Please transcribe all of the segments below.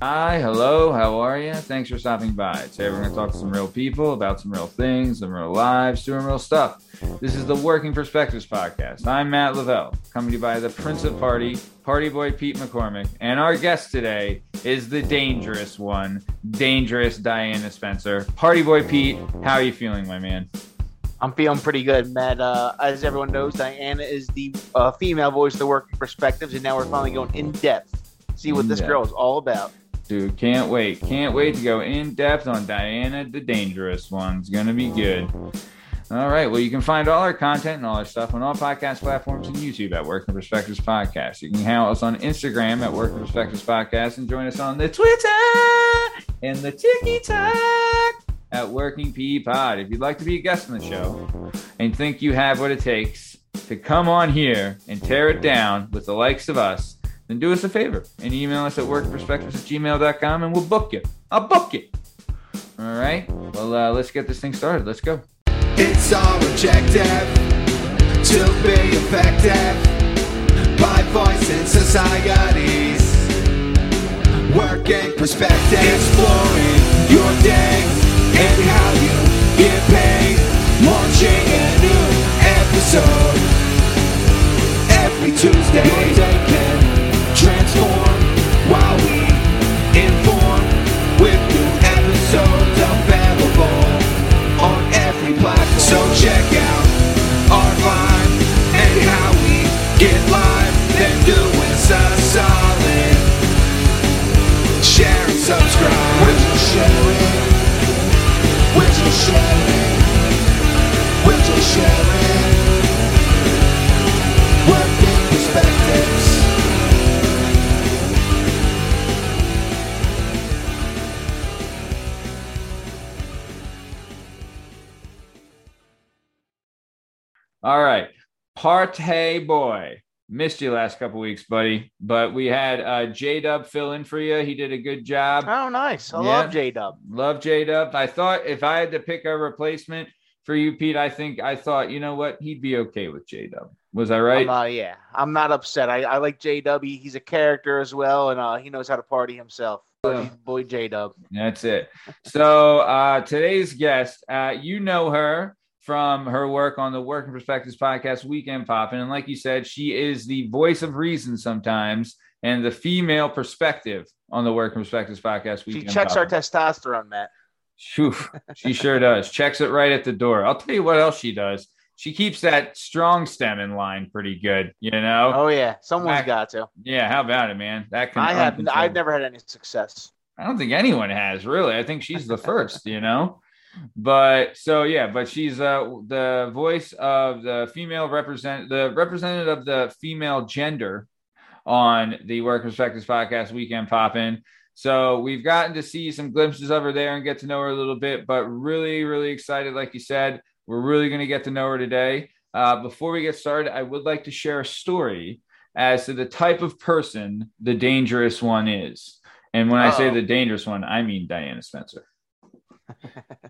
Hi, hello, how are you? Thanks for stopping by. Today we're going to talk to some real people about some real things, some real lives, doing real stuff. This is the Working Perspectives Podcast. I'm Matt Lavelle, coming to you by the Prince of Party, Party Boy Pete McCormick, and our guest today is the dangerous one, dangerous Diana Spencer. Party Boy Pete, how are you feeling, my man? I'm feeling pretty good, Matt. Uh, as everyone knows, Diana is the uh, female voice of the Working Perspectives, and now we're finally going in depth, see what this girl is all about. Dude, can't wait. Can't wait to go in depth on Diana the Dangerous One. It's going to be good. All right. Well, you can find all our content and all our stuff on all podcast platforms and YouTube at Working Perspectives Podcast. You can hang us on Instagram at Working Perspectives Podcast and join us on the Twitter and the TikTok at Working P Pod. If you'd like to be a guest on the show and think you have what it takes to come on here and tear it down with the likes of us, then do us a favor and email us at workperspectives at gmail.com and we'll book you. I'll book you. All right. Well, uh, let's get this thing started. Let's go. It's our objective to be effective by voicing societies. Working perspective, exploring your day and how you get paid. Launching a new episode every Tuesday. While we inform with new episodes available on every platform. So check out our vibe and how we get live. Then do us a solid. Share and subscribe. Would you share it? Would you share it? Would you share it? All right. Partay boy. Missed you last couple weeks, buddy. But we had uh, J Dub fill in for you. He did a good job. Oh, nice. I Yeah. love J Dub. Love J Dub. I thought if I had to pick a replacement for you, Pete, I think I thought, you know what? He'd be okay with J Dub. Was I right? I'm, uh, yeah, I'm not upset. I, I like J Dub. He's a character as well, and uh, he knows how to party himself. Yeah. Boy J Dub. That's it. So uh, today's guest, uh, you know her from her work on the Working Perspectives podcast, Weekend Poppin', and like you said, she is the voice of reason sometimes and the female perspective on the Working Perspectives podcast. She Weekend checks our testosterone, Matt. Phew, she sure does. Checks it right at the door. I'll tell you what else she does. She keeps that strong stem in line pretty good. You know? Oh yeah, someone's Back- got to. Yeah. How about it, man? That can. I have. I've never had any success. I don't think anyone has really. I think she's the first, you know. But so yeah, but she's uh the voice of the female represent the representative of the female gender on the Work Perspectives podcast weekend poppin'. So we've gotten to see some glimpses of her there and get to know her a little bit, but really, really excited, like you said. We're really going to get to know her today. Uh, before we get started, I would like to share a story as to the type of person the dangerous one is. And when I say the dangerous one, I mean Diana Spencer.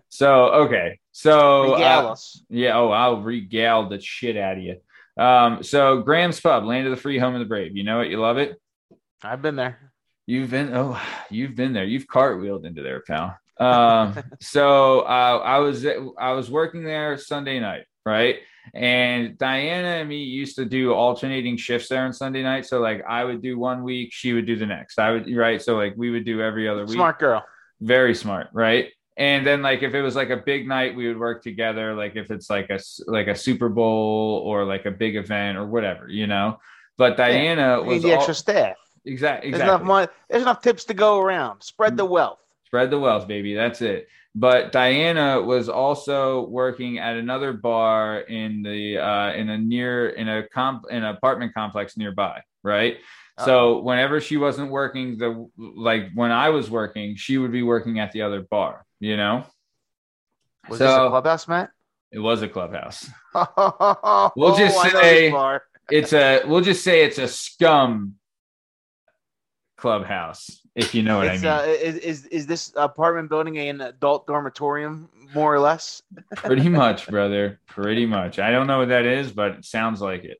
So, okay. So, uh, yeah, oh, I'll regale the shit out of you. Um, so Graham's Pub, land of the free, home of the brave. You know it, you love it. I've been there. You've been, oh, you've been there. You've cartwheeled into there, pal. Um, so uh, I was, I was working there Sunday night, right? And Diana and me used to do alternating shifts there on Sunday night. So like I would do one week, she would do the next. I would, right? So like we would do every other week Smart girl. very smart right and then like if it was like a big night we would work together like if it's like a like a super bowl or like a big event or whatever you know but diana Need was the all, extra staff. exactly There's enough money. There's enough tips to go around. Spread the wealth. spread the wealth baby that's it but diana was also working at another bar in the uh in a near in a comp in an apartment complex nearby right so whenever she wasn't working the like when i was working she would be working at the other bar you know? Was So- this a clubhouse, Matt? it was a clubhouse. We'll just know say- it's a we'll just say it's a scum clubhouse if you know what It's, i mean. uh, is, is is this apartment building an adult dormitorium, more or less? pretty much brother. Pretty much. I don't know what that is but it sounds like it.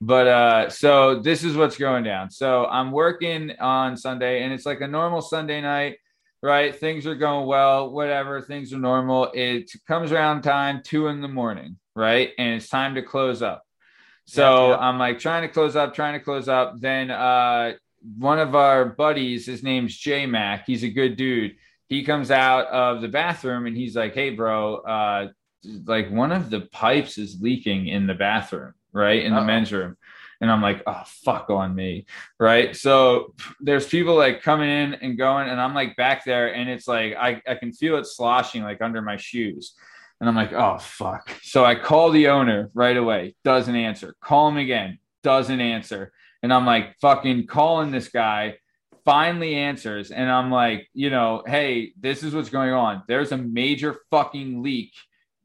But uh, so this is what's going down. So I'm working on Sunday, and it's like a normal Sunday night, right? Things are going well, whatever. Things are normal. It comes around time two in the morning, right? And it's time to close up. So Yeah, yeah. I'm like trying to close up, trying to close up. Then uh, one of our buddies, his name's J Mac. He's a good dude. He comes out of the bathroom and he's like, "Hey, bro, uh, like one of the pipes is leaking in the bathroom, right in the Uh-oh. men's room." And I'm like, "Oh, fuck on me, right?" So there's people like coming in and going, and I'm like back there, and it's like I I can feel it sloshing like under my shoes. And I'm like, oh, fuck. So I call the owner right away, doesn't answer. Call him again, doesn't answer. And I'm like, fucking calling this guy, finally answers. And I'm like, you know, hey, this is what's going on. There's a major fucking leak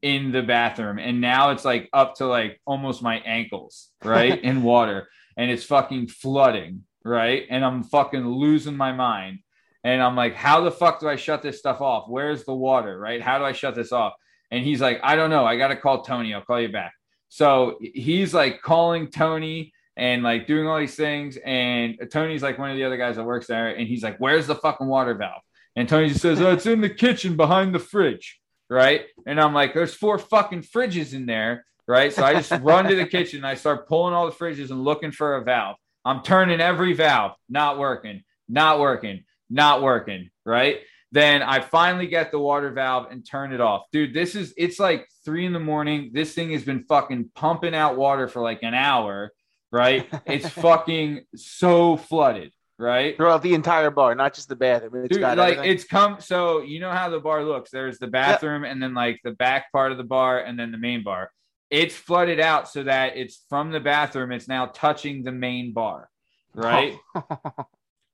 in the bathroom. And now it's like up to like almost my ankles, right? in water. And it's fucking flooding, right? And I'm fucking losing my mind. And I'm like, how the fuck do I shut this stuff off? Where's the water, right? How do I shut this off? And he's like, I don't know. I got to call Tony. I'll call you back. So he's like calling Tony and like doing all these things. And Tony's like one of the other guys that works there. And he's like, Where's the fucking water valve? And Tony just says, Oh, it's in the kitchen behind the fridge. Right. And I'm like, There's four fucking fridges in there. Right. So I just run to the kitchen. I start pulling all the fridges and looking for a valve. I'm turning every valve, not working, not working, not working. Right. Then I finally get the water valve and turn it off. Dude, this is it's like three in the morning. This thing has been fucking pumping out water for like an hour, right? It's fucking so flooded, right? Throughout the entire bar, not just the bathroom. It's Dude, got like everything. it's come so you know how the bar looks. There's the bathroom and then like the back part of the bar and then the main bar. It's flooded out so that it's from the bathroom, it's now touching the main bar, right?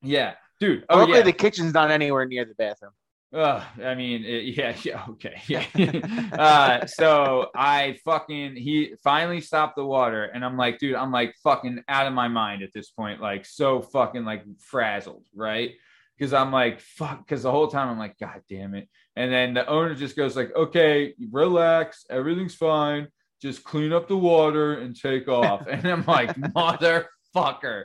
Yeah. Dude, oh Luckily, yeah. the kitchen's not anywhere near the bathroom. Ugh, I mean, it- yeah, yeah, okay, yeah. uh, so I fucking he finally stopped the water, and I'm like, dude, I'm like fucking out of my mind at this point, like so fucking like frazzled, right? Because I'm like, fuck, because the whole time I'm like, god damn it. And then the owner just goes like, okay, relax, everything's fine, just clean up the water and take off. and I'm like, motherfucker.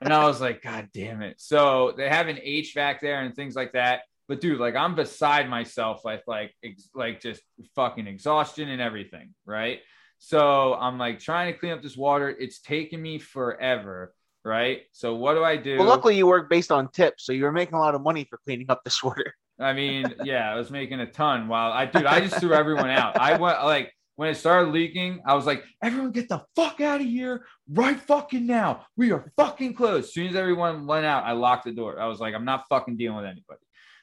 And I was like, god damn it. So they have an HVAC there and things like that. But dude, like I'm beside myself with like ex- like just fucking exhaustion and everything, right? So I'm like trying to clean up this water. It's taking me forever, right? So what do I do? Well, luckily, you work based on tips, so you were making a lot of money for cleaning up this water. I mean, yeah, I was making a ton while I dude, I just threw everyone out. I went like when it started leaking, I was like, everyone get the fuck out of here right fucking now. We are fucking closed. As soon as everyone went out, I locked the door. I was like, I'm not fucking dealing with anybody.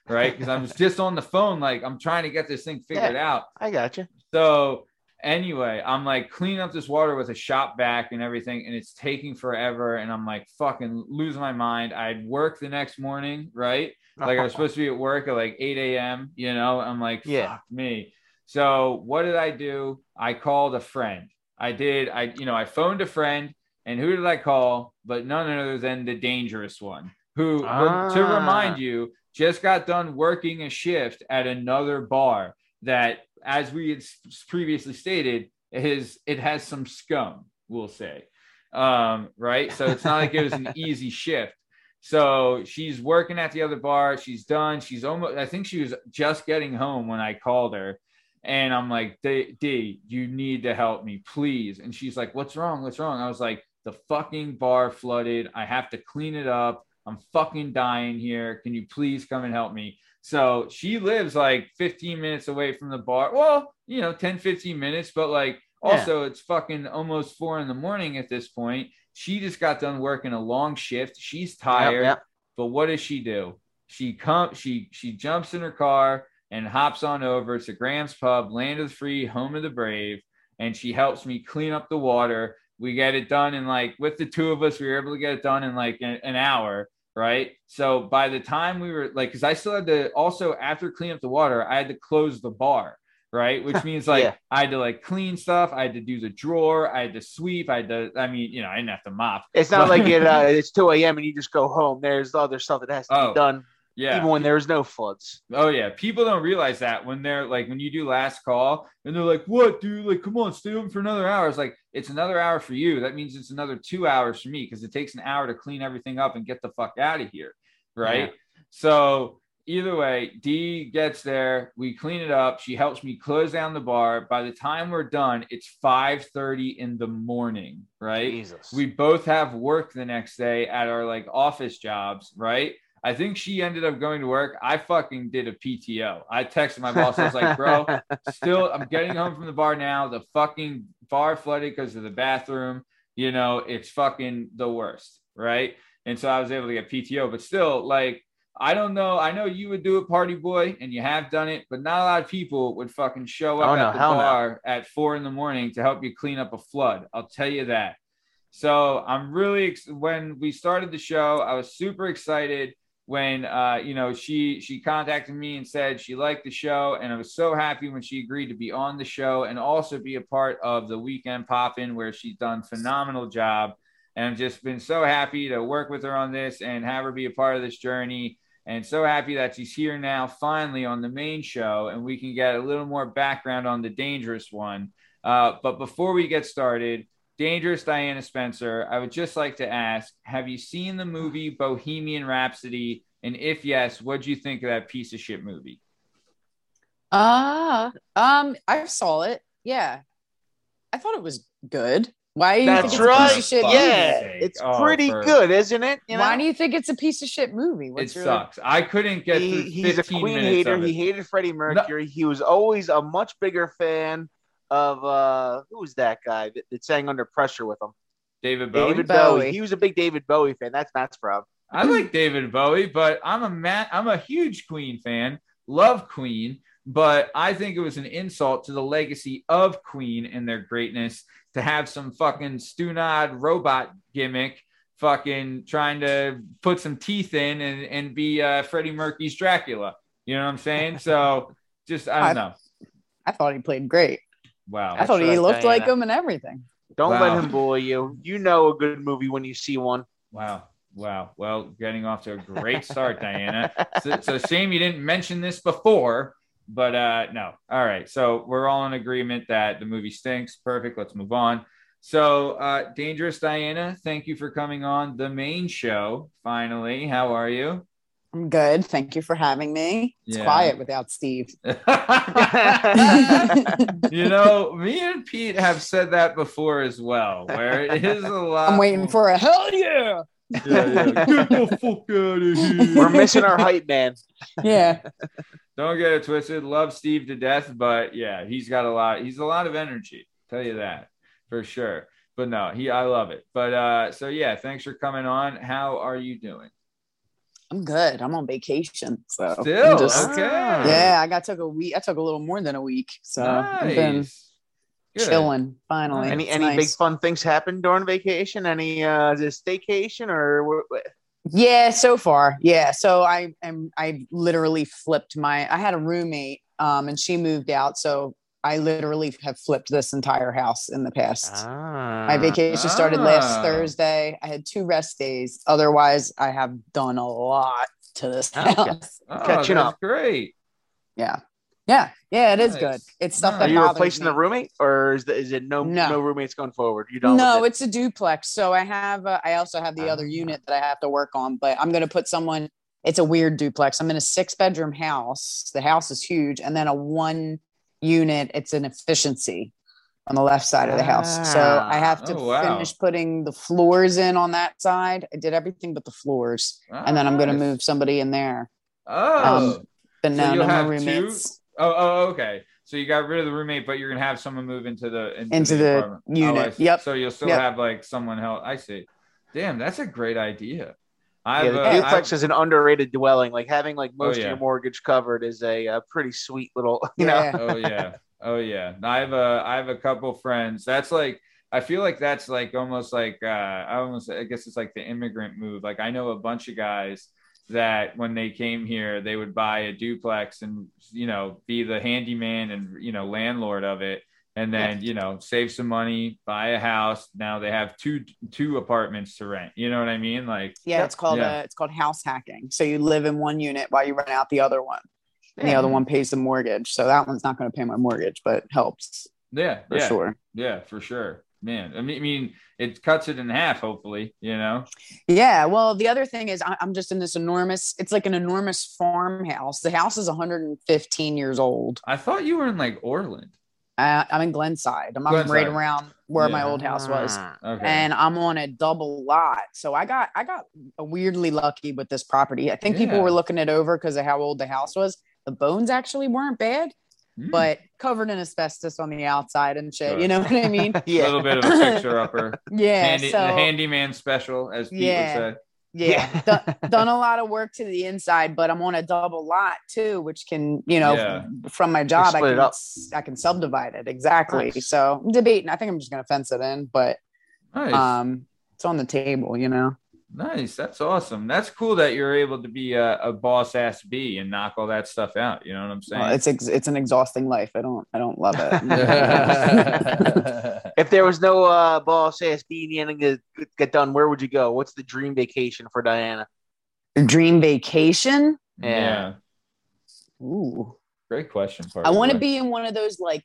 Right. Because I was just on the phone, like I'm trying to get this thing figured out. I got you. So anyway, I'm like cleaning up this water with a shop vac and everything, and it's taking forever. And I'm like fucking losing my mind. I'd work the next morning, right? Like I was supposed to be at work at like 8 a.m. You know, I'm like, Yeah. fuck me. So what did I do? I called a friend. I did. I you know I phoned a friend, and who did I call? But none other than the dangerous one, who to Ah. remind you just got done working a shift at another bar that, as we had previously stated, is it has some scum. We'll say, um, right? So it's not like it was an easy shift. So she's working at the other bar. She's done. She's almost, I think she was just getting home when I called her. And I'm like, D, D, you need to help me, please. And she's like, What's wrong? What's wrong? I was like, The fucking bar flooded. I have to clean it up. I'm fucking dying here. Can you please come and help me? So she lives like 15 minutes away from the bar. Well, you know, 10, 15 minutes, but like also it's fucking almost four in the morning at this point. She just got done working a long shift. She's tired. Yep, yep. But what does she do? She come she she jumps in her car and hops on over to Graham's Pub, Land of the Free, Home of the Brave, and she helps me clean up the water. We get it done in like with the two of us, we were able to get it done in like an, an hour, right? So by the time we were like, because I still had to also after cleaning up the water, I had to close the bar. Right, which means like Yeah. I had to like clean stuff, I had to do the drawer, I had to sweep, I had to. I mean, you know, I didn't have to mop. It's not like it, uh, it's 2 a.m. and you just go home. There's other stuff that has to Oh. be done. Yeah. even when there's no floods. Oh yeah, people don't realize that when they're like when you do last call and they're like, "What, dude? Like, come on, stay open for another hour." It's like it's another hour for you. That means it's another two hours for me because it takes an hour to clean everything up and get the fuck out of here, right? So either way, D gets there, we clean it up. She helps me close down the bar. By the time we're done, it's five thirty in the morning, right? Jesus. We both have work the next day at our like office jobs, right? I think she ended up going to work. I fucking did a PTO. I texted my boss. I was like, bro, still, I'm getting home from the bar now. The fucking bar flooded because of the bathroom. You know, it's fucking the worst, right? And so I was able to get PTO, but still, like, I don't know. I know you would do it, party boy, and you have done it, but not a lot of people would fucking show up Oh, no, at the hell no. bar at four in the morning to help you clean up a flood. I'll tell you that. So I'm really ex- when we started the show, I was super excited when uh, you know she she contacted me and said she liked the show, and I was so happy when she agreed to be on the show and also be a part of the weekend pop in where she's done phenomenal job. And I've just been so happy to work with her on this and have her be a part of this journey. And so happy that she's here now, finally on the main show, and we can get a little more background on the dangerous one. Uh, but before we get started, Dangerous Diana Spencer, I would just like to ask Have you seen the movie Bohemian Rhapsody? And if yes, what do you think of that piece of shit movie? Ah, um, I saw it. Yeah, I thought it was good. Why do you That's think it's a piece of shit Fuck. movie? Yeah, it's Oh, pretty for- good, isn't it? You know? Why do you think it's a piece of shit movie? It your sucks. I couldn't get He- through he's a Queen minutes hater. He hated Freddie Mercury. He was always a much bigger fan of uh who was that guy that, that sang under pressure with him? David Bowie. David Bowie. Bowie. He was a big David Bowie fan. That's Matt's problem. I like David Bowie, but I'm a man. I'm a huge Queen fan. Love Queen, but I think it was an insult to the legacy of Queen and their greatness to have some fucking Stunad robot gimmick, fucking trying to put some teeth in and and be uh, Freddie Mercury's Dracula. You know what I'm saying? So just I don't I- know. I thought he played great. Wow. I thought he right, looked like him and everything. Don't Wow. let him bully you. You know a good movie when you see one. Wow. Wow. Well, getting off to a great start, Diana. So, it's a shame you didn't mention this before, but uh no. All right. So we're all in agreement that the movie stinks. Perfect. Let's move on. So, uh, Dangerous Diana, thank you for coming on the main show. Finally, how are you? I'm good. Thank you for having me. It's Yeah. quiet without Steve. you know, me and Pete have said that before as well, where it is a lot. I'm waiting for a hell yeah. Yeah, yeah. Get the fuck out of here. We're missing our hype man. Yeah. Don't get it twisted. Love Steve to death, but yeah, he's got a lot. He's a lot of energy. Tell you that for sure. But no, he I love it. But uh, so yeah, thanks for coming on. How are you doing? I'm good. I'm on vacation. So I'm Still just- okay. yeah, I got took a week. I took a little more than a week. So I've been Good. chilling finally. Any It's any big fun things happen during vacation? Any uh is it a staycation or what- what- Yeah, so far. Yeah. So I am I literally flipped my I had a roommate um and she moved out. So I literally have flipped this entire house in the past. Ah. My vacation started last Ah. Thursday. I had two rest days. Otherwise, I have done a lot to this Okay. house. Oh, Catching up. Great. Yeah. Yeah. Yeah, it is Nice. good. It's stuff Nice. that Are you bothers replacing me. the roommate, or is, the, is it no No. no roommates going forward? You don't. No, it's a duplex. So I have, uh, I also have the other Ah. unit that I have to work on, but I'm going to put someone, it's a weird duplex. I'm in a six bedroom house. The house is huge. And then a one unit, it's an efficiency on the left side of the house. So I have to Ah. Oh, wow. finish putting the floors in on that side. I did everything but the floors. and then I'm going to move somebody in there. Oh. Um, But So no, have more two? roommates oh, oh, okay. So you got rid of the roommate, but you're gonna have someone move into the into, Into the apartment. Oh, unit. See. Yep. So you'll still Yep. have like someone help. I see. Damn, that's a great idea. Yeah, I've, the uh, duplex I've- is an underrated dwelling. Like having like most Oh, yeah. of your mortgage covered is a, uh pretty sweet little. You know. Oh yeah oh yeah I have a i have a couple friends that's like i feel like that's like almost like uh i almost i guess it's like the immigrant move like i know a bunch of guys that when they came here they would buy a duplex and you know be the handyman and you know landlord of it and then you know save some money, buy a house. Now they have two two apartments to rent. You know what I mean? Like Yeah, it's called Yeah. uh, it's called house hacking. So you live in one unit while you rent out the other one. And the other one pays the mortgage. So that one's not going to pay my mortgage, but helps yeah, for yeah, sure. yeah, for sure. Man, I mean, I mean, it cuts it in half. Hopefully, you know. Yeah. Well, the other thing is I'm just in this enormous, it's like an enormous farmhouse. The house is 115 years old. I thought you were in like Orland. Uh, I'm in Glenside. I'm, I'm Glenside. right around where my old house was. Okay. and I'm on a double lot. So I got I got weirdly lucky with this property. I think people were looking it over because of how old the house was. The bones actually weren't bad, Hmm. but covered in asbestos on the outside and shit. Sure. You know what I mean? yeah, a little bit of a fixer upper. Yeah. Handy, so the handyman special, as people Yeah. say. Yeah, do- done a lot of work to the inside, but I'm on a double lot too, which can you know Yeah. from my job I split it can up. I can subdivide it exactly. Nice. So I'm debating. I think I'm just gonna fence it in, but Nice, um, it's on the table. You know. Nice. That's awesome. That's cool that you're able to be a, a boss ass B and knock all that stuff out. You know what I'm saying? Well, it's ex- it's an exhausting life. I don't I don't love it. If there was no uh, boss ass B in the ending to get done, where would you go? What's the dream vacation for Diana? Dream vacation. yeah. Ooh, Great question. I want to be in one of those like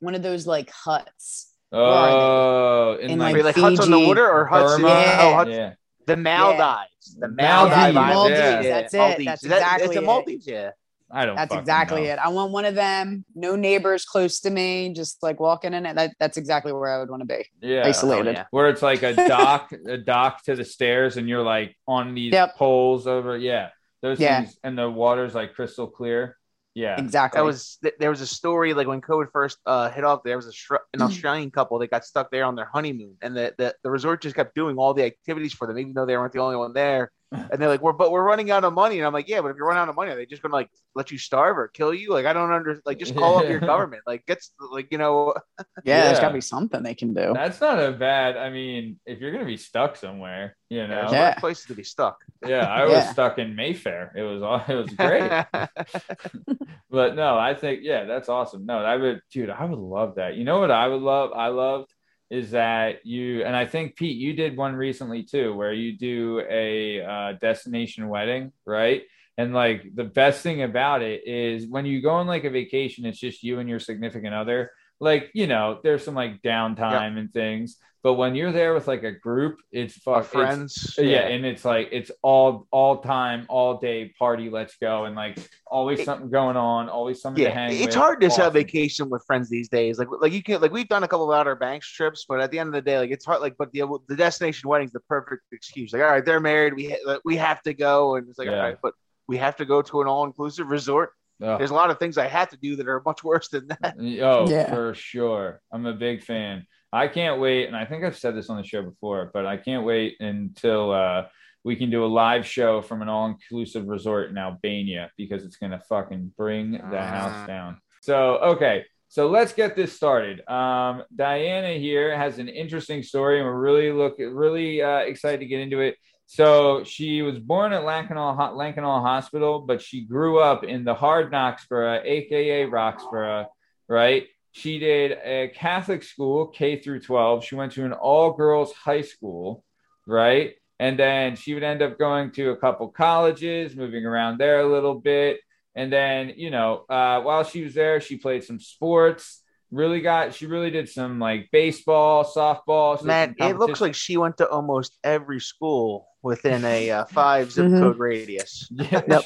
one of those like huts. Oh, in, In, like, Wait, like, like huts on the water or huts? in- Burma. Yeah. Oh, huts, yeah. The Maldives. The Maldives, Maldives. Maldives, yeah. That's it. Maldives. That's Is that- exactly It's a it. Maldives, yeah. I don't. That's exactly know. it. I want one of them. No neighbors close to me. Just like walking in it. That, that's exactly where I would want to be. Yeah. Isolated. Oh, yeah. Where it's like a dock, a dock to the stairs, and you're like on these Yep. poles over. Yeah. Those Yeah. things, and the water's like crystal clear. Yeah. Exactly. That was th- there was a story like when COVID first uh, hit off. There was a Shri- an Australian couple that got stuck there on their honeymoon, and the, the the resort just kept doing all the activities for them, even though they weren't the only one there. And they're like, "We're but we're running out of money," and I'm like, "Yeah, but if you're running out of money, are they just gonna like let you starve or kill you? Like, I don't under like just call up your government. Like, gets like you know, yeah, there's got to be something they can do. That's not a bad. I mean, if you're gonna be stuck somewhere, you know. there's Yeah. places to be stuck. Yeah, I was stuck in Mayfair. It was all. It was great. but no, I think yeah, that's awesome. No, I would, dude, I would love that. You know what I would love? I loved is that you and I think Pete, you did one recently too, where you do a uh, destination wedding, right? And like the best thing about it is when you go on like a vacation, it's just you and your significant other. Like you know, there's some like downtime and things, but when you're there with like a group, it's fuck, it's- friends, yeah. and it's like it's all all time all day party let's go and like always It- something going on always something to Yeah, hang it's with. hard to have vacation with friends these days. Like, like you can like we've done a couple of Outer Banks trips, but at the end of the day, like it's hard. Like, but the the destination wedding's the perfect excuse. Like, all right, they're married, we ha- like, we have to go, and it's like, Yeah. all right, but we have to go to an all inclusive resort. Ugh. There's a lot of things I have to do that are much worse than that. oh Yeah. for sure i'm a big fan i can't wait and i think i've said this on the show before but i can't wait until uh we can do a live show from an all-inclusive resort in albania because it's gonna fucking bring the Ah. house down so okay so let's get this started. Um, Diana here has an interesting story, and we're really look really uh, excited to get into it. So she was born at Lankenau, Ho- Hospital, but she grew up in the Hard Knoxborough, aka Roxborough, right? She did a Catholic school, K through 12. She went to an all girls high school, right? And then she would end up going to a couple colleges, moving around there a little bit. And then, you know, uh, while she was there, she played some sports. Really got, she really did some like baseball, softball. Man, it looks like she went to almost every school within a uh, five zip Mhm. code radius. Yep.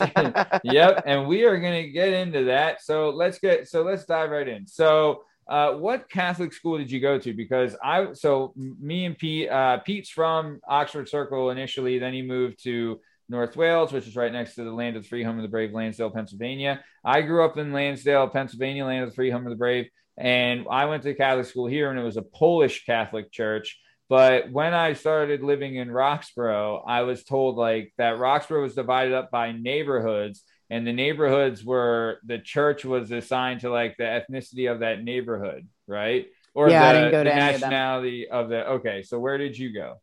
yep. And we are going to get into that. So let's get, so let's dive right in. So, uh, what Catholic school did you go to? Because I, so me and Pete, uh, Pete's from Oxford Circle initially, then he moved to North Wales, which is right next to the land of the free, home of the brave, Lansdale, Pennsylvania. I grew up in Lansdale, Pennsylvania, land of the free, home of the brave. And I went to Catholic school here, and it was a Polish Catholic church. But when I started living in Roxborough, I was told like that Roxborough was divided up by neighborhoods, and the neighborhoods were the church was assigned to like the ethnicity of that neighborhood, right? Or Yeah, I the, didn't go to any of nationality of the. Okay, so where did you go?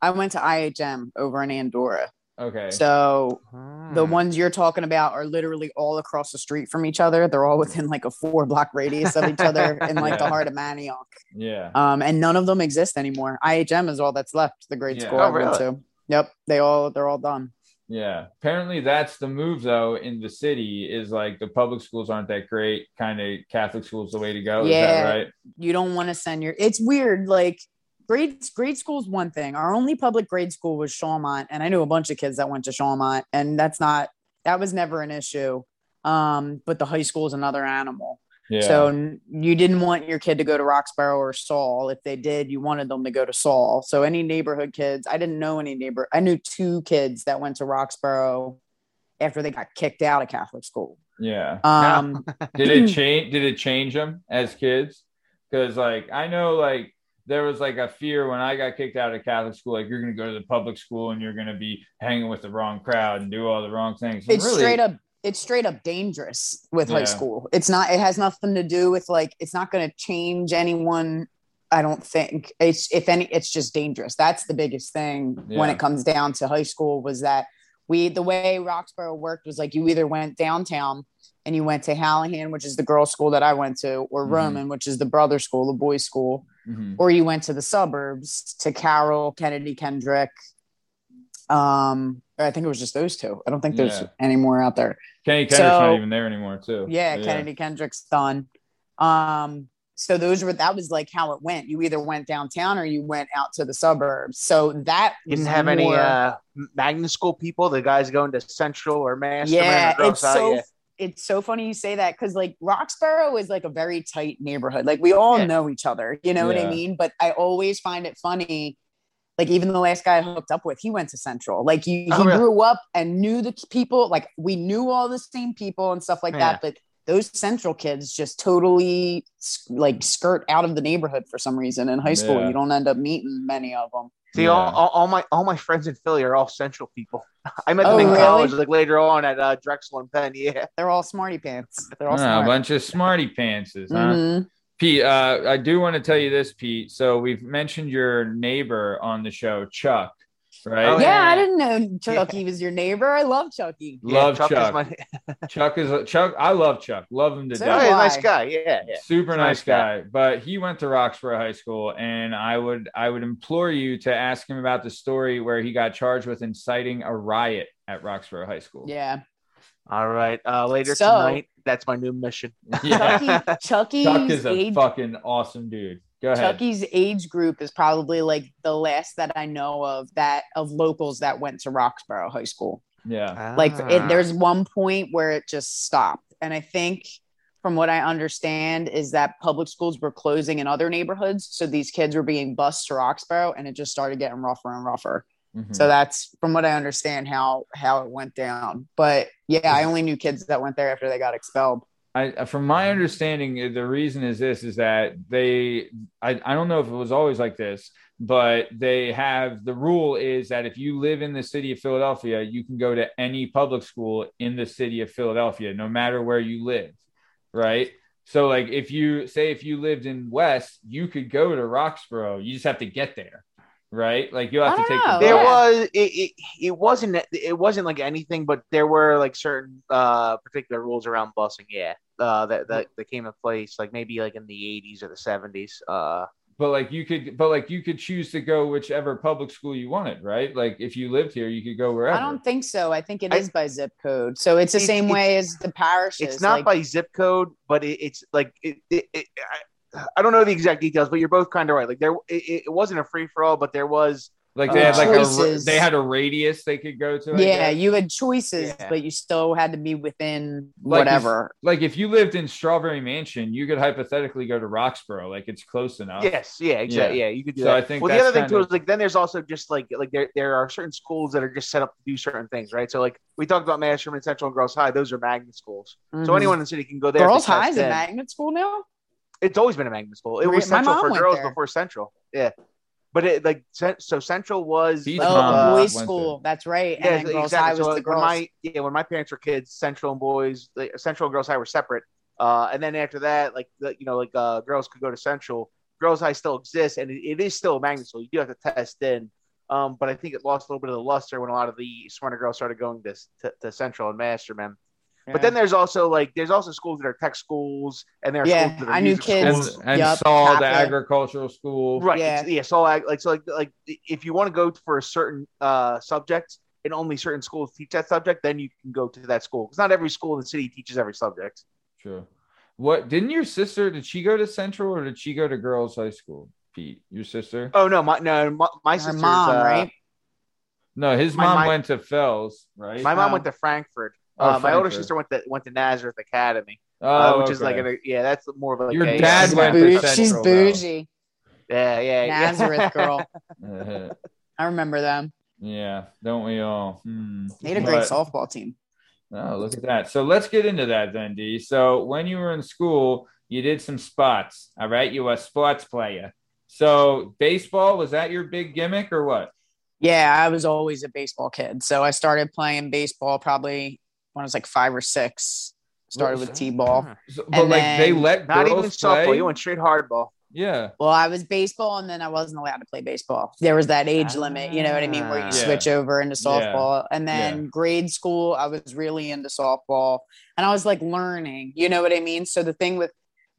I went to IHM over in Andorra. Okay. So Hmm. the ones you're talking about are literally all across the street from each other. They're all within like a four block radius of each other in like the heart of Manayunk. yeah. Um, and none of them exist anymore. IHM is all that's left. The grade Yeah. school Oh, I went really? to. Yep, they all they're all done. Yeah. Apparently that's the move though in the city is like the public schools aren't that great. Kind of Catholic schools the way to go. Is Yeah. that right? You don't want to send your. It's weird. Like grade grade school's one thing. Our only public grade school was Shawmont, and I knew a bunch of kids that went to Shawmont, and that's not that was never an issue. Um, but the high school is another animal. Yeah. So you didn't want your kid to go to Roxborough or Saul. If they did, you wanted them to go to Saul. So any neighborhood kids, I didn't know any neighbor. I knew two kids that went to Roxborough after they got kicked out of Catholic school. yeah. Um, Did it change? Did it change them as kids? Because like I know like there was like a fear when I got kicked out of Catholic school, like you're gonna go to the public school and you're gonna be hanging with the wrong crowd and do all the wrong things. it's Really- straight up it's straight up dangerous with Yeah. high school it's not it has nothing to do with like it's not going to change anyone i don't think it's if any it's just dangerous that's the biggest thing when it comes down to high school was that we the way roxborough worked was like you either went downtown and you went to Hallahan, which is the girls' school that I went to, or Mhm. Roman, which is the brother school, the boys' school, Mhm. or you went to the suburbs to Carroll, Kennedy, Kendrick. Um, I think it was just those two. I don't think there's Yeah. any more out there. Kenny Kendrick's So- not even there anymore, too. Yeah, Kennedy Kendrick's done. Um, so those were that was like how it went. You either went downtown or you went out to the suburbs. So that You didn't was have any uh, magnet school people. The guys going to Central or Masterman yeah, it's High, so yeah. It's so funny you say that because like Roxborough is like a very tight neighborhood. Like we all Yeah. know each other, you know what I mean? But I always find it funny. Like even the last guy I hooked up with, he went to Central. Like he, Oh, he really? grew up and knew the people. Like we knew all the same people and stuff like Yeah. that. But those Central kids just totally like skirt out of the neighborhood for some reason. In high school, Yeah. you don't end up meeting many of them. See, Yeah. all, all, all my all my friends in Philly are all Central people. I met them Oh, in really? college, like later on at uh, Drexel and Penn. Yeah, They're all smarty pants. They're all Ah, a bunch of smarty pantses, huh? Mhm. Pete, uh, I do want to tell you this, Pete. So we've mentioned your neighbor on the show, Chuck, right? Oh, yeah, yeah. I didn't know Chucky was your neighbor. I love Chucky. Love yeah, Chuck. Is my, Chuck is a, Chuck. I love Chuck. Love him to So oh, death. he's a nice guy. Yeah, yeah. Super nice Nice guy. guy. But he went to Roxborough High School, and I would I would implore you to ask him about the story where he got charged with inciting a riot at Roxborough High School. Yeah. All right. Uh, later So- tonight, that's my new mission. Yeah. Chucky, Chucky's Chuck is a age fucking awesome dude. Go ahead. Chucky's age group is probably like the last that I know of that of locals that went to Roxborough High School. Yeah. Like Ah. it, there's one point where it just stopped, and I think from what I understand is that public schools were closing in other neighborhoods, so these kids were being bused to Roxborough, and it just started getting rougher and rougher. Mhm. So that's from what I understand how how it went down. But yeah, I only knew kids that went there after they got expelled. I, from my understanding, uh, the reason is this: is that they, I, I don't know if it was always like this, but they have the rule is that if you live in the city of Philadelphia, you can go to any public school in the city of Philadelphia, no matter where you live, right? So, like, if you say if you lived in West, you could go to Roxborough. You just have to get there, right? Like, you'll have I to don't take know. the there. Yeah. was it, it, it wasn't it wasn't like anything but there were like certain uh particular rules around busing yeah uh that that, that came in place like maybe like in the 80s or the 70s uh but like you could but like you could choose to go whichever public school you wanted right like if you lived here you could go wherever I don't think so. I think it I- is by zip code. So it's the It's- same it's- way as the parishes. it's not like, by zip code but it, it's like it, it, it I, I don't know the exact details but you're both kind of right like there it, it wasn't a free-for-all but there was like they Uh, had like a, they had a radius they could go to I yeah, guess. you had choices, Yeah. but you still had to be within Like whatever. like if you lived in strawberry mansion you could hypothetically go to roxborough like it's close enough Yes, yeah, exactly. Yeah. you could do So that. I think well, the other thing too of- is like then there's also just like like there there are certain schools that are just set up to do certain things, right? So like we talked about Masterman Central and Girls High; those are magnet schools. So Mhm. anyone in the city can go there. Girls High is a magnet school now. It's always been a magnet school. It Re- was my Central mom for went girls there. before Central. Yeah, but it like so Central was Pete's like, Oh, uh, boys' went school. That's right. yeah, and then Girls High exactly. was So the like, when girls. my yeah when my parents were kids, Central and boys, like, Central and Girls High were separate. Uh, and then after that, like the, you know, like uh, girls could go to Central. Girls High still exists, and it, it is still a magnet school. You do have to test in. Um, but I think it lost a little bit of the luster when a lot of the smarter girls started going to to, to Central and Masterman. But then there's also like there's also schools that are tech schools, and there are Yeah, schools that are I knew kids. schools. and Yup, Saul, the Catholic. agricultural school. Right. Yeah. Yeah. yeah. So I, like so like like if you want to go for a certain uh subject and only certain schools teach that subject, then you can go to that school because not every school in the city teaches every subject. Sure. What didn't your sister? Did she go to Central or did she go to girls' high school? Pete, your sister? Oh no, my no my, my sister's mom, uh, right? No, his My- mom my- went to Fels, right? My mom Oh. went to Frankford. Oh, uh, my older sister went to went to Nazareth Academy, oh, uh, which is like a, yeah, that's more of like Your a, dad she's, went to Central, she's bougie. yeah, yeah, yeah. Nazareth girl. I remember them. yeah, don't we all? Hmm. They had a great But- softball team. Oh, look at that. So let's get into that then, D. So when you were in school, you did some spots. All right. You were a sports player. So baseball, was that your big gimmick or what? Yeah, I was always a baseball kid. So I started playing baseball probably when I was like five or six. Started with T-ball. So- but And like they then- let Not even softball. play? You went straight hardball. yeah. Well, I was baseball and then I wasn't allowed to play baseball. There was that age limit, you know what I mean, where you Ah. switch over into softball. And then Yeah. grade school, I was really into softball and I was like learning, you know what I mean? So the thing with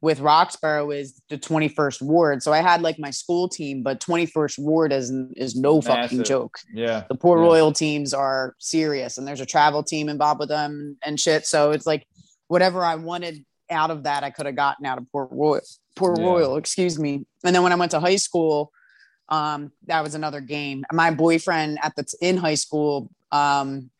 with Roxborough is the 21st ward. So I had like my school team, but 21st ward is is no fucking Massive. joke. Yeah. The Port Yeah. Royal teams are serious and there's a travel team involved with them and shit. So it's like whatever I wanted out of that, I could have gotten out of Port Royal, Port Yeah. Royal, excuse me. And then when I went to high school, um, that was another game. My boyfriend at the in high school, um,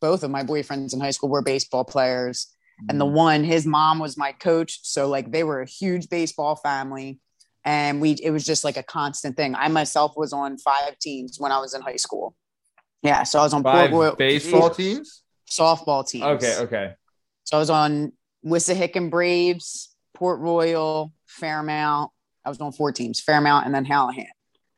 both of my boyfriends in high school were baseball players. And the Mm. one, his mom was my coach. So like they were a huge baseball family. And we it was just like a constant thing. I myself was on five teams when I was in high school. Yeah. So I was on Five Port Royal baseball Jesus. teams? softball teams. Okay, okay. So I was on Wissahickon Braves, Port Royal, Fairmount. I was on four teams, Fairmount and then Hallahan.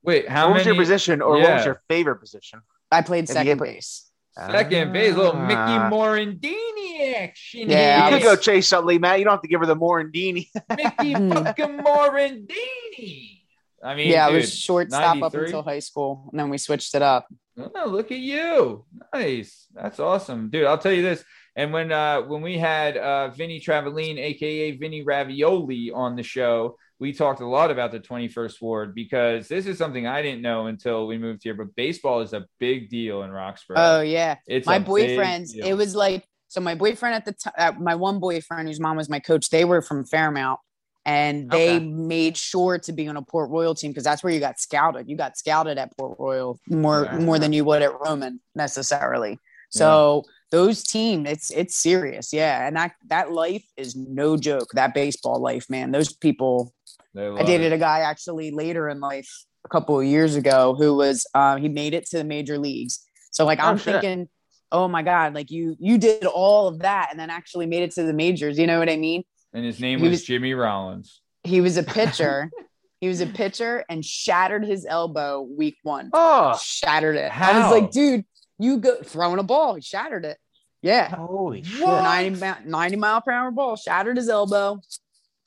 Wait, how what was your position, or what was your favorite position? I played second base. Second base? Little Mickey Ah. Morandini action. Yeah, You I could go was- chase Utley, Matt. You don't have to give her the Morandini. Mickey fucking Morandini. I mean, yeah, I dude, was shortstop up until high school, and then we switched it up. Oh, look at you. Nice. That's awesome. Dude, I'll tell you this. And when uh when we had uh Vinny Traveline, aka Vinny Ravioli, on the show, we talked a lot about the 21st ward because this is something I didn't know until we moved here. But baseball is a big deal in Roxborough. Oh yeah, it's my boyfriends. It was like so. My boyfriend at the time, uh, my one boyfriend whose mom was my coach. They were from Fairmount, and they Okay. made sure to be on a Port Royal team because that's where you got scouted. You got scouted at Port Royal more Yeah. more than you would at Roman necessarily. So those team, it's it's serious, yeah. And that that life is no joke. That baseball life, man. Those people. They I dated it. a guy actually later in life, a couple of years ago, who was uh, he made it to the major leagues. So like Oh, I'm shit. thinking, oh my god, like you you did all of that and then actually made it to the majors. You know what I mean? and his name was, was- Jimmy Rollins. He was a pitcher. he was a pitcher and shattered his elbow week one. Oh, Shattered it. I was like, dude, you go throwing a ball. He shattered it. Yeah. holy shit! 90, mi- 90 mile per hour ball, shattered his elbow.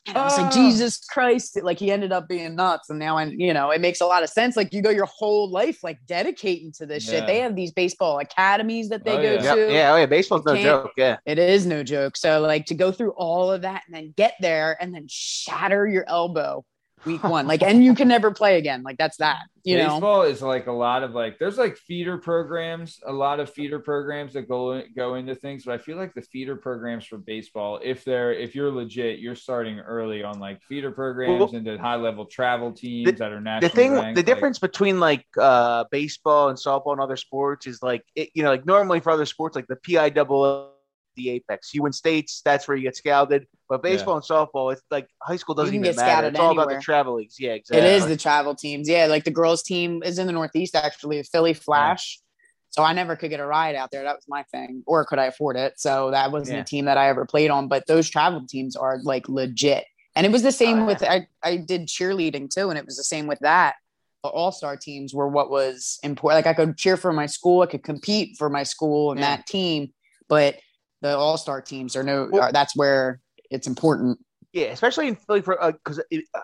And I was Ah. like, Jesus Christ. Like he ended up being nuts. And now I, you know, it makes a lot of sense. Like you go your whole life like dedicating to this Yeah. shit. They have these baseball academies that they Oh, go yeah. Yeah, to. yeah, oh yeah. Baseball's no joke. Yeah, It is no joke. So like to go through all of that and then get there and then shatter your elbow week one. Like, and you can never play again. Like that's that, you know? baseball is like a lot of like there's like feeder programs a lot of feeder programs that go go into things but i feel like the feeder programs for baseball if they're if you're legit you're starting early on like feeder programs Well, into high level travel teams that are national the thing, ranked, the like- difference between like uh baseball and softball and other sports is like it, you know, like normally for other sports, like the PI double the apex. You win states, that's where you get scouted. But baseball and softball, it's like high school doesn't even get matter. scouted It's all about the travel leagues. Yeah, exactly. It is the travel teams. Yeah, like the girls' team is in the Northeast, actually, the Philly Flash. So I never could get a ride out there. That was my thing. Or could I afford it? So that wasn't Yeah. a team that I ever played on. But those travel teams are like legit. And it was the oh, same Oh, with I, I did cheerleading too, and it was the same with that. The all-star teams were what was important. Like I could cheer for my school, I could compete for my school and Yeah. that team, but the all-star teams are no Well- that's where it's important. Yeah, especially in Philly for because uh,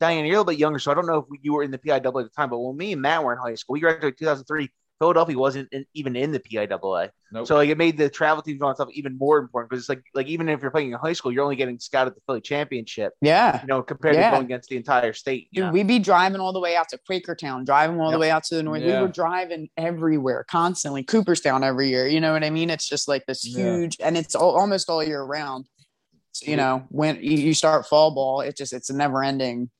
Diane, you're a little bit younger, so I don't know if you were in the PIAA at the time. But when me and Matt were in high school, we graduated in 2003. Philadelphia wasn't in, even in the PIAA, Nope. so like it made the travel teams on stuff even more important because it's like like even if you're playing in high school, you're only getting scouted at the Philly Championship, Yeah. you know, compared Yeah. to going against the entire state. Dude, know? we'd be driving all the way out to Quakertown, driving all the way out to the north. Yeah. We were driving everywhere, constantly. Cooperstown every year. You know what I mean? It's just like this Yeah. huge, and it's all, almost all year round. So, you know, when you, you start fall ball, it just it's a never ending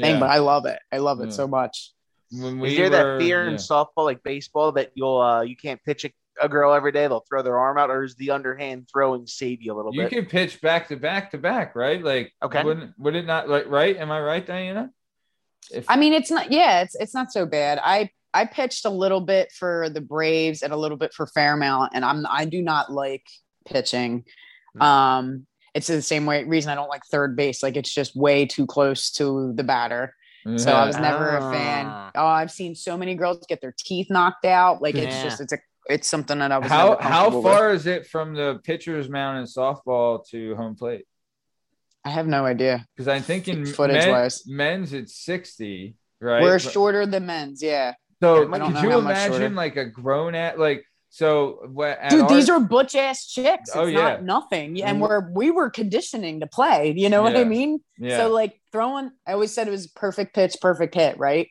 thing. Yeah. But I love it. I love it Yeah. so much. When Is we there were- that fear in yeah. softball, like baseball, that you'll uh, you can't pitch a, a girl every day? They'll throw their arm out, or is the underhand throwing save you a little You bit? You can pitch back to back to back, right? Like, Okay. Wouldn't would it not like right? Am I right, Diana? If, I mean, it's not. Yeah, it's it's not so bad. I I pitched a little bit for the Braves and a little bit for Fairmount, and I'm I do not like pitching. Hmm. Um, it's the same way reason I don't like third base. Like it's just way too close to the batter. So I was never a fan. Ah. Oh, I've seen so many girls get their teeth knocked out. Like it's Yeah. just it's a it's something that I was how never how comfortable with. far is it from the pitcher's mound in softball to home plate? I have no idea. Because I'm thinking Footage men- wise. men's it's sixty, right? We're But- shorter than men's. Yeah, So I could you imagine like a grown at like so what? dude, our- these are butch ass chicks. It's Oh, yeah. not nothing. And Mhm. we're we were conditioning to play. You know what I mean? yeah. So like throwing, I always said it was perfect pitch, perfect hit, right?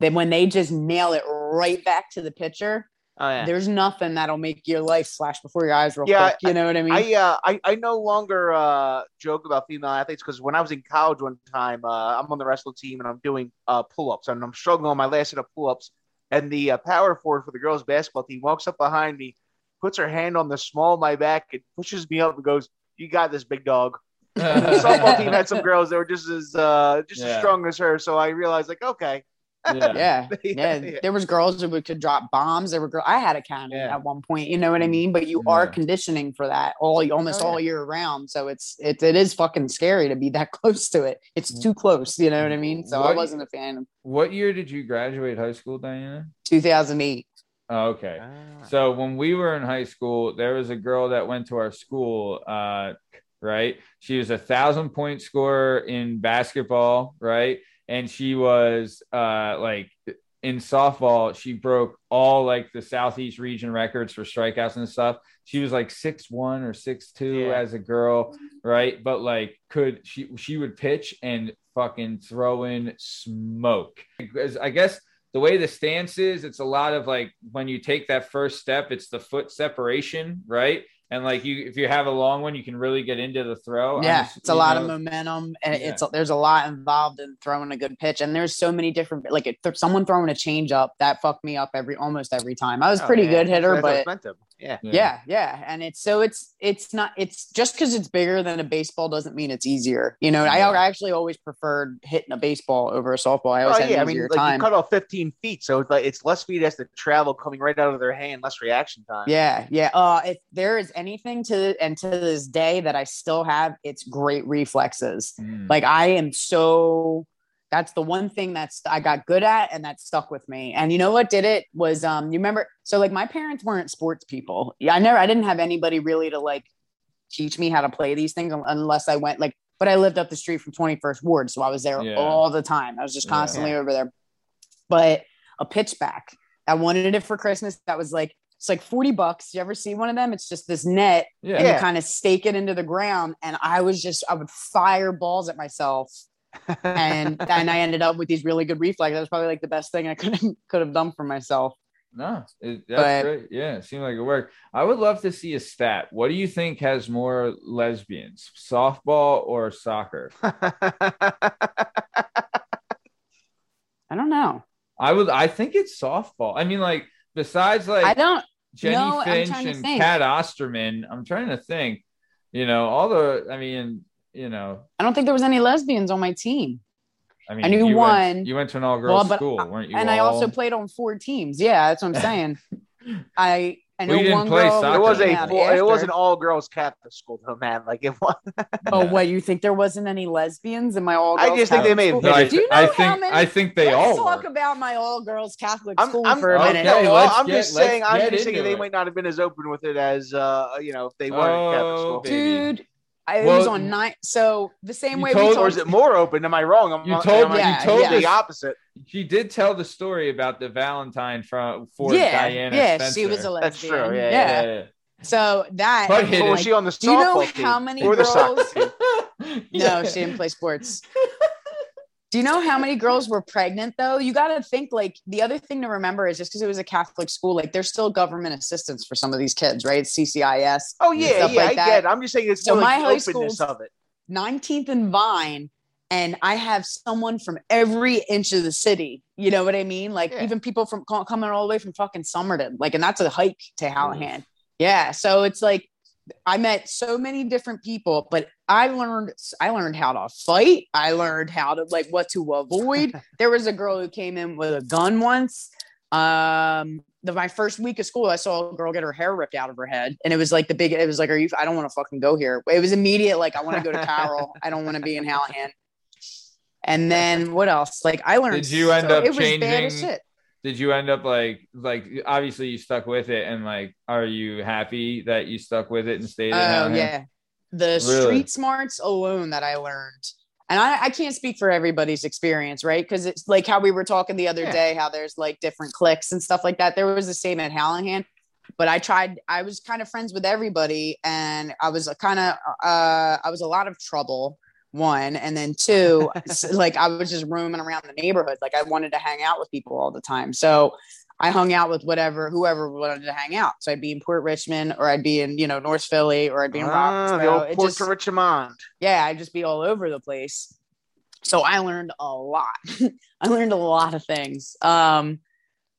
Then when they just nail it right back to the pitcher, Oh yeah. there's nothing that'll make your life flash before your eyes real Yeah, quick. You know what I mean? I uh I, I no longer uh joke about female athletes because when I was in college one time, uh, I'm on the wrestling team and I'm doing uh pull ups and I'm struggling on my last set of pull ups, and the uh, power forward for the girls basketball team walks up behind me, puts her hand on the small of my back and pushes me up and goes, "You got this, big dog." The softball team had some girls that were just as uh just Yeah. as strong as her, so I realized like, okay, yeah. yeah. Yeah, Yeah, yeah. there was girls that would could drop bombs. There were girls. I had a cannon Yeah. at one point. You know what I mean? But you are conditioning for that all almost Oh, yeah. all year round. So it's it, it is fucking scary to be that close to it. It's too close. You know what I mean? So I wasn't a fan What year did you graduate high school, Diana? 2008. Oh, okay. Ah. So when we were in high school, there was a girl that went to our school, uh, right? She was a thousand point scorer in basketball, right? And she was uh, like in softball, she broke all like the Southeast region records for strikeouts and stuff. She was like six one or six two Yeah. as a girl, right? But like, could she she would pitch and fucking throw in smoke? Because I guess the way the stance is, it's a lot of like when you take that first step, it's the foot separation, right? And like you, if you have a long one, you can really get into the throw. Yeah, just- it's a lot know, of momentum, and Yeah. it's there's a lot involved in throwing a good pitch. And there's so many different like if there's someone throwing a change up that fucked me up every almost every time. I was Oh, pretty yeah. good hitter, That's but it's meant yeah. yeah yeah and it's so it's it's not it's just because it's bigger than a baseball doesn't mean it's easier you know I, Yeah. I actually always preferred hitting a baseball over a softball i always Oh had yeah, I mean, easier like time you cut off 15 feet, so it's like it's less feet has to travel coming right out of their hand, less reaction time. yeah yeah uh if there is anything to and to this day that i still have it's great reflexes Mm. like i am so that's the one thing that's i got good at and that stuck with me and you know what did it was um you remember so like my parents weren't sports people yeah i never i didn't have anybody really to like teach me how to play these things unless i went like but i lived up the street from 21st ward so i was there Yeah. all the time i was just Yeah. constantly over there but a pitchback i wanted it for christmas that was like it's like 40 bucks you ever see one of them it's just this net yeah. and Yeah. you kind of stake it into the ground. And I was just, I would fire balls at myself. And and I ended up with these really good reflexes. That was probably like the best thing I could have could have done for myself. No, it, that's But- great. Yeah, it seemed like it worked. I would love to see a stat. What do you think has more lesbians, softball or soccer? I don't know. I would. I think it's softball. I mean, like besides like I don't. Jennie no, Finch and. Cat Osterman. I'm trying to think. You know, all the. I mean, you know. I don't think there was any lesbians on my team. I mean, I knew you one. Went, you went to an all girls Well, but- school, weren't you? and I also played on four teams. Yeah, that's what I'm saying. I I know Well, didn't one play girl. soccer. it was Soccer. a came full, it was an all girls Catholic school though, man. Like it was. Oh, what you think there wasn't any lesbians in my all? Girls? I just think they may have No, I, Do you know I how think many- I think they Let's all talk were. about my all girls Catholic I'm- school I'm- for a Okay, minute. No, well, I'm get- just saying. I'm just thinking into they it. might not have been as open with it as uh, you know if they weren't Oh, Catholic school. dude I, it was on nine. So the same you way told- we or is it more open? Am I wrong? I'm, You told- I- yeah, you told yeah. the opposite. She did tell the story about the Valentine from for yeah, Diana yeah, Spencer. she was a lesbian. That's true, yeah, yeah. yeah. So that But and, was like, she on the do you know softball team? how many or girls- No, she didn't play sports. Do you know how many girls were pregnant though? You got to think like the other thing to remember is just because it was a Catholic school, like there's still government assistance for some of these kids, right? It's CCIS, Oh yeah, yeah, like I that. get. It. I'm just saying it's So like my high openness school's- of it. 19th and Vine, and I have someone from every inch of the city. You know what I mean? Like Yeah. even people from coming all the way from fucking Somerton, like, and that's a hike to Hallahan. Yeah, so it's like I met so many different people, but I learned I learned how to fight. I learned how to like what to avoid. there was a girl who came in with a gun once. Um, the, my first week of school, I saw a girl get her hair ripped out of her head, and it was like the big. It was like, "Are you? I don't want to fucking go here." It was immediate. Like, I want to go to Carroll. I don't want to be in Hallahan. And then what else? Like, I learned. Did you end so- up it was bad as changing- shit. Did you end up like like obviously you stuck with it and like are you happy that you stuck with it and stayed? Oh yeah, the Really? street smarts alone that I learned, and I, I can't speak for everybody's experience, right? Because it's like how we were talking the other Yeah. day, how there's like different cliques and stuff like that. There was the same at Hallahan, but I tried. I was kind of friends with everybody, and I was kind of uh, I was a lot of trouble. One and then two, like I was just roaming around the neighborhood. Like I wanted to hang out with people all the time. So I hung out with whatever, whoever wanted to hang out. So I'd be in Port Richmond or I'd be in, you know, North Philly or I'd be in Ah, the old Port just- to Richmond. yeah, I'd just be all over the place. So I learned a lot. I learned a lot of things. Um,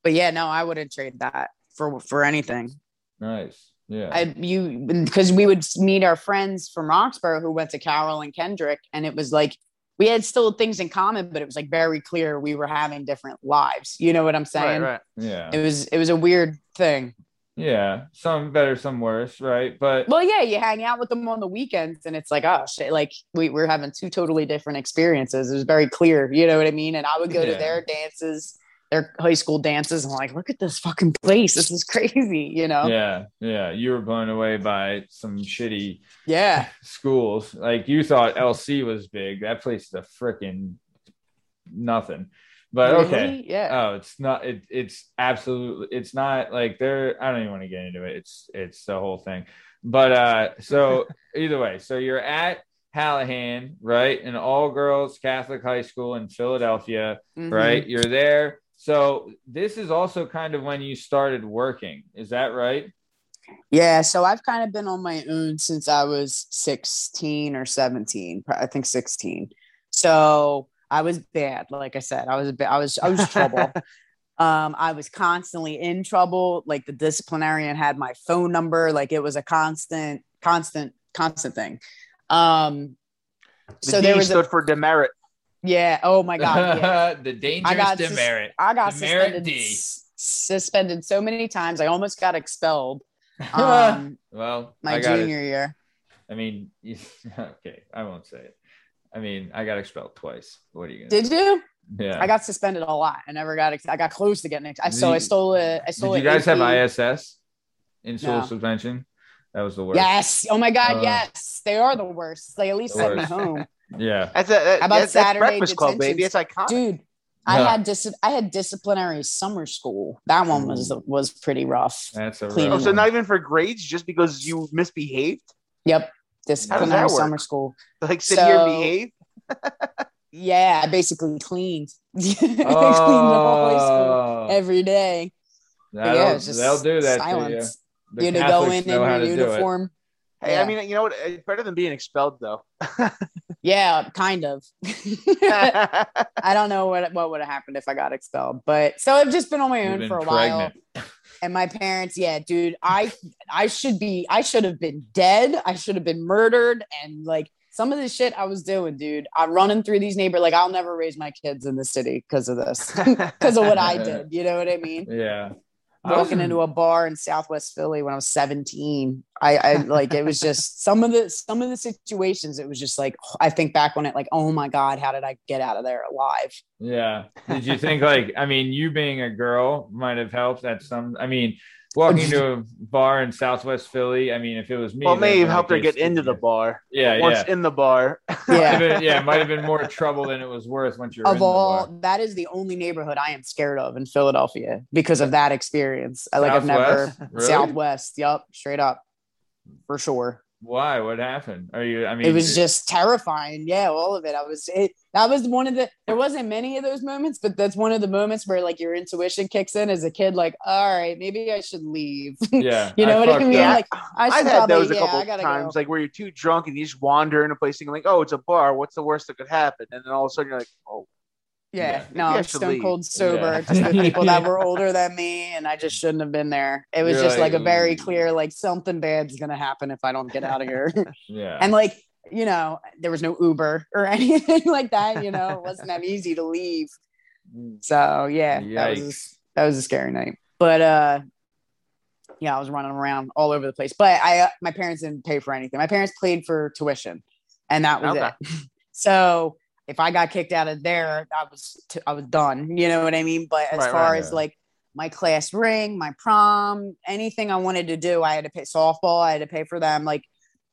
but yeah, no, I wouldn't trade that for for anything. Nice. Yeah. I you because we would meet our friends from Roxborough who went to Carroll and Kendrick, and it was like we had still things in common, but it was like very clear we were having different lives. You know what I'm Right, saying? right. yeah. It was it was a weird thing. Yeah. Some better, some worse, right? But Well, yeah, you hang out with them on the weekends, and it's like, oh shit, like we we're having two totally different experiences. It was very clear, you know what I mean? And I would go Yeah. to their dances, their high school dances, and like, look at this fucking place. This is crazy, you know? yeah, yeah. You were blown away by some shitty Yeah. schools. Like you thought LC was big. That place is a freaking nothing. But okay. Yeah. Oh, it's not. It, it's absolutely. It's not like they're. I don't even want to get into it. It's it's the whole thing. But uh, so either way, so you're at Hallahan, right? An all girls Catholic high school in Philadelphia, Mhm. right? You're there. So this is also kind of when you started working. Is that right? Yeah. So I've kind of been on my own since I was 16 or 17. I think 16. So I was bad. Like I said, I was a bit, I was, I was trouble. um, I was constantly in trouble. Like the disciplinarian had my phone number. Like it was a constant, constant, constant thing. Um, The so D there was, stood a, for demerit. Yeah. Oh my God. Yeah. the dangerous I got sus- demerit. I got Demerit suspended, s- suspended so many times. I almost got expelled. Um, well, my I got junior year. I mean, okay, I won't say it. I mean, I got expelled twice. What are you gonna? Did you? yeah. I got suspended a lot. I never got. Ex- I got close to getting. Ex- I, so I stole a. I stole. Did you guys have ISS in school No. suspension? That was the worst. Yes. Oh my God. Uh, yes, they are the worst. They at least the sent me home, Yeah. That's a that, How about that's, that's Saturday Breakfast Club, baby. It's iconic. dude. I Yeah. had dis- I had disciplinary summer school. That one was mm. was pretty rough. That's a Cleaning Oh, so not even for grades, just because you misbehaved? Yep. Disciplinary summer school. Like sit here and behave? Yeah, I basically cleaned. I cleaned the whole school Oh, every day. That'll, yeah, just they'll do that silence. to you. You had to go in in your to it. uniform. Hey, Yeah. I mean, you know what? It's better than being expelled, though. Yeah, kind of. I don't know what what would have happened if I got expelled, but so I've just been on my own for a while. And my parents, yeah, dude, I I should be I should have been dead. I should have been murdered. And like some of the shit I was doing, dude, I'm running through these neighbors. Like I'll never raise my kids in the city because of this, because of what I did. You know what I mean? Yeah. Walking in- into a bar in Southwest Philly when I was 17. I, I like it was just some of the some of the situations. It was just like I think back on it, like, oh my god, how did I get out of there alive? Yeah. Did you think like I mean you being a girl might have helped at some I mean walking to a bar in Southwest Philly. I mean if it was me Well, then maybe it helped her get into the bar. Yeah, Once yeah. in the bar. Might Yeah. been- yeah, it might have been more trouble than it was worth once you're in of the all, bar. that is the only neighborhood I am scared of in Philadelphia because of that experience. I like I've never Southwest? Really? Southwest. Yep, straight up, for sure. Why? What happened? Are you I mean it was just terrifying. Yeah, all of it. I was it. That was one of the. There wasn't many of those moments, but that's one of the moments where like your intuition kicks in as a kid. Like, all right, maybe I should leave. yeah. you know what I fucked mean? up. Like, I I've had those a yeah, couple I gotta times, go. like where you're too drunk and you just wander in a place thinking like, oh, it's a bar. What's the worst that could happen? And then all of a sudden you're like, oh, Yeah, no, I'm stone leave. cold sober. Yeah. Just with people that were older than me, and I just shouldn't have been there. It was You're just like, like, a very clear, like something bad's gonna happen if I don't get out of here. Yeah. and like, you know, there was no Uber or anything like that. You know, it wasn't that easy to leave. So yeah, that was Yikes. that was a scary night. But uh, yeah, I was running around all over the place. But I, uh, my parents didn't pay for anything. My parents paid for tuition, and that was Okay. it. so if I got kicked out of there, I was t- I was done. You know what I mean? But as Right, far right, as yeah. like my class ring, my prom, anything I wanted to do, I had to pay softball. I had to pay for them. Like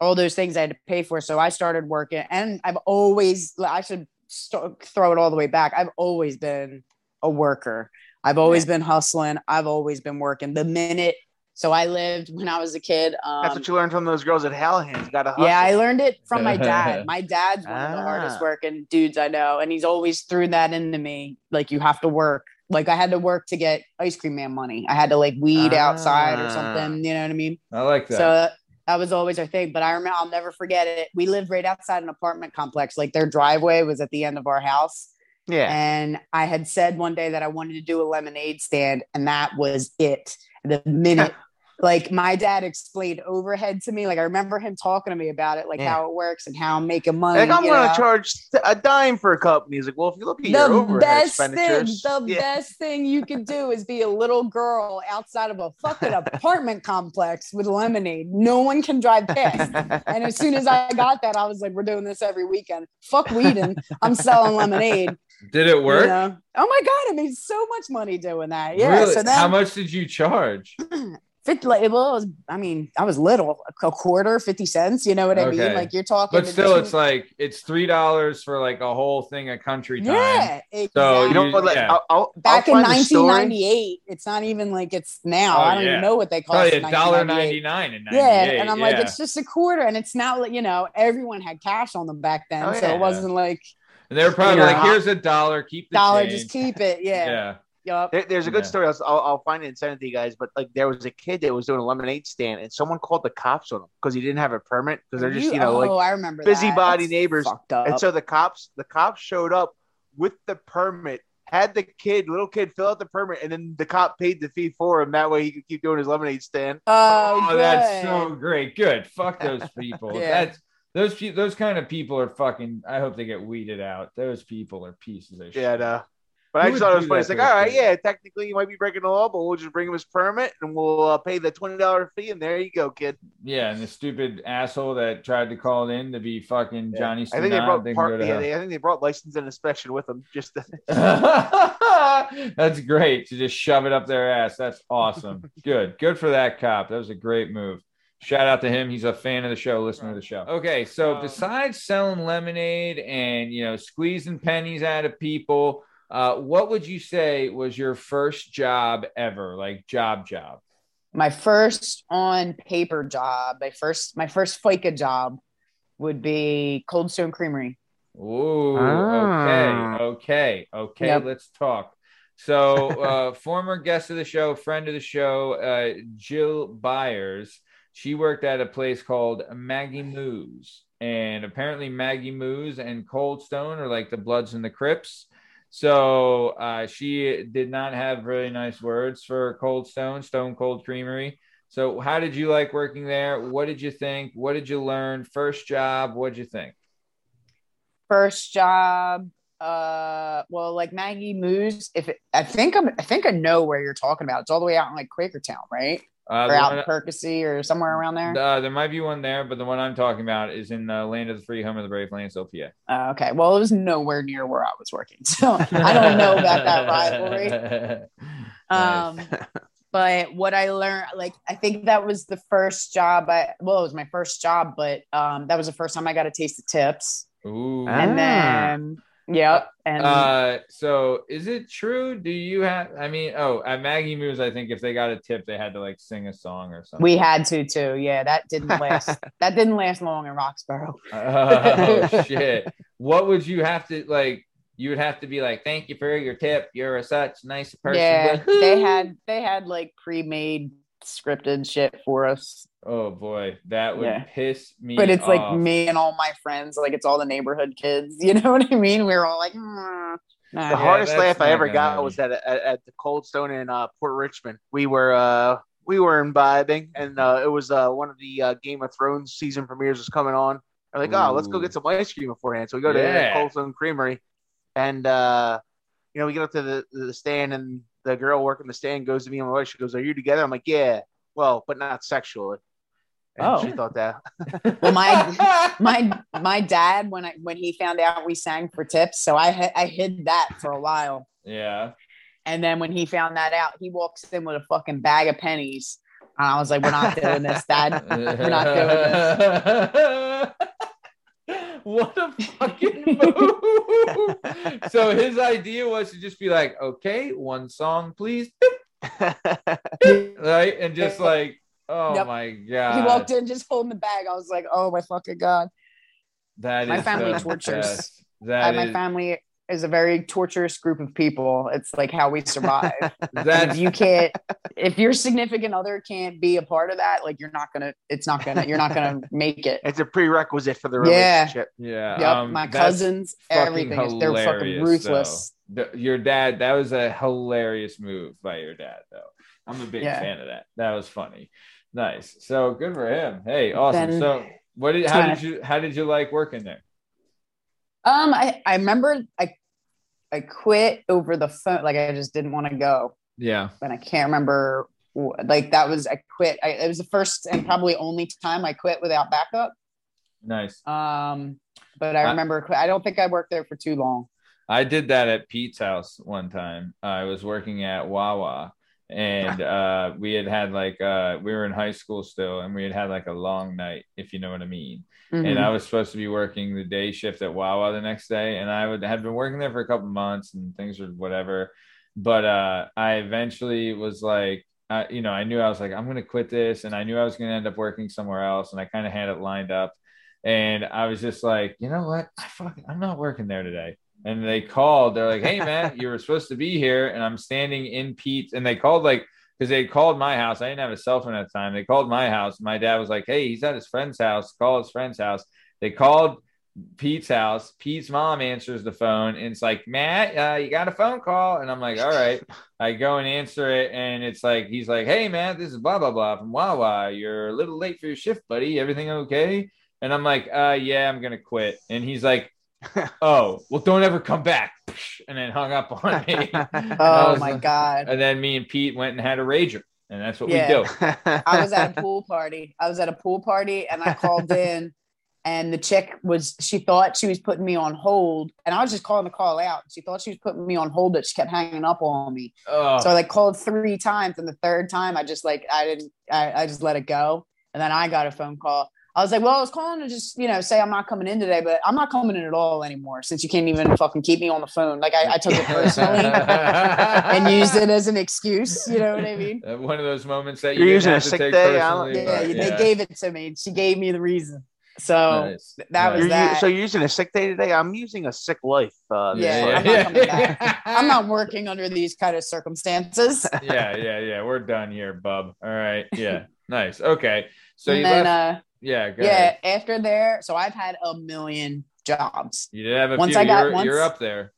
all those things I had to pay for. So I started working, and I've always I should st- throw it all the way back. I've always been a worker. I've always been hustling. I've always been working. The minute, so I lived when I was a kid. Um, that's what you learned from those girls at Hallahan's. You got to yeah, I learned it from my dad. My dad's one of the Ah. hardest working dudes I know, and he's always threw that into me. Like you have to work. Like I had to work to get ice cream man money. I had to like weed outside or Ah. something. You know what I mean? I like that. So that was always our thing. But I remember, I'll never forget it. We lived right outside an apartment complex. Like their driveway was at the end of our house. Yeah. And I had said one day that I wanted to do a lemonade stand, and that was it. The minute, like my dad explained overhead to me, like I remember him talking to me about it, like Yeah. how it works and how I'm making money. Like I'm gonna know? charge a dime for a cup, and he's like, "Well, if you look at your the overhead best thing, the yeah. best thing you could do is be a little girl outside of a fucking apartment complex with lemonade. No one can drive past. And as soon as I got that, I was like, we're doing this every weekend. Fuck weeding. I'm selling lemonade. Did it you work? know? Oh my God, I made so much money doing that. Yeah. Really? So then How much did you charge? Fifty, like, well, was, I mean, I was little, a quarter, 50 cents. You know what I Okay. mean? Like you're talking. But still, it's like it's three dollars for like a whole thing of country time. yeah. exactly. So, You know You- Like, yeah. I'll, I'll, Back I'll in find the story. 1998, it's not even like it's now. Oh, I don't yeah. even know what they cost. Probably in a dollar ninety nine in ninety Yeah, and I'm like, it's just a quarter, and it's not like you know everyone had cash on them back then, Oh, so yeah. it wasn't like and they were probably you know, like, here's a dollar, keep the dollar, change. just keep it. Yeah, yeah. yup. There, there's a good Yeah. story. I'll, I'll, I'll find it and send it to you guys. But like, there was a kid that was doing a lemonade stand, and someone called the cops on him because he didn't have a permit because they're just you, know oh, like I remember busybody that. Neighbors. And so the cops, the cops showed up with the permit, had the kid, little kid, fill out the permit, and then the cop paid the fee for him. That way, he could keep doing his lemonade stand. oh, Oh, that's so great. Good. Fuck those people. Yeah. That's those pe- those kind of people are fucking. I hope they get weeded out. Those people are pieces of shit. Yeah, no. But Who I just thought it was funny. It's like, all right, kid? yeah, technically you might be breaking the law, but we'll just bring him his permit and we'll uh, pay the twenty dollar fee, and there you go, kid. Yeah, and the stupid asshole that tried to call it in to be fucking Johnny. I think they brought can part, yeah, they, I think they brought license and inspection with them. Just to, That's great to just shove it up their ass. That's awesome. Good. Good for that cop. That was a great move. Shout out to him. He's a fan of the show, listener to the show. Okay, so Um, besides selling lemonade and you know squeezing pennies out of people, uh, what would you say was your first job ever? Like job job. my first on paper job, my first my first FICA job would be Cold Stone Creamery. Ooh, Ah. okay, okay, okay. Yep. Let's talk. So, uh, former guest of the show, friend of the show, uh, Jill Byers. She worked at a place called Maggie Moo's, and apparently Maggie Moo's and Cold Stone are like the Bloods and the Crips. So uh, she did not have really nice words for Cold Stone, Stone Cold Creamery. So, how did you like working there? What did you think? What did you learn? First job, what did you think? First job, uh, well, like Maggie Moo's. If it, I think I'm, I think I know where you're talking about. It's all the way out in like Quakertown, right? Uh, or the out in Percy or somewhere around there. uh, there might be one there, but the one I'm talking about is in the land of the free, home of the brave, Lansdale, PA. Oh, okay. Well, it was nowhere near where I was working, so I don't know about that rivalry. Um, but what I learned, like, I think that was the first job. I well, it was my first job, but um, that was the first time I got a taste of tips. Ooh. Ah. And then, yep, and Uh, so is it true? Do you have? I mean, oh, at Maggie Moo's, I think if they got a tip, they had to like sing a song or something. we had to too. Yeah, that didn't last. that didn't last long in Roxborough. oh shit! What would you have to like? You would have to be like, "Thank you for your tip. You're a such nice person." Yeah, Woohoo!" they had they had like pre-made scripted shit for us. Oh boy, that would Yeah. piss me. But it's like me and all my friends, like it's all the neighborhood kids. You know what I mean? We were all like, mm, nah. The hardest laugh I ever got happen. was at, at at the Cold Stone in uh, Port Richmond. We were uh, we were imbibing, and uh, it was uh, one of the uh, Game of Thrones season premieres was coming on. We're like, oh, let's go get some ice cream beforehand. So we go to Yeah. the Cold Stone Creamery, and uh, you know we get up to the the stand, and the girl working the stand goes to me and my wife. She goes, "Are you together?" I'm like, "Yeah." Well, but not sexually. And Oh. she thought that. Well, my my my dad when I when he found out we sang for tips, so I I hid that for a while, yeah. and then when he found that out, he walks in with a fucking bag of pennies, and I was like, "We're not doing this, Dad. We're not doing this. what a fucking move! so his idea was to just be like, "Okay, one song, please," right, and just like, "Oh Yep. my god!" He walked in just holding the bag. I was like, "Oh my fucking god!" That My is family tortures. I, That my is- family is a very torturous group of people. It's like how we survive. That's if you can't, if your significant other can't be a part of that, like you're not gonna, it's not gonna, you're not gonna make it. it's a prerequisite for the relationship. yeah. Yep, um, my cousins, everything. is They're fucking ruthless. The- your dad, that was a hilarious move by your dad, though. I'm a big Yeah. fan of that. That was funny. Nice. So good for him. Hey, awesome. Then- so what did how did you how did you like working there? Um, I I remember I I quit over the phone. Like I just didn't want to go, Yeah. and I can't remember. Like that was I quit. I, it was the first and probably only time I quit without backup. Nice. Um, but I I- remember I don't think I worked there for too long. I did that at Pete's house one time. I was working at Wawa and uh, we had had like uh, we were in high school still and we had had like a long night, if you know what I mean. Mhm. and I was supposed to be working the day shift at Wawa the next day, and I would had been working there for a couple months, and things were whatever. But uh, I eventually was like, you know, I knew I was like, I'm gonna quit this, and I knew I was gonna end up working somewhere else, and I kind of had it lined up, and I was just like, you know what, I fucking, I'm not working there today. And they called, they're like, hey man, you were supposed to be here, and I'm standing in Pete's, and they called like because they called my house. I didn't have a cell phone at the time. They called my house. My dad was like, "Hey, he's at his friend's house. Call his friend's house." They called Pete's house. Pete's mom answers the phone, and it's like, "Matt, uh, you got a phone call?" And I'm like, "All right." I go and answer it, and it's like he's like, "Hey, Matt, this is blah blah blah from Wawa. You're a little late for your shift, buddy. Everything okay?" And I'm like, "Uh, yeah, I'm gonna quit." And he's like, "Oh, well, don't ever come back." And then hung up on me. Oh was my like- god. And then me and Pete went and had a rager, and that's what Yeah. we do. I was at a pool party. I was at a pool party and I called in and the chick was she thought she was putting me on hold and I was just calling the call out. She thought she was putting me on hold, but she kept hanging up on me. Oh, So I like called three times and the third time I just like I didn't I, I just let it go. And then I got a phone call. I was like, well, I was calling to just, you know, say I'm not coming in today, but I'm not coming in at all anymore since you can't even fucking keep me on the phone. Like I, I took it personally and used it as an excuse. You know what I mean? Uh, One of those moments that You're you using a to sick take day, Alan? personally, Yeah, but they gave it to me. She gave me the reason. So Nice. that was You're that. so you're using a sick day today? I'm using a sick life. Uh, this Yeah, life. I'm not coming back. I'm not working under these kind of circumstances. yeah, yeah, yeah. We're done here, bub. All right. Yeah. nice. Okay. So and you then, left. uh, yeah. Go yeah, ahead. after there, so I've had a million jobs. You did have a once few. I got- you're, once- you're up there.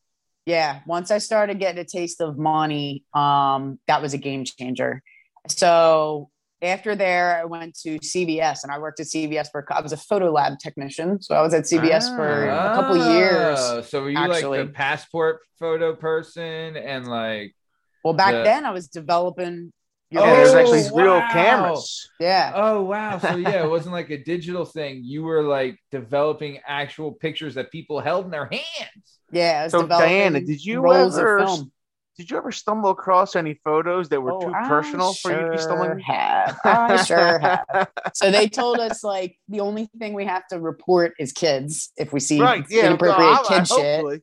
Yeah, once I started getting a taste of money, um, that was a game changer. So after there, I went to CVS and I worked at CVS for. I was a photo lab technician, so I was at CVS for a couple years. Oh, So were you actually. like the passport photo person and like Well, back the- then I was developing, your Yeah, there's Oh, actually real wow. cameras. yeah. Oh wow! So yeah, it wasn't like a digital thing. You were like developing actual pictures that people held in their hands. Yeah, So, Diana, did you ever- film. Did you ever stumble across any photos that were Oh, too I personal for you to be sure stumbling? Have I sure have. So they told us like the only thing we have to report is kids if we see right. Yeah. inappropriate no, I- I- kid shit. hopefully.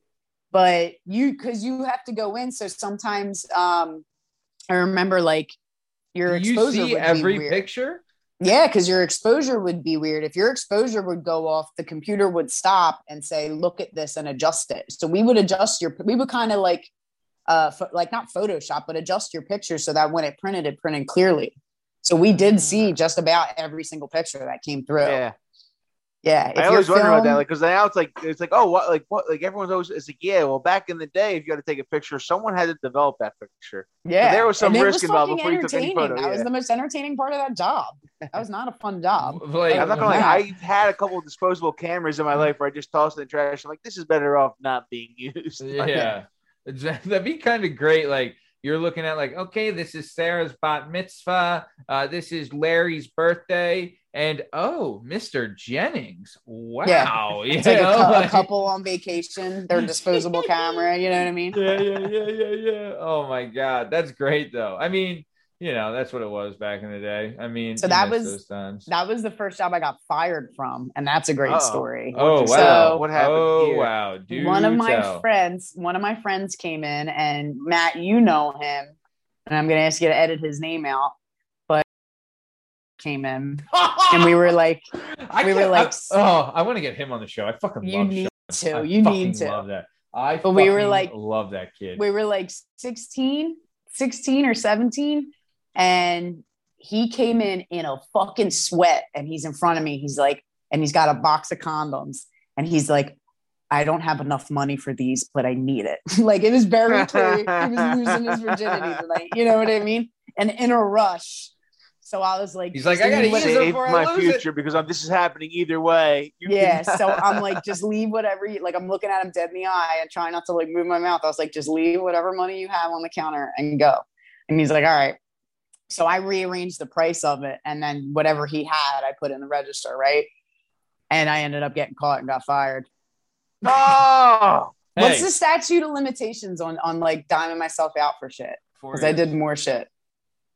But you because you have to go in, so sometimes um I remember like your Do you exposure see would every be weird. picture? Yeah, because your exposure would be weird. If your exposure would go off, the computer would stop and say, "Look at this and adjust it." So we would adjust your. We would kind of like, uh, pho- like not Photoshop, but adjust your picture so that when it printed, it printed clearly. So we did see just about every single picture that came through. Yeah. Yeah. I your always wonder about that, like, because now it's like it's like, oh, what, like, what, like, everyone's always it's like, yeah, well, back in the day, if you had to take a picture, someone had to develop that picture. yeah, there was some And it risk involved before you took any photo, That was the most entertaining part of that job. That was not a fun job. Like, I'm not gonna lie, Yeah. I've had a couple of disposable cameras in my life where I just tossed it in the trash. I'm like, this is better off not being used. yeah, that'd be kind of great. Like you're looking at like, okay, this is Sarah's bat mitzvah. Uh, this is Larry's birthday, and oh, Mr. Jennings. Wow, you It's like a, know, cou- a couple on vacation, their disposable camera. You know what I mean? yeah, yeah, yeah, yeah, yeah. Oh my god, that's great though. I mean, you know, that's what it was back in the day. I mean, So that was- That was the first job I got fired from, and that's a great Uh-oh. story. Oh wow! So- What happened Oh here? wow! Do one of my tell. friends, one of my friends came in, and Matt, you know him, and I'm gonna ask you to edit his name out, but came in, and we were like, I we were like- I- oh, I want to get him on the show. I fucking You love need Sean. to. I You need to. Love that. I. But we were like- love that kid. we were like 16, 16 or 17, and he came in in a fucking sweat, and he's in front of me. He's like, and he's got a box of condoms, and he's like, I don't have enough money for these, but I need it. like it was very clear he was losing his virginity tonight. You know what I mean? And in a rush. So I was like, He's like, I gotta use what- it Save before I my lose it. future because I'm, this is happening either way. You yeah. can- So I'm like, just leave whatever you like. I'm looking at him dead in the eye and trying not to like move my mouth. I was like, just leave whatever money you have on the counter and go. And he's like, all right. So I rearranged the price of it, and then whatever he had, I put in the register, right? And I ended up getting caught and got fired. oh, What's the statute of limitations on on like diming myself out for shit? Because I did more shit.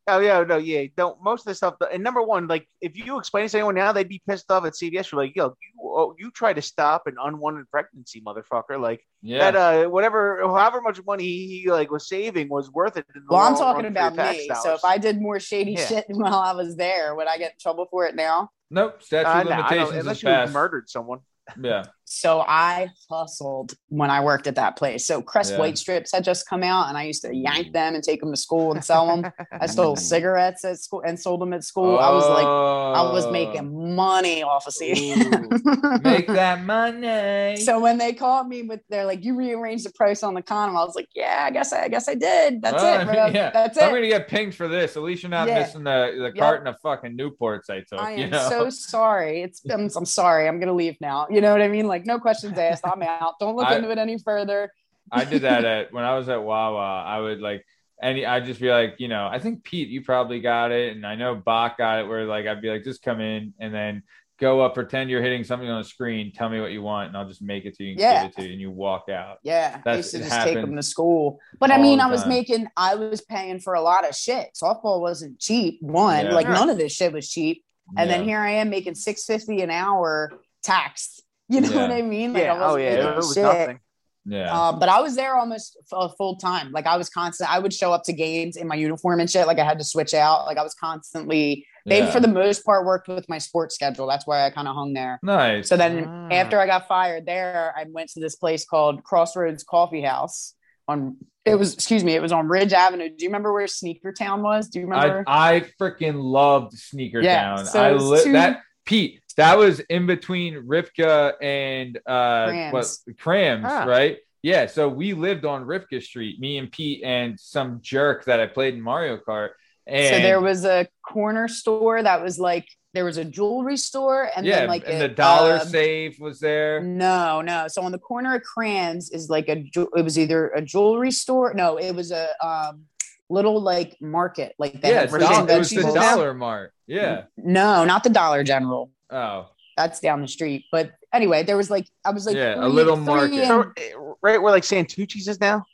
oh yeah, no, yeah. Don't most of the stuff. And number one, like if you explain this to anyone now, they'd be pissed off at CVS. You're like, yo, you oh, you try to stop an unwanted pregnancy, motherfucker. Like Yeah. that, uh, whatever, however much money he, he like was saving was worth it. Well, I'm talking run for your about tax me. So if I did more shady Yeah. shit while I was there, would I get in trouble for it now? nope. Statute Uh, of no, I limitations unless is you passed. murdered someone. Yeah. So I hustled when I worked at that place. So Crest Yeah. White strips had just come out, and I used to yank them and take them to school and sell them. I stole Mm. cigarettes at school and sold them at school. I was like, I was Oh. making money off of CD. make that money. so when they called me with, they're like, "You rearranged the price on the condom." I was like, "Yeah, I guess I, I guess I did. That's Oh, it, bro. Yeah. That's I'm gonna get pinged for this. At least you're not Yeah. missing the, the Yep. carton of fucking Newports I took. I you am know? so sorry. It's I'm, I'm sorry. I'm gonna leave now. You know what I mean? Like no questions asked. I'm out. Don't look I- into it any further. I did that at when I was at Wawa. I would like any I'd just be like, you know, I think Pete, you probably got it, and I know Bach got it. Where like I'd be like, just come in and then go up, pretend you're hitting something on the screen, tell me what you want, and I'll just make it to you and Yeah. give it to you, and you walk out. Yeah, I used to just take them to school. But I mean, I was time. making, I was paying for a lot of shit. Softball wasn't cheap. One, Yeah. like none of this shit was cheap. And then here I am making six fifty an hour taxed. You know Yeah. what I mean? Like, I yeah. Oh wasn't yeah. It, was shit. nothing. yeah. Uh, but I was there almost f- full time. Like I was constant. I would show up to games in my uniform and shit. Like I had to switch out. Like I was constantly. They Yeah. for the most part worked with my sports schedule. That's why I kind of hung there. nice. So then Ah. after I got fired there, I went to this place called Crossroads Coffee House on it was excuse me, it was on Ridge Avenue. Do you remember where Sneaker Town was? Do you remember? I, I freaking loved Sneaker Yeah, Town. so I it li- two- that Pete. That was in between Ripka and uh Krams. what Krams, Ah. right? Yeah. So we lived on Ripka Street, me and Pete and some jerk that I played in Mario Kart. And so there was a corner store that was like there was a jewelry store and yeah, then like and a, the dollar uh, safe was there. No, no. So on the corner of Crans is like a. It was either a jewelry store. No, it was a. Um, little like market, like that. yeah, had it's Percent fruits dollar, and it was the. Dollar Mart. Yeah. No, not the Dollar General. Oh, That's down the street. But anyway, there was like I was like Yeah, a little three market. and- uh, right where like Santucci's is now.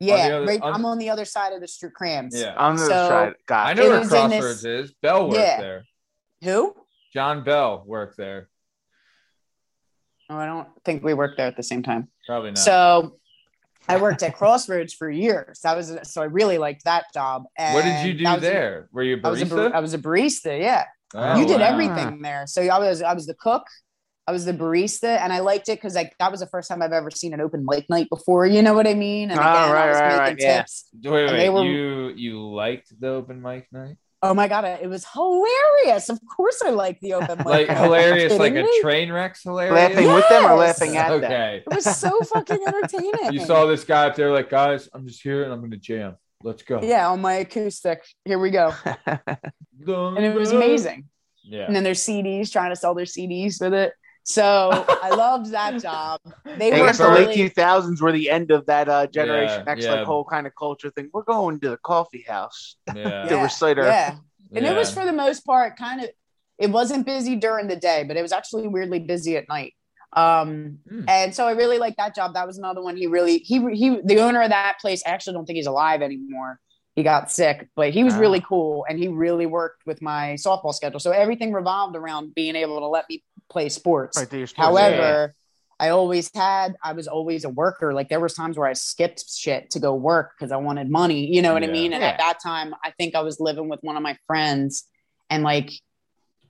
yeah, other- right. on- I'm on the other side of the street. Krams. yeah. I'm gonna So- try it. God, I know where was in this- Crossroads is. Bell worked Yeah. there. Who? John Bell worked there. Oh, I don't think we worked there at the same time. Probably not. So I worked at Crossroads for years. That was so I really liked that job. what did you do was- there? Were you a I was a barista? bar- I was a barista. Yeah, Oh, you did wow. everything there. So I was I was the cook. I was the barista, and I liked it because like that was the first time I've ever seen an open mic night before. You know what I mean? And Oh, again, I right, was right, making right, yeah. Wait, wait, were- you you liked the open mic night? Oh my god, it was hilarious. Of course, I like the open mic. Like hilarious, like kidding a me? train wreck's hilarious. laughing with them or laughing at them. okay. It was so fucking entertaining. You saw this guy up there, like, guys, I'm just here and I'm gonna jam. Let's go. Yeah, on my acoustic. Here we go. And it was amazing. Yeah. And then there's CDs trying to sell their CDs with it. So I loved that job. They I were the really, late two thousands were the end of that uh, generation Yeah, X yeah. like whole kind of culture thing. We're going to the coffee house. Yeah. The reciter. Yeah. And it was for the most part kind of it wasn't busy during the day, but it was actually weirdly busy at night. Um Mm. and so I really liked that job. That was another one he really he he the owner of that place, I actually don't think he's alive anymore. He got sick, but he was Ah. really cool and he really worked with my softball schedule. So everything revolved around being able to let me play sports. Right there, your sports- However, I always had, I was always a worker. Like there was times where I skipped shit to go work because I wanted money. You know what I mean? And Yeah. at that time, I think I was living with one of my friends, and like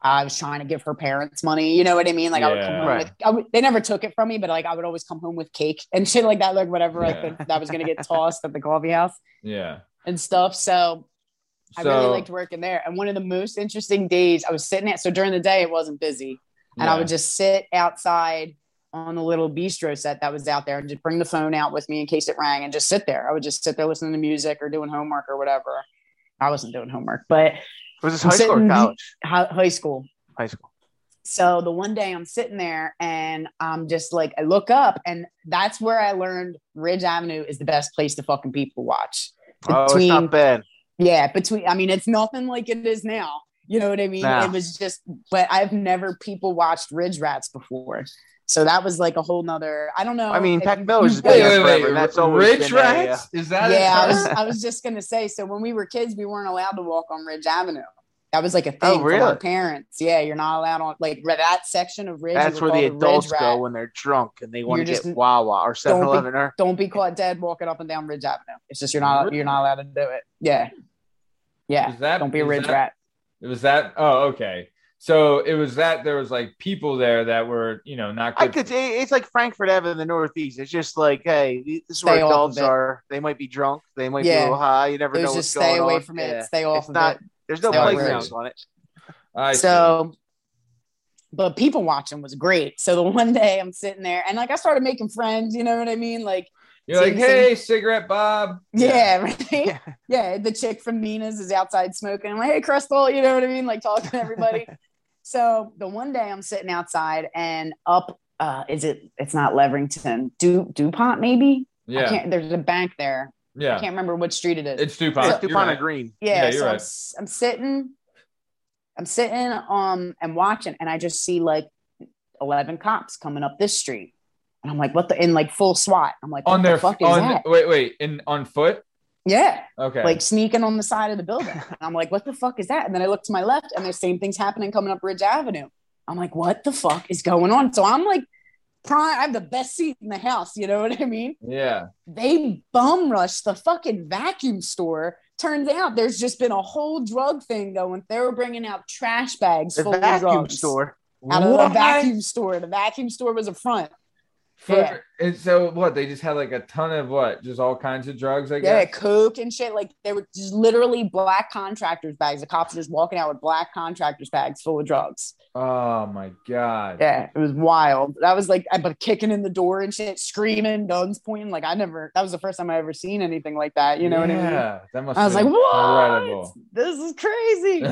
I was trying to give her parents money. You know what I mean? Like I would come home Right. with. I would, they never took it from me, but like I would always come home with cake and shit like that, like whatever I Yeah. that was gonna get tossed at the coffee house Yeah. and stuff. So I really liked working there. And one of the most interesting days I was sitting at, so during the day it wasn't busy. And I would just sit outside on the little bistro set that was out there and just bring the phone out with me in case it rang and just sit there. I would just sit there listening to music or doing homework or whatever. I wasn't doing homework, but Was this I'm high school or college? high school. High school. So the one day I'm sitting there and I'm just like, I look up and that's where I learned Ridge Avenue is the best place to fucking people watch. Oh, it's not bad. Yeah, between I mean, it's nothing like it is now. You know what I mean? Nah. It was just, but I've never people watched Ridge Rats before. So that was like a whole nother. I don't know. I mean, if Peck you- Miller's you been Wait, wait, wait. that's always Rich been a, uh. Is that yeah, I a was? I was just gonna say. So when we were kids, we weren't allowed to walk on Ridge Avenue. That was like a thing Oh, for our parents. Yeah, you're not allowed on like that section of Ridge. That's where the adults Ridge go when they're drunk and they want to You're get just- Wawa or 7-Eleven. Or Don't be caught dead walking up and down Ridge Avenue. It's just you're not you're not allowed to do it. Yeah, yeah. Is that- don't be a is Ridge that- Rat. It was that. Oh, okay. So it was that there was like people there that were, you know, not I could. It's like Frankford Ave in the Northeast. It's just like, hey, this is Stay where off of adults are. They might be drunk. They might be a little high. You never It know was what's just going stay away on. from it. Yeah. Stay off It's of not. it. There's no Stay away playgrounds on it. I see. So, but people watching was great. So the one day I'm sitting there and like I started making friends. You know what I mean? Like, you're like, same- hey, cigarette Bob. yeah, right. Yeah. yeah, the chick from Nina's is outside smoking. I'm like, hey, Crystal, you know what I mean? Like talking to everybody. so the one day I'm sitting outside and up, uh, is it? It's not Leverington, du, Dupont, maybe. I Yeah. can't. There's a bank there. Yeah. I can't remember what street it is. It's DuPont. It's DuPont right. and Green. yeah, Yeah, you're so I'm, right. s- I'm sitting, I'm sitting um and watching, and I just see like 11 cops coming up this street, and I'm like, what the? In like full SWAT. I'm like, what On the their fuck is on that? wait wait in on foot. Yeah. Okay. like sneaking on the side of the building. And I'm like, what the fuck is that? And then I look to my left and there's same things happening coming up Ridge Avenue. I'm like, what the fuck is going on? So I'm like, prime, I have the best seat in the house. You know what I mean? yeah. They bum rush the fucking vacuum store. Turns out there's just been a whole drug thing going. They were bringing out trash bags The full of vacuum drugs store. out of the vacuum store. The vacuum store was a front. Yeah. And so what? They just had like a ton of what? Just all kinds of drugs. I guess. Yeah, coke and shit. Like they were just literally black contractors bags. The cops were just walking out with black contractors bags full of drugs. Oh my god. Yeah, it was wild. That was like, I but kicking in the door and shit, screaming, guns pointing. Like I never. That was the first time I ever seen anything like that. You know what I mean? Yeah. That must. I was like, what? Incredible. This is crazy.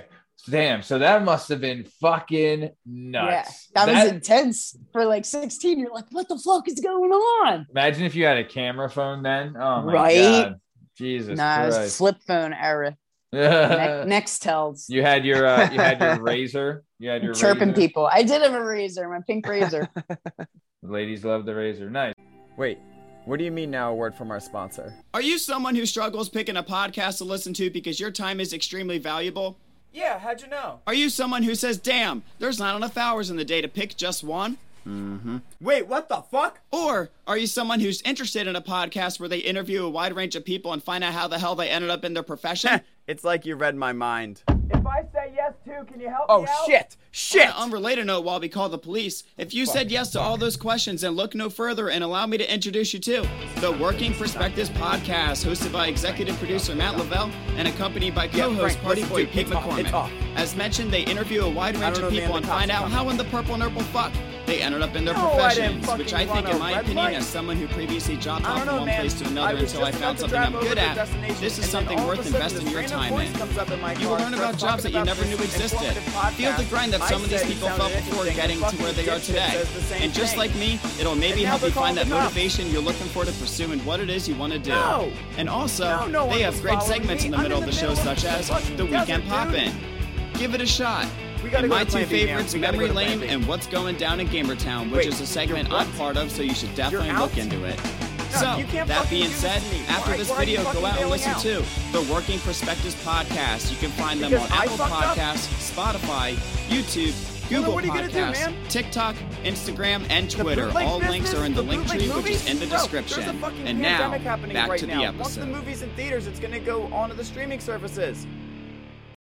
Damn. So that must have been fucking nuts. Yeah, that, was intense for like 16. You're like, what the fuck is going on? Imagine if you had a camera phone then. Oh my Right? god. Jesus nah, it was flip phone era. Ne- Nextels. you had your uh, you had your Razr. You had your Chirping Razr. people. I did have a Razr, my pink Razr. Ladies love the Razr. Nice. Wait, what do you mean now? A word from our sponsor. Are you someone who struggles picking a podcast to listen to because your time is extremely valuable? Yeah, how'd you know? Are you someone who says, damn, there's not enough hours in the day to pick just one? Mm-hmm. Wait, what the fuck? Or are you someone who's interested in a podcast where they interview a wide range of people and find out how the hell they ended up in their profession? It's like you read my mind. If I say can you help Oh me out? shit! Shit! On a unrelated note, while we call the police, if you said yes to all those questions and look no further and allow me to introduce you to the Working Perspectives podcast, hosted by executive producer Matt Lavelle and accompanied by co-host Frank, Party Boy dude, Pete it's McCormick. As mentioned, they interview a wide range of people and find out how in the purple nurple fuck they ended up in their No, I professions, which I think, in my opinion, light. as someone who previously jumped I off from one man. place to another was until I found something I'm good at, this is something all of a worth investing your time in. in You will learn about jobs that you never knew existed. Feel the grind that some of these people felt before getting to where they are today. says the same And just like me, it'll maybe help you find that calling the cops. motivation you're looking for to pursue and what it is you want to do. No. And also, No, they have great segments in the middle of the show, such as The Weekend Poppin'. Give it a shot. We gotta and go my two Plan B, man. favorites, Memory to Lane and What's Going Down in Gamertown, which Wait, is a segment I'm part of, so you should definitely look into it. so, that being said, after Why- this why video, go out and listen out? to the Working Perspectives podcast. You can find them Because on Apple fucked up? Podcasts, Spotify, YouTube, Well, Google you gonna do, Podcasts. TikTok, Instagram, and Twitter. All links business, are in the, link bootleg tree, which is in the Bro, description. And now, back right to now. the Once the movie's in theaters, it's gonna go onto the streaming services.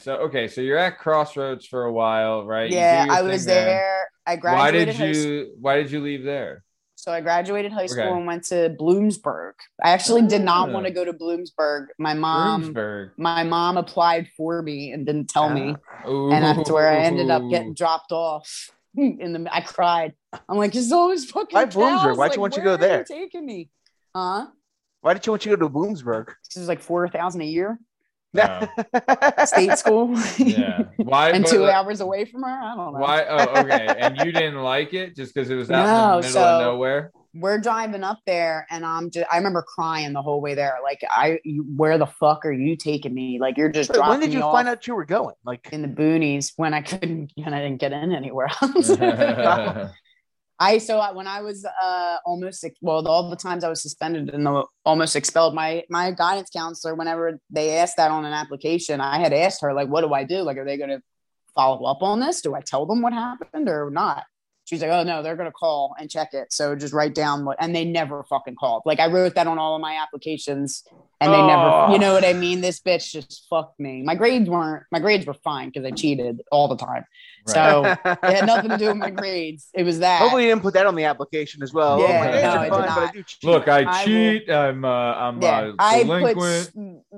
So okay, so you're at Crossroads for a while, right? Yeah, I was there. I graduated. Why graduated. did high school. you Why did you leave there? So I graduated high school Okay. and went to Bloomsburg. I actually did not Ah. want to go to Bloomsburg. My mom, Bloomsburg. my mom applied for me and didn't tell me, Ooh. and that's where I ended up getting dropped off. In the, I cried. I'm like, it's always fucking Why Bloomsburg? Why'd Like, you want you to where go are there? taking me, huh? Why did you want to go to Bloomsburg? This is like four thousand a year, No. state school, Yeah. Why? and two like, hours away from her. I don't know. Why? Oh, okay. and you didn't like it just because it was out No, in the middle so- of nowhere. we're driving up there and I'm just I remember crying the whole way there. Like I you, where the fuck are you taking me? Like you're just Wait, dropping when did you off find out you were going? Like, in the boonies when I couldn't and I didn't get in anywhere else. I so when I was uh almost well all the times I was suspended and almost expelled my my guidance counselor whenever they asked that on an application I had asked her like what do I do? Like are they going to follow up on this? Do I tell them what happened or not she's like oh no they're going to call and check it so just write down what and they never fucking called like I wrote that on all of my applications and they never you know what I mean this bitch just fucked me my grades weren't my grades were fine because I cheated all the time so it had nothing to do with my grades. It was that. hopefully you didn't put that on the application as well. Yeah, oh, no, are I did fine, but I not. do cheat. Look, I I will- cheat. I'm uh, I'm yeah, uh, I put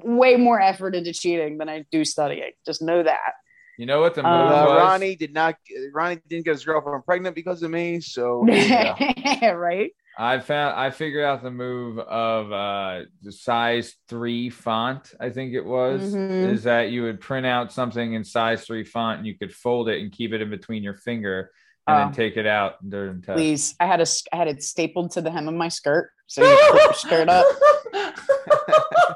way more effort into cheating than I do studying. Just know that. You know what the move Uh, was? Ronnie did not. Ronnie didn't get his girlfriend pregnant because of me. So right? I found I figured out the move of uh the size three font, I think it was, Mhm. is that you would print out something in size three font and you could fold it and keep it in between your finger and Oh. then take it out during test. Please, I had a s- I had it stapled to the hem of my skirt, so you put your skirt up.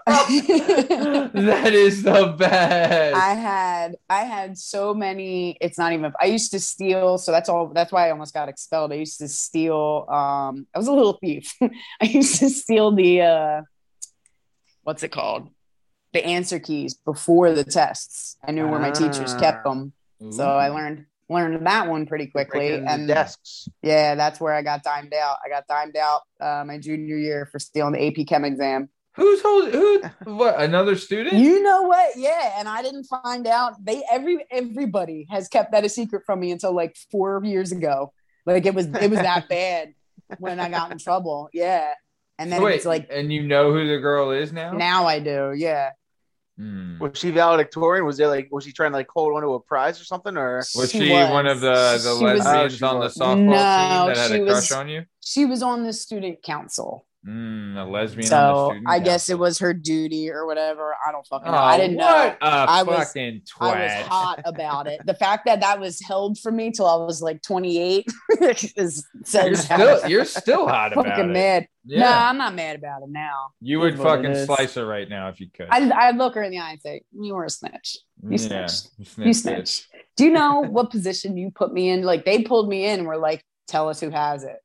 that is the best. I had I had so many. It's not even. I used to steal, so that's all. That's why I almost got expelled. I used to steal. Um, I was a little thief. I used to steal the uh, what's it called? The answer keys before the tests. I knew where my teachers kept Ah. them, so I learned learned that one pretty quickly. And desks. yeah, that's where I got dimed out. I got dimed out uh, my junior year for stealing the AP Chem exam. Who's holding who what another student? You know what? Yeah, and I didn't find out. They every everybody has kept that a secret from me until like four years ago. Like it was it was that bad when I got in trouble. Yeah, and then Wait, it's like and you know who the girl is now? now I do. Yeah, Hmm. Was she valedictorian? Was there like was she trying to like hold onto a prize or something? Or Was She she, was. one of the the She was- lesbians Oh, on the softball No, team that had she a was- crush on you? she was on the student council. Mm, a lesbian. on So student I guess it was her duty or whatever. I don't fucking know. Oh, I didn't know. what a I was- fucking I was hot about it. The fact that that was held from me till I was like 28 is says You're still, you're still hot about fucking it. mad. Yeah. No, I'm not mad about it now. you would is fucking slice her right now if you could. I I look her in the eye and say, "You were a snitch. You Yeah, snitched. you You snitched it. Do you know what position you put me in? Like they pulled me in. and Were like, "Tell us who has it."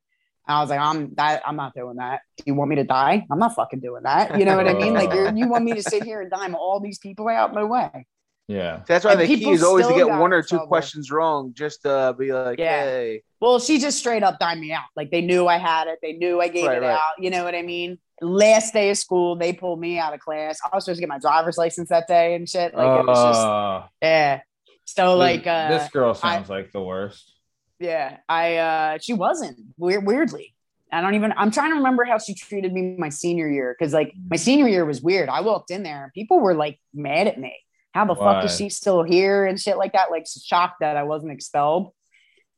And I was like, "I'm that. I'm not doing that. Do you want me to die? I'm not fucking doing that. You know what I mean? Like you're, you want me to sit here and dime all these people out? my way." Yeah. That's why And the key is always to get one or two trouble. questions wrong, just to be like, Yeah. hey, Well, she just straight up dimed me out. Like they knew I had it. They knew I gave Right, it right. out. You know what I mean? Last day of school, they pulled me out of class. I was supposed to get my driver's license that day and shit. Like it was just Oh, yeah. So this- like uh this girl sounds like the worst. Yeah, I uh she wasn't weird weirdly. I don't even I'm trying to remember how she treated me my senior year because like my senior year was weird. I walked in there and people were like mad at me. How the fuck is she still here and shit like that? Like shocked that I wasn't expelled.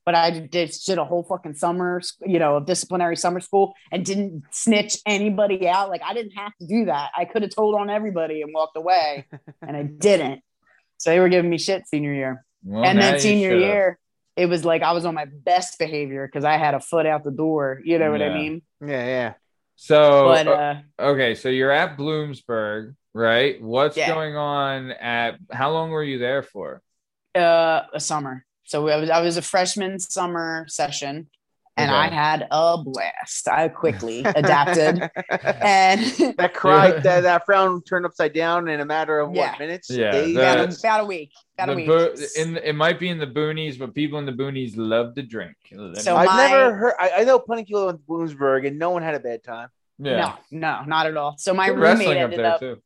But I did did a whole fucking summer, you know, of disciplinary summer school and didn't snitch anybody out. Like I didn't have to do that. I could have told on everybody and walked away, and I didn't. So they were giving me shit senior year Well, and then senior year, it was like I was on my best behavior because I had a foot out the door. You know what I mean? yeah, yeah. So But uh, okay, so you're at Bloomsburg, right? What's Yeah. going on at? How long were you there for? uh, a summer, so I was I was a freshman summer session, and Okay. I had a blast. I quickly adapted, and that cry, that, that frown turned upside down in a matter of Yeah. what minutes? Yeah, days? the- about, a, about a week. About a The bo- in it might be in the boonies, but people in the boonies love to drink. So I've my- never heard. I, I know plenty of people in Bloomsburg, and no one had a bad time. yeah, No, no, not at all. So my Good roommate wrestling up ended there up too.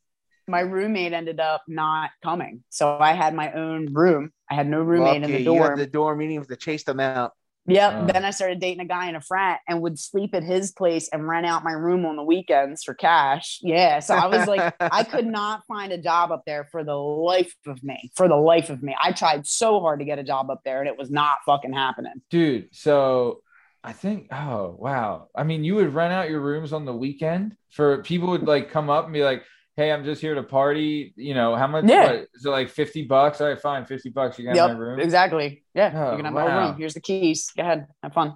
my roommate ended up not coming. So I had my own room. I had no roommate in Lucky, the You had the dorm meetings to chase them out. Yep. Oh. Then I started dating a guy in a frat and would sleep at his place and rent out my room on the weekends for cash. Yeah. So I was like, I could not find a job up there for the life of me. For the life of me. I tried so hard to get a job up there and it was not fucking happening. dude. So I think, oh wow. I mean, you would rent out your rooms on the weekend for people would like come up and be like, "Hey, I'm just here to party." You know, how much? Yeah. What, is it like fifty bucks? All right, fine, fifty bucks. You got my Yep. room. Exactly. Yeah. Oh, you can have my room. Here's the keys. Go ahead. Have fun.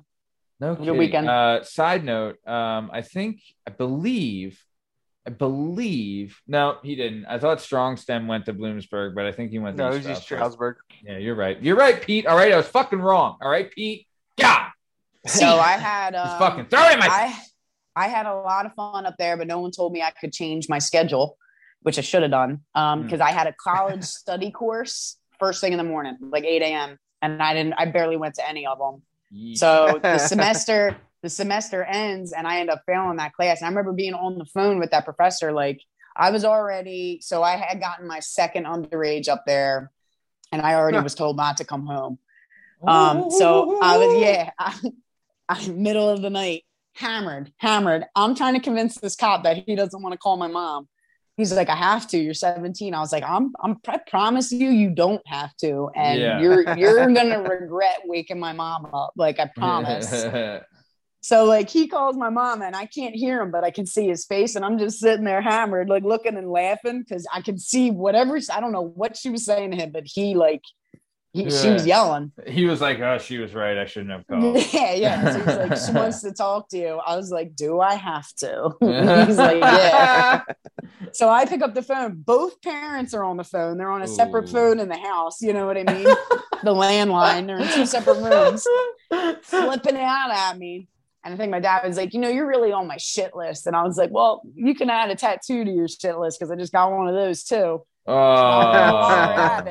No Good kidding. weekend. Uh, side note, um, I think I believe, I believe. No, he didn't. I thought Strong Stem went to Bloomsburg, but I think he went. No, to it was Stroudsburg. Stroudsburg. Yeah, you're right. You're right, Pete. All right, I was fucking wrong. All right, Pete. God, So I had just uh, fucking throw it in my. I I had a lot of fun up there, but no one told me I could change my schedule, which I should have done. Um, Hmm. because I had a college study course first thing in the morning, like 8 a.m. And I didn't I barely went to any of them. Yeesh. So the semester the semester ends and I end up failing that class. And I remember being on the phone with that professor, like I was already so I had gotten my second underage up there and I already was told not to come home. Um, so I was, yeah, I, I, middle of the night, hammered, hammered. I'm trying to convince this cop that he doesn't want to call my mom. He's like, I have to. You're 17. I was like, I'm, I'm, I promise you, you don't have to, and Yeah. you're, you're gonna regret waking my mom up. Like I promise. So like he calls my mom and I can't hear him, but I can see his face, and I'm just sitting there hammered, like looking and laughing because I can see whatever I don't know what she was saying to him, but he like he, she was yelling. he was like, "Oh, she was right. I shouldn't have called." Yeah, yeah. So he's like, she wants to talk to you. I was like, do I have to? he's like, yeah. So I pick up the phone. Both parents are on the phone. They're on a separate phone in the house. You know what I mean? the landline. They're in two separate rooms, flipping out at me. And I think my dad was like, you know, you're really on my shit list. And I was like, well, you can add a tattoo to your shit list because I just got one of those too. Oh, I'll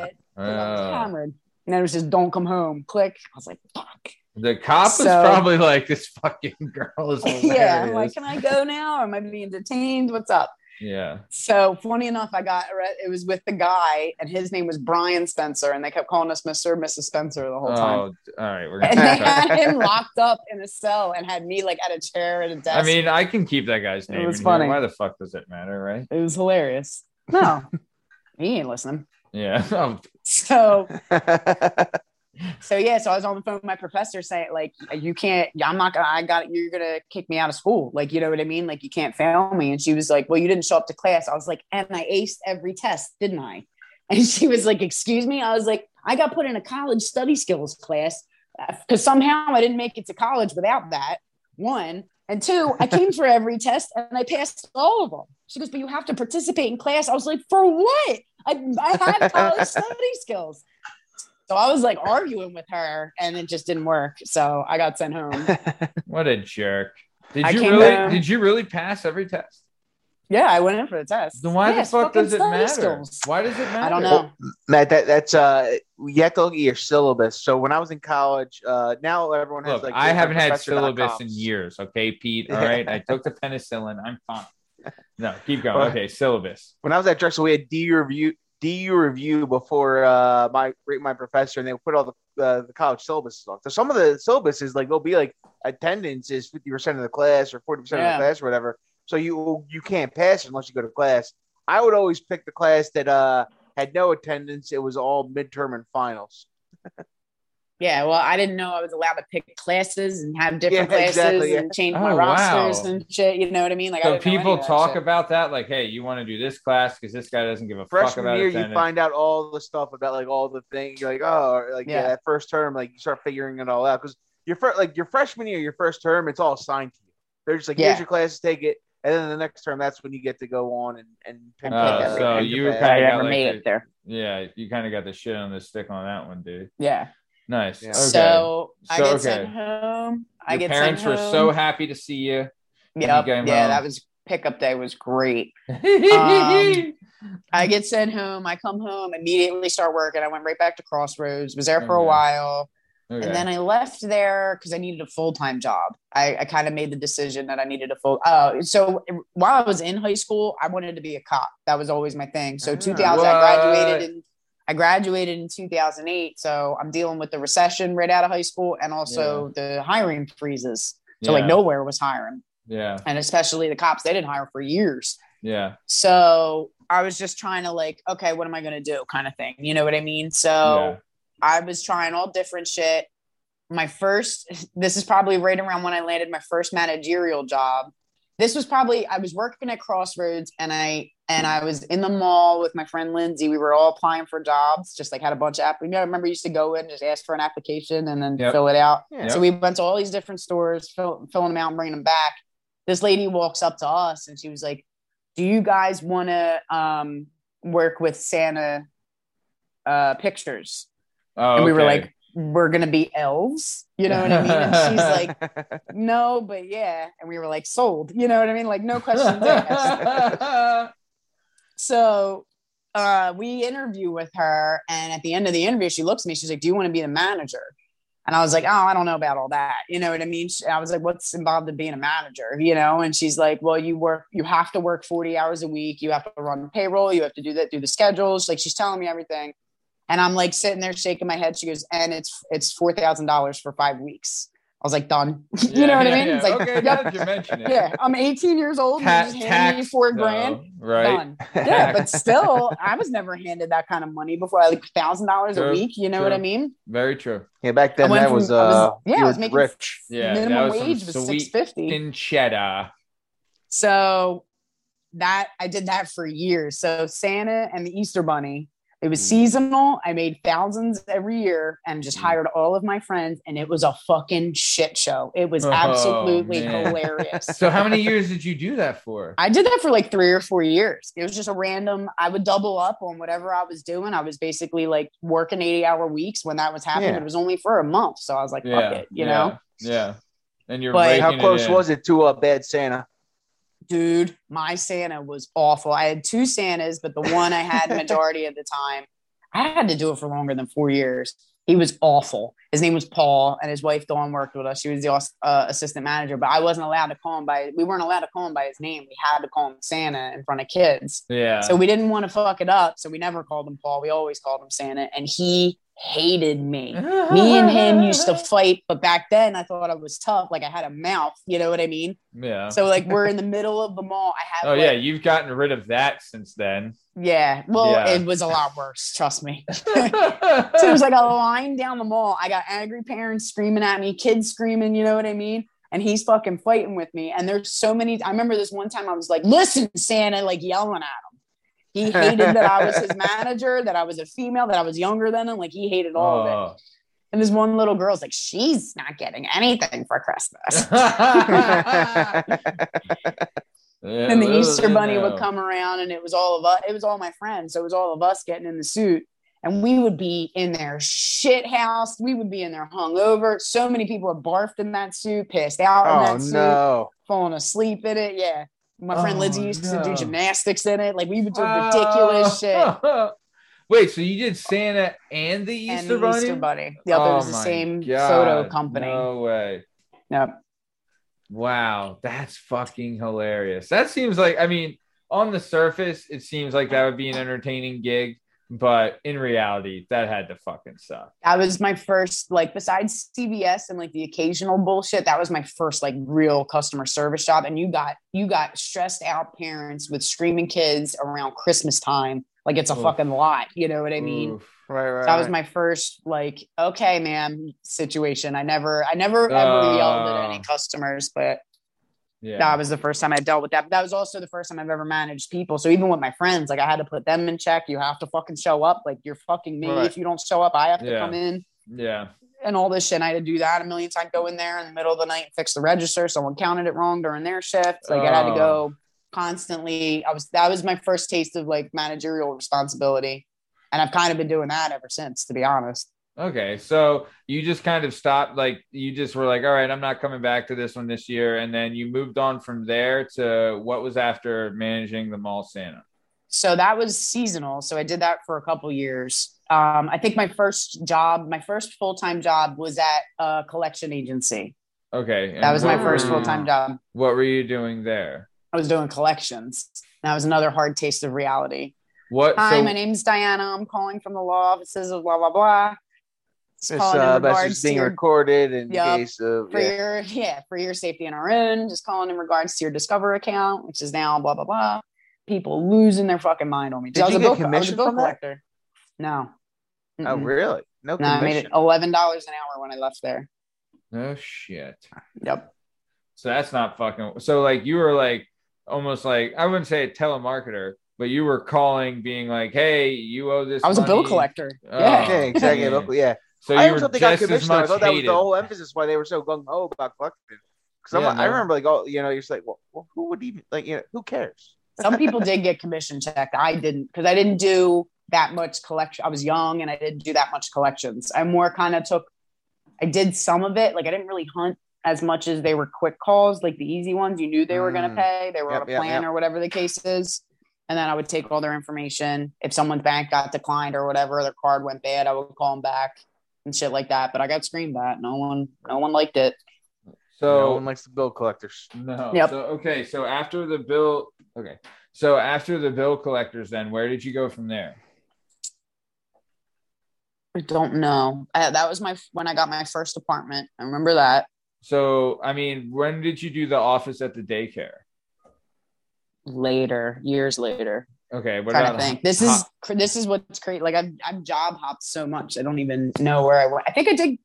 have I was. And then it was just don't come home. Click. I was like, fuck. the cop was So- probably like, "This fucking girl is hilarious." yeah. I'm like, can I go now? Or am I being detained? What's up? yeah. So funny enough, I got it was with the guy, and his name was Brian Spencer, and they kept calling us Mr. and Mrs. Spencer the whole time. Oh, all right. We're gonna And they had him locked up in a cell and had me like at a chair at a desk. I mean, I can keep that guy's name. It was funny. Here. Why the fuck does it matter, right? it was hilarious. No, he ain't listening. Yeah. So so yeah, so I was on the phone with my professor saying like, you can't, I'm not gonna, I got, you're gonna kick me out of school. Like, you know what I mean? Like, you can't fail me. And she was like, well, you didn't show up to class. I was like, and I aced every test, didn't I? And she was like, excuse me. I was like, I got put in a college study skills class uh, because somehow I didn't make it to college without that. One and two, I came for every test and I passed all of them. She goes, but you have to participate in class. I was like, for what? I, I have college study skills. So I was like arguing with her and it just didn't work. So I got sent home. What a jerk. Did I you really down- did you really pass every test? Yeah, I went in for the test. Then why Yes, the fuck does it matter? skills. Why does it matter? I don't know. Matt, that, that's uh, you have to look at your syllabus. So when I was in college, uh, now everyone has Look, like. I haven't had syllabus in years. Okay, Pete. All right, I took the penicillin. I'm fine. No, keep going. Well- Okay, syllabus. When I was at Drexel, we had DU review, DU review before uh, my my professor, and they would put all the uh, the college syllabus on. So some of the syllabus is like they'll be like attendance is fifty percent of the class or forty percent of the class or whatever. So you you can't pass unless you go to class. I would always pick the class that uh had no attendance. It was all midterm and finals. Yeah, well, I didn't know I was allowed to pick classes and have different Yeah, classes exactly, yeah. and change Oh, my rosters wow. and shit. You know what I mean? Like, So didn't know any people of that talk about that, like, hey, you want to do this class because this guy doesn't give a fuck Freshman about year, attendance. you find out all the stuff about like all the things. You're like, oh, like yeah, Yeah. that first term, like you start figuring it all out because your first, like your freshman year, your first term, it's all assigned to you. They're just like, Yeah. here's your classes, take it, and then the next term, that's when you get to go on and and pick Oh, up so you were kinda I got, never like, made the- it there. yeah, you kind of got the shit on the stick on that one, dude. Yeah. Nice. Yeah. Okay. So I So, get okay. sent home. I Your get parents sent were so happy to see you. when you Yep. came Yeah, that was pickup day was great. Um, I get sent home. I come home, immediately start working. I went right back to Crossroads, was there for a while. Okay. And then I left there because I needed a full time job. I, I kind of made the decision that I needed a full. Uh, so while I was in high school, I wanted to be a cop. That was always my thing. So Ah. 2000, What? I graduated in. I graduated in 2008, so I'm dealing with the recession right out of high school, and also the hiring freezes. So like nowhere was hiring, Yeah. and especially the cops, they didn't hire for years. Yeah. So I was just trying to like, okay, what am I gonna do, kind of thing. You know what I mean? So. Yeah. I was trying all different shit. My first, this is probably right around when I landed my first managerial job. This was probably I was working at Crossroads and I and I was in the mall with my friend Lindsay. We were all applying for jobs, just like had a bunch of app. You know, I remember used to go in, just ask for an application and then Yep. fill it out. Yeah. So we went to all these different stores, fill, filling them out and bringing them back. This lady walks up to us and she was like, "Do you guys want to um, work with Santa uh, Pictures?" Oh, and we were like, we're gonna be elves, you know what I mean? And she's like, no, but yeah. And we were like, sold, you know what I mean? Like, no questions asked. So uh, we interview with her, and at the end of the interview, she looks at me. She's like, "Do you want to be the manager?" And I was like, "Oh, I don't know about all that." You know what I mean? I was like, "What's involved in being a manager?" You know? And she's like, "Well, you work. You have to work forty hours a week. You have to run payroll. You have to do that. Do the schedules." Like she's telling me everything, and I'm like sitting there shaking my head. She goes, "And it's it's four thousand dollars for five weeks." I was like, "Done." you know what I mean? It's like, okay, yep. you mention it. yeah, I'm 18 years old. and Ta- you just hand me tax, four though, grand right? done. Yeah, but still, I was never handed that kind of money before. Like thousand dollars a week. You know true. what I mean? Very true. yeah, back then I that from- was I was- uh, yeah, I was making rich. Yeah, that minimum was some wage was six fifty. In cheddar. So that I did that for years. So Santa and the Easter Bunny. It was Mm. seasonal. I made thousands every year and just hired all of my friends, and it was a fucking shit show. It was Oh, absolutely man. hilarious. So how many years did you do that for? I did that for like three or four years. It was just a random, I would double up on whatever I was doing. I was basically like working 80 hour weeks when that was happening, Yeah. it was only for a month. So I was like, fuck yeah, it, you yeah, know? Yeah. And you're But- How close in. was it to a bad Santa? Dude, my Santa was awful. I had two Santas, but the one I had majority of the time, I had to do it for longer than four years. He was awful. His name was Paul, and his wife Dawn worked with us. She was the uh, assistant manager, but I wasn't allowed to call him by. We weren't allowed to call him by his name. We had to call him Santa in front of kids. Yeah. So we didn't want to fuck it up. So we never called him Paul. We always called him Santa. And he hated me. Me and him used to fight, but back then I thought I was tough. Like I had a mouth, you know what I mean? Yeah. So like we're in the middle of the mall. I have oh like, yeah, you've gotten rid of that since then. yeah. Well, Yeah. it was a lot worse. Trust me. So it was like a line down the mall. I got angry parents screaming at me, kids screaming, you know what I mean? And he's fucking fighting with me. And there's so many. I remember this one time I was like, listen, Santa, like yelling at him. He hated that I was his manager, that I was a female, that I was younger than him. Like he hated all of it. Oh. And this one little girl's like, she's not getting anything for Christmas. Yeah, and the Easter bunny know. would come around and it was all of us, it was all my friends. So it was all of us getting in the suit. And we would be in their shit house. We would be in there hungover. So many people had barfed in that suit, pissed out in Oh that suit, no! falling asleep in it. Yeah. My friend Oh, Lindsay used to do gymnastics in it. Like we would do ridiculous ah. shit. Oh. Wait, so you did Santa and the And Easter the Bunny? Easter Bunny. The other Oh was the same God, photo company. No way. Yep. Wow, that's fucking hilarious. That seems like, I mean, on the surface, it seems like that would be an entertaining gig, but in reality, that had to fucking suck. that was my first like besides CVS and like the occasional bullshit that was my first like real customer service job and you got you got stressed out parents with screaming kids around Christmas time like it's a Oof. fucking lot you know what I mean Oof. Right, right. that was my first like okay man situation I never I never ever yelled at any Oh. customers but Yeah. that was the first time I dealt with that. But that was also the first time I've ever managed people. So even with my friends, like I had to put them in check. You have to fucking show up. Like you're fucking me. Right. If you don't show up, I have to Yeah. come in yeah. and all this shit. And I had to do that a million times. Go in there in the middle of the night, fix the register. Someone counted it wrong during their shift. Like I had to oh. go constantly. I was that was my first taste of like managerial responsibility, and I've kind of been doing that ever since, to be honest. Okay, so you just kind of stopped, like you just were like, all right, I'm not coming back to this one this year, and then you moved on from there to what was after managing the mall Santa. So that was seasonal. So I did that for a couple years. Um, I think my first job, my first full time job, was at a collection agency. Okay, That was my first full time job. What were you doing there? I was doing collections. That was another hard taste of reality. What? Hi, so, my name's Diana. I'm calling from the law offices of blah blah blah. Just This calling in uh, regards message to being your, recorded in Yup. case of for yeah. your yeah for your safety and our own. Just calling in regards to your Discover account, which is now blah blah blah. People losing their fucking mind on me. Did I was you a get bill, was a commission bill from that? collector. No. Oh, Mm-mm. really? No, No, I made it eleven dollars an hour when I left there. oh shit. Yep. So that's not fucking. So like you were like almost like I wouldn't say a telemarketer, but you were calling, being like, "Hey, you owe this." I was a bill collector. Oh. yeah. Yeah, exactly. Yeah. Local, yeah. So I you always were thought they got just commission. I thought that was the whole emphasis why they were so gung ho about collecting. Because Yeah, I no. remember like, oh, you know, you're just like, well, well, who would even like, you know, who cares? Some people did get commission checked. I didn't because I didn't do that much collection. I was young and I didn't do that much collections. I more kind of took, I did some of it. Like I didn't really hunt as much as they were quick calls, like the easy ones. You knew they were going Mm. to pay, they were Yep, on a yep, plan yep. or whatever the case is. And then I would take all their information. If someone's bank got declined or whatever, their card went bad, I would call them back and shit like that. But I got screamed at. No one, no one liked it. So no one likes the bill collectors. no. Yep. So okay. So after the bill, okay. So after the bill collectors, then where did you go from there? I don't know. I, that was my when I got my first apartment. I remember that. So I mean, when did you do the office at the daycare? later, years later. Okay. What trying to think. This is this is what's great. Like I've I've job hopped so much. I don't even know where I went. I think I did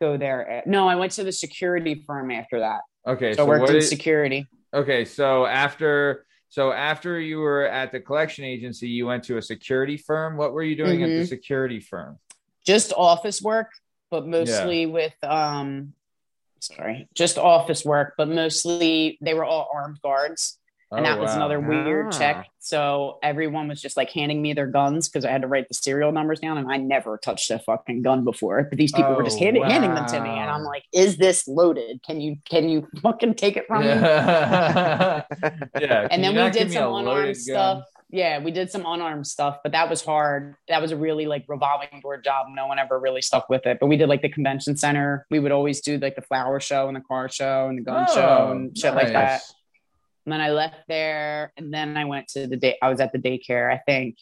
go there. No, I went to the security firm after that. Okay. So, So, worked what in is, security. okay. So after so after you were at the collection agency, you went to a security firm. What were you doing at the Mhm. security firm? Just office work, but mostly with um sorry, just office work, but mostly they were all armed guards. And Oh, that was wow. another weird Ah. check. So everyone was just like handing me their guns because I had to write the serial numbers down, and I never touched a fucking gun before. But these people were just Oh, handing, handing them to me, and I'm like, "Is this loaded? Can you can you fucking take it from me?" yeah. yeah. And then we did some unarmed gun? stuff. Yeah, we did some unarmed stuff, but that was hard. That was a really like revolving door job. No one ever really stuck with it. But we did like the convention center. We would always do like the flower show and the car show and the gun show Oh, and shit like that. And then I left there, and then I went to the day. I was at the daycare, I think,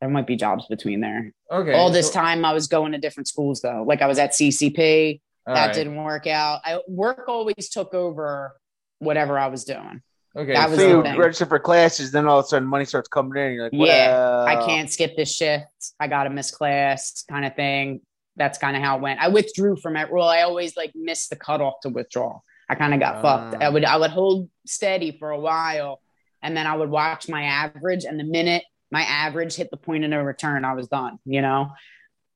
there might be jobs between there. Okay. All this so- time I was going to different schools though. Like I was at CCP. all that right. didn't work out. I work always took over whatever I was doing. Okay. that was So you thing. register for classes, then all of a sudden money starts coming in. You're like, Yeah, I can't skip this shift. I got to miss class, kind of thing. That's kind of how it went. I withdrew from it. Well, I always like missed the cutoff to withdraw. I kind of got fucked. Ah. I would I would hold steady for a while, and then I would watch my average. And the minute my average hit the point of no return, I was done. You know.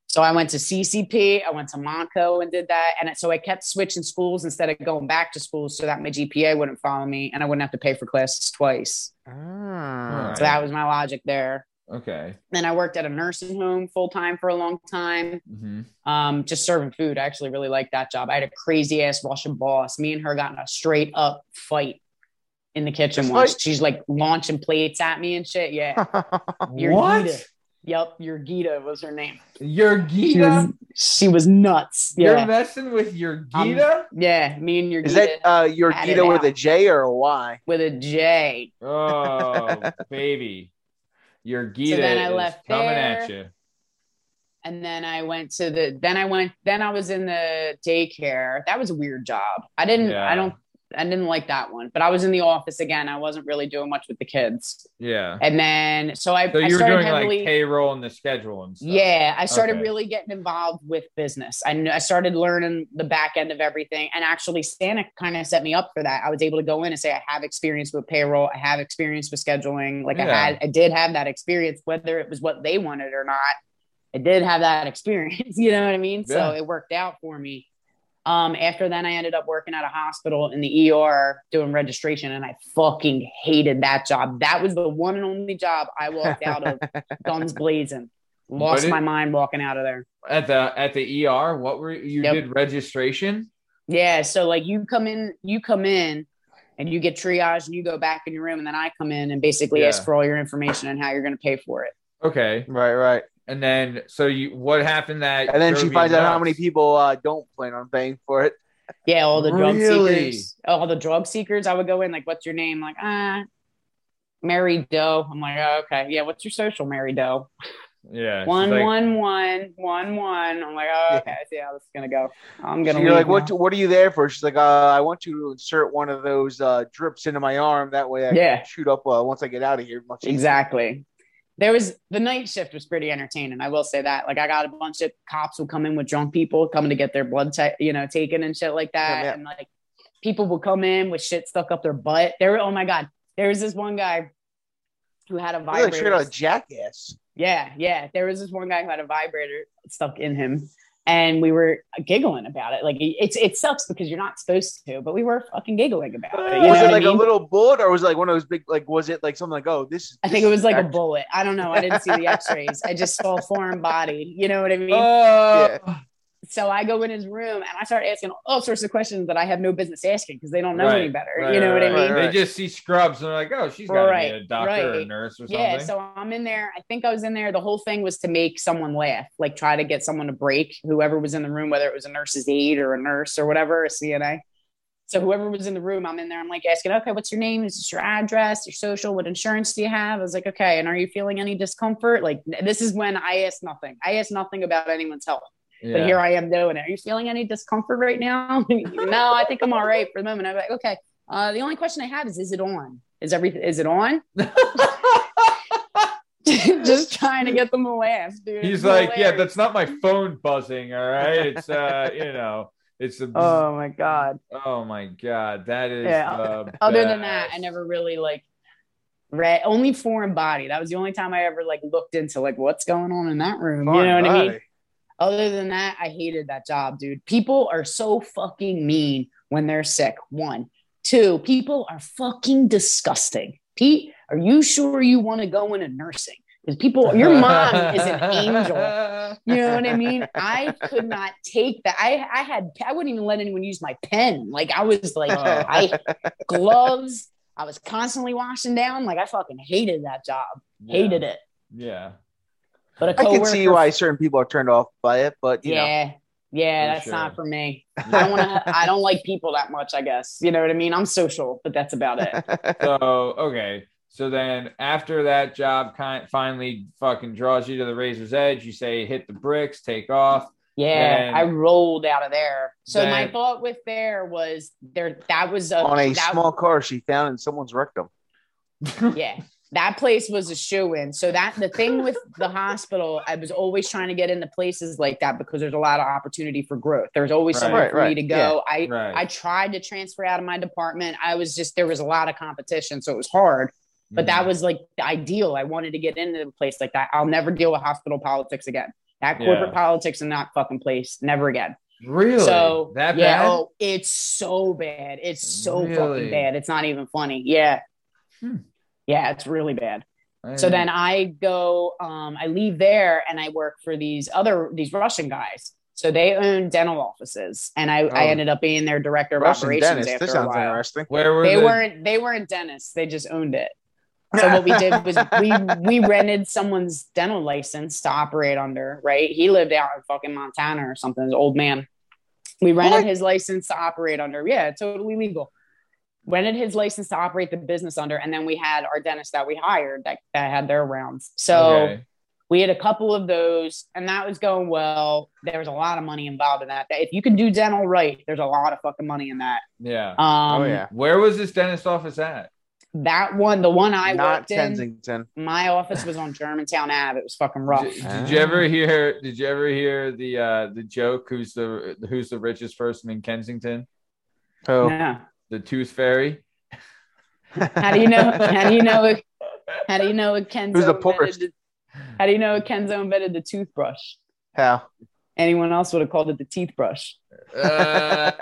So I went to CCP. I went to Montco and did that. And so I kept switching schools instead of going back to school, so that my GPA wouldn't follow me, and I wouldn't have to pay for classes twice. Ah. So that was my logic there. Okay. Then I worked at a nursing home full time for a long time, hmm um, just serving food. I actually really liked that job. I had a crazy ass Russian boss. Me and her got in a straight up fight in the kitchen Fist once. fight? She's like launching plates at me and shit. Yeah. Your What? Gita. Yep. Jurgita was her name. Your She was, Gita? she was nuts. You're messing with your Um, Gita? yeah. Me and your Is Gita that uh, your Gita with out. a J or a Y? with a J. oh, baby. Jurgita then I left coming there. at you. and then I went to the then I went then I was in the daycare. That was a weird job. I didn't Yeah. I don't I didn't like that one. But I was in the office again. I wasn't really doing much with the kids. Yeah. And then so I, So I you were started doing heavily like payroll and the schedule and stuff. yeah, I started Okay. really getting involved with business. I, I started learning the back end of everything. And actually, Santa kind of set me up for that. I was able to go in and say, I have experience with payroll, I have experience with scheduling. Like I had, I did have that experience, whether it was what they wanted or not. I did have that experience. You know what I mean? Yeah. So it worked out for me. Um, after then, I ended up working at a hospital in the ER doing registration, and I fucking hated that job. That was the one and only job I walked out of guns blazing. Lost What is- my mind walking out of there. At the at the ER, what were you Yep. did registration? Yeah, so like you come in, you come in, and you get triage, and you go back in your room, and then I come in and basically Yeah. ask for all your information and how you're going to pay for it. Okay. Right, right. And then so you what happened that And then she finds out how many people uh, don't plan on paying for it. Yeah, all the drug Really? seekers, all the drug seekers. I would go in like, "What's your name?" Like, ah, Mary Doe. I'm like, oh, okay, yeah. What's your social, Mary Doe? Yeah. she's One like, one one one one. I'm like, oh, okay. I see how this is gonna go. I'm gonna. you're like, what? now. What are you there for? She's like, uh, I want you to insert one of those uh, drips into my arm. That way, I Yeah. can shoot up uh, once I get out of here. Much easier. Exactly. There was the night shift was pretty entertaining. I will say that. Like I got a bunch of cops would come in with drunk people coming to get their blood, ta- you know, taken and shit like that. Yeah, yeah. And like people would come in with shit stuck up their butt. There, oh my god, there was this one guy who had a You're like straight vibrator. jackass. Yeah, yeah. There was this one guy who had a vibrator stuck in him, and we were giggling about it. Like it's it sucks because you're not supposed to, but we were fucking giggling about it. You was what it I like a little bullet, or was it like one of those big? Like, was it like something like, oh, this? I think this it was like a bullet. I don't know. I didn't see the X-rays. I just saw a foreign body. You know what I mean? Oh, so I go in his room and I start asking all sorts of questions that I have no business asking because they don't know any better. right, you know what I mean? right. They just see scrubs and they're like, oh, she's got to Right, be a doctor or a nurse or something. Yeah, so I'm in there. I think I was in there. The whole thing was to make someone laugh, like try to get someone to break whoever was in the room, whether it was a nurse's aide or a nurse or whatever, a CNA. So whoever was in the room, I'm in there. I'm like asking, okay, what's your name? Is this your address? Your social? What insurance do you have? I was like, okay, and are you feeling any discomfort? Like this is when I asked nothing. I asked nothing about anyone's health. Yeah. But here I am doing it. Are you feeling any discomfort right now? no, I think I'm all right for the moment. I'm like, okay. Uh, the only question I have is, is it on? Is everything? Is it on? Just trying to get them to laugh, dude. He's It's like, yeah, that's not my phone buzzing. All right, it's uh, you know, it's a. Oh my god. Oh my god, that is. Yeah. the Other than that, I never really like read only foreign body. That was the only time I ever like looked into like what's going on in that room. you know what I mean? Other than that, I hated that job, dude. People are so fucking mean when they're sick. One. Two, people are fucking disgusting. Pete, are you sure you want to go into nursing? Because people, your mom is an angel. You know what I mean? I could not take that. I, I had, I wouldn't even let anyone use my pen. Like I was like. I gloves. I was constantly washing down. Like I fucking hated that job. Hated it. Yeah. But a I coworker, can see why certain people are turned off by it, but you know, yeah, yeah, For that's sure. not for me. I don't want to. I don't like people that much. I guess you know what I mean. I'm social, but that's about it. So okay, So then after that job kind finally fucking draws you to the razor's edge, you say hit the bricks, take off. Yeah, Then- I rolled out of there. So my Then- thought with there was there that was a on a that- small car she found in someone's rectum. yeah. That place was a shoe in. So that the thing with the hospital, I was always trying to get into places like that because there's a lot of opportunity for growth. There's always Right. somewhere Right, for me to go. I Right. I tried to transfer out of my department. I was just there was a lot of competition, so it was hard. But Mm. that was like the ideal. I wanted to get into a place like that. I'll never deal with hospital politics again. That corporate Yeah. politics in that fucking place, never again. really So that yeah, bad. oh, it's so bad. It's so Really? fucking bad. It's not even funny. Yeah. Hmm. Yeah, it's really bad. I So didn't- then I go, um, I leave there and I work for these other these Russian guys. So they own dental offices, and I, I Oh. ended up being their director of Russian operations dentist. after This a sounds while. interesting. where were They the, weren't they weren't dentists. They just owned it. So what we did was we we rented someone's dental license to operate under. Right, he lived out in fucking Montana or something. His old man. We rented What? his license to operate under. Yeah, totally legal. Rented his license to operate the business under, and then we had our dentist that we hired that, that had their rounds. So Okay. we had a couple of those, and that was going well. There was a lot of money involved in that. If you can do dental right, there's a lot of fucking money in that. yeah. Um, oh yeah, Where was this dentist office at? that one, the one I not worked in, Kensington. my office was on Germantown Ave. It was fucking rough. Did, did you ever hear? Did you ever hear the uh the joke? Who's the who's the richest person in Kensington? Oh, Yeah. The Tooth Fairy. How do you know? How do you know? How do you know it Kenzo Who's the invented poorest? the- How do you know Kenzo invented the toothbrush? how? Anyone else would have called it the teeth brush. Uh,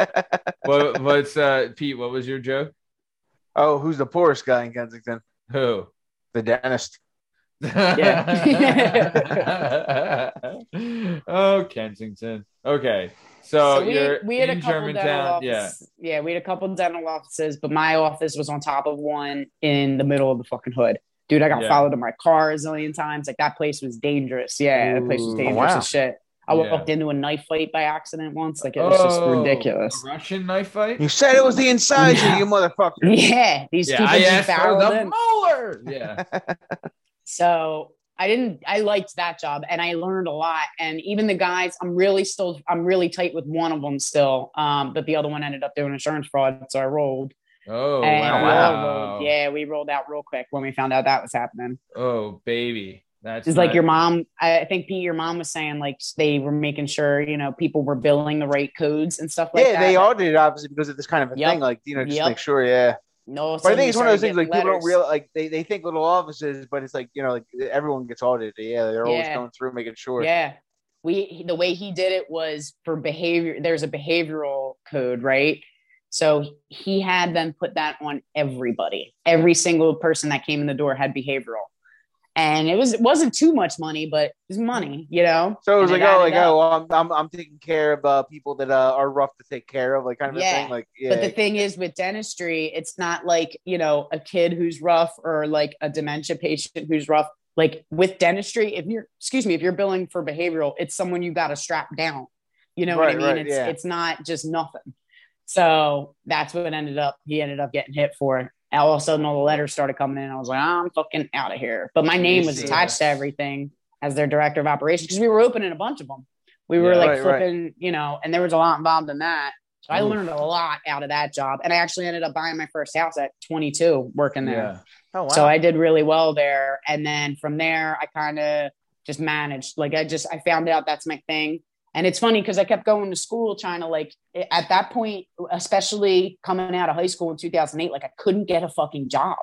what, what's uh Pete? What was your joke? oh, who's the poorest guy in Kensington? Who? The dentist. Yeah. oh, Kensington. Okay, so, we, you're we had a in couple dental offices. Yeah. yeah, we had a couple dental offices, but my office was on top of one in the middle of the fucking hood. Dude, I got Yeah. followed in my car a zillion times. Like that place was dangerous. Yeah, that place was dangerous wow. as shit. I Yeah. walked into a knife fight by accident once. Like it was just Oh, ridiculous. a Russian knife fight. You said it was the incisor, Yeah. you motherfucker. Yeah, these Yeah, people I just asked for the in. molar. Yeah. So I didn't. I liked that job, and I learned a lot. And even the guys, I'm really still. I'm really tight with one of them still. Um, but the other one ended up doing insurance fraud, so I rolled. Oh and all wow. rolled. Yeah, we rolled out real quick when we found out that was happening. Oh baby. That's Just like your mom, I think Pete, your mom was saying like they were making sure you know people were billing the right codes and stuff like yeah, that. Yeah, they audited obviously because of this kind of a Yep. thing. Like, you know, just Yep. make sure, yeah. No, But I think it's one of those things like people don't realize like they, they think little offices, but it's like, you know, like everyone gets audited. Yeah, they're always Yeah. going through making sure. Yeah. We the way he did it was for behavior. There's a behavioral code, right? So he had them put that on everybody. Every single person that came in the door had behavioral. And it was it wasn't too much money, but it was money, you know. So it was And like, oh, like, up. oh, I'm, I'm, I'm taking care of uh, people that uh, are rough to take care of, like kind of a Yeah. thing. Like, yeah, But the thing is with dentistry, it's not like, you know, a kid who's rough or like a dementia patient who's rough. Like with dentistry, if you're, excuse me, if you're billing for behavioral, it's someone you got to strap down. You know what I mean? right, it's yeah. it's not just nothing. So that's what ended up, he ended up getting hit for. And all of a sudden, all the letters started coming in. I was like, I'm fucking out of here. But my name was attached to everything as their director of operations because we were opening a bunch of them. We were Yeah. like Right, right. flipping, you know, and there was a lot involved in that. So I Oof. learned a lot out of that job. And I actually ended up buying my first house at 22 working there. Yeah. oh, wow. So I did really well there. And then from there, I kind of just managed. Like I just, I found out that's my thing. And it's funny because I kept going to school trying to like, at that point, especially coming out of high school in 2008, like I couldn't get a fucking job.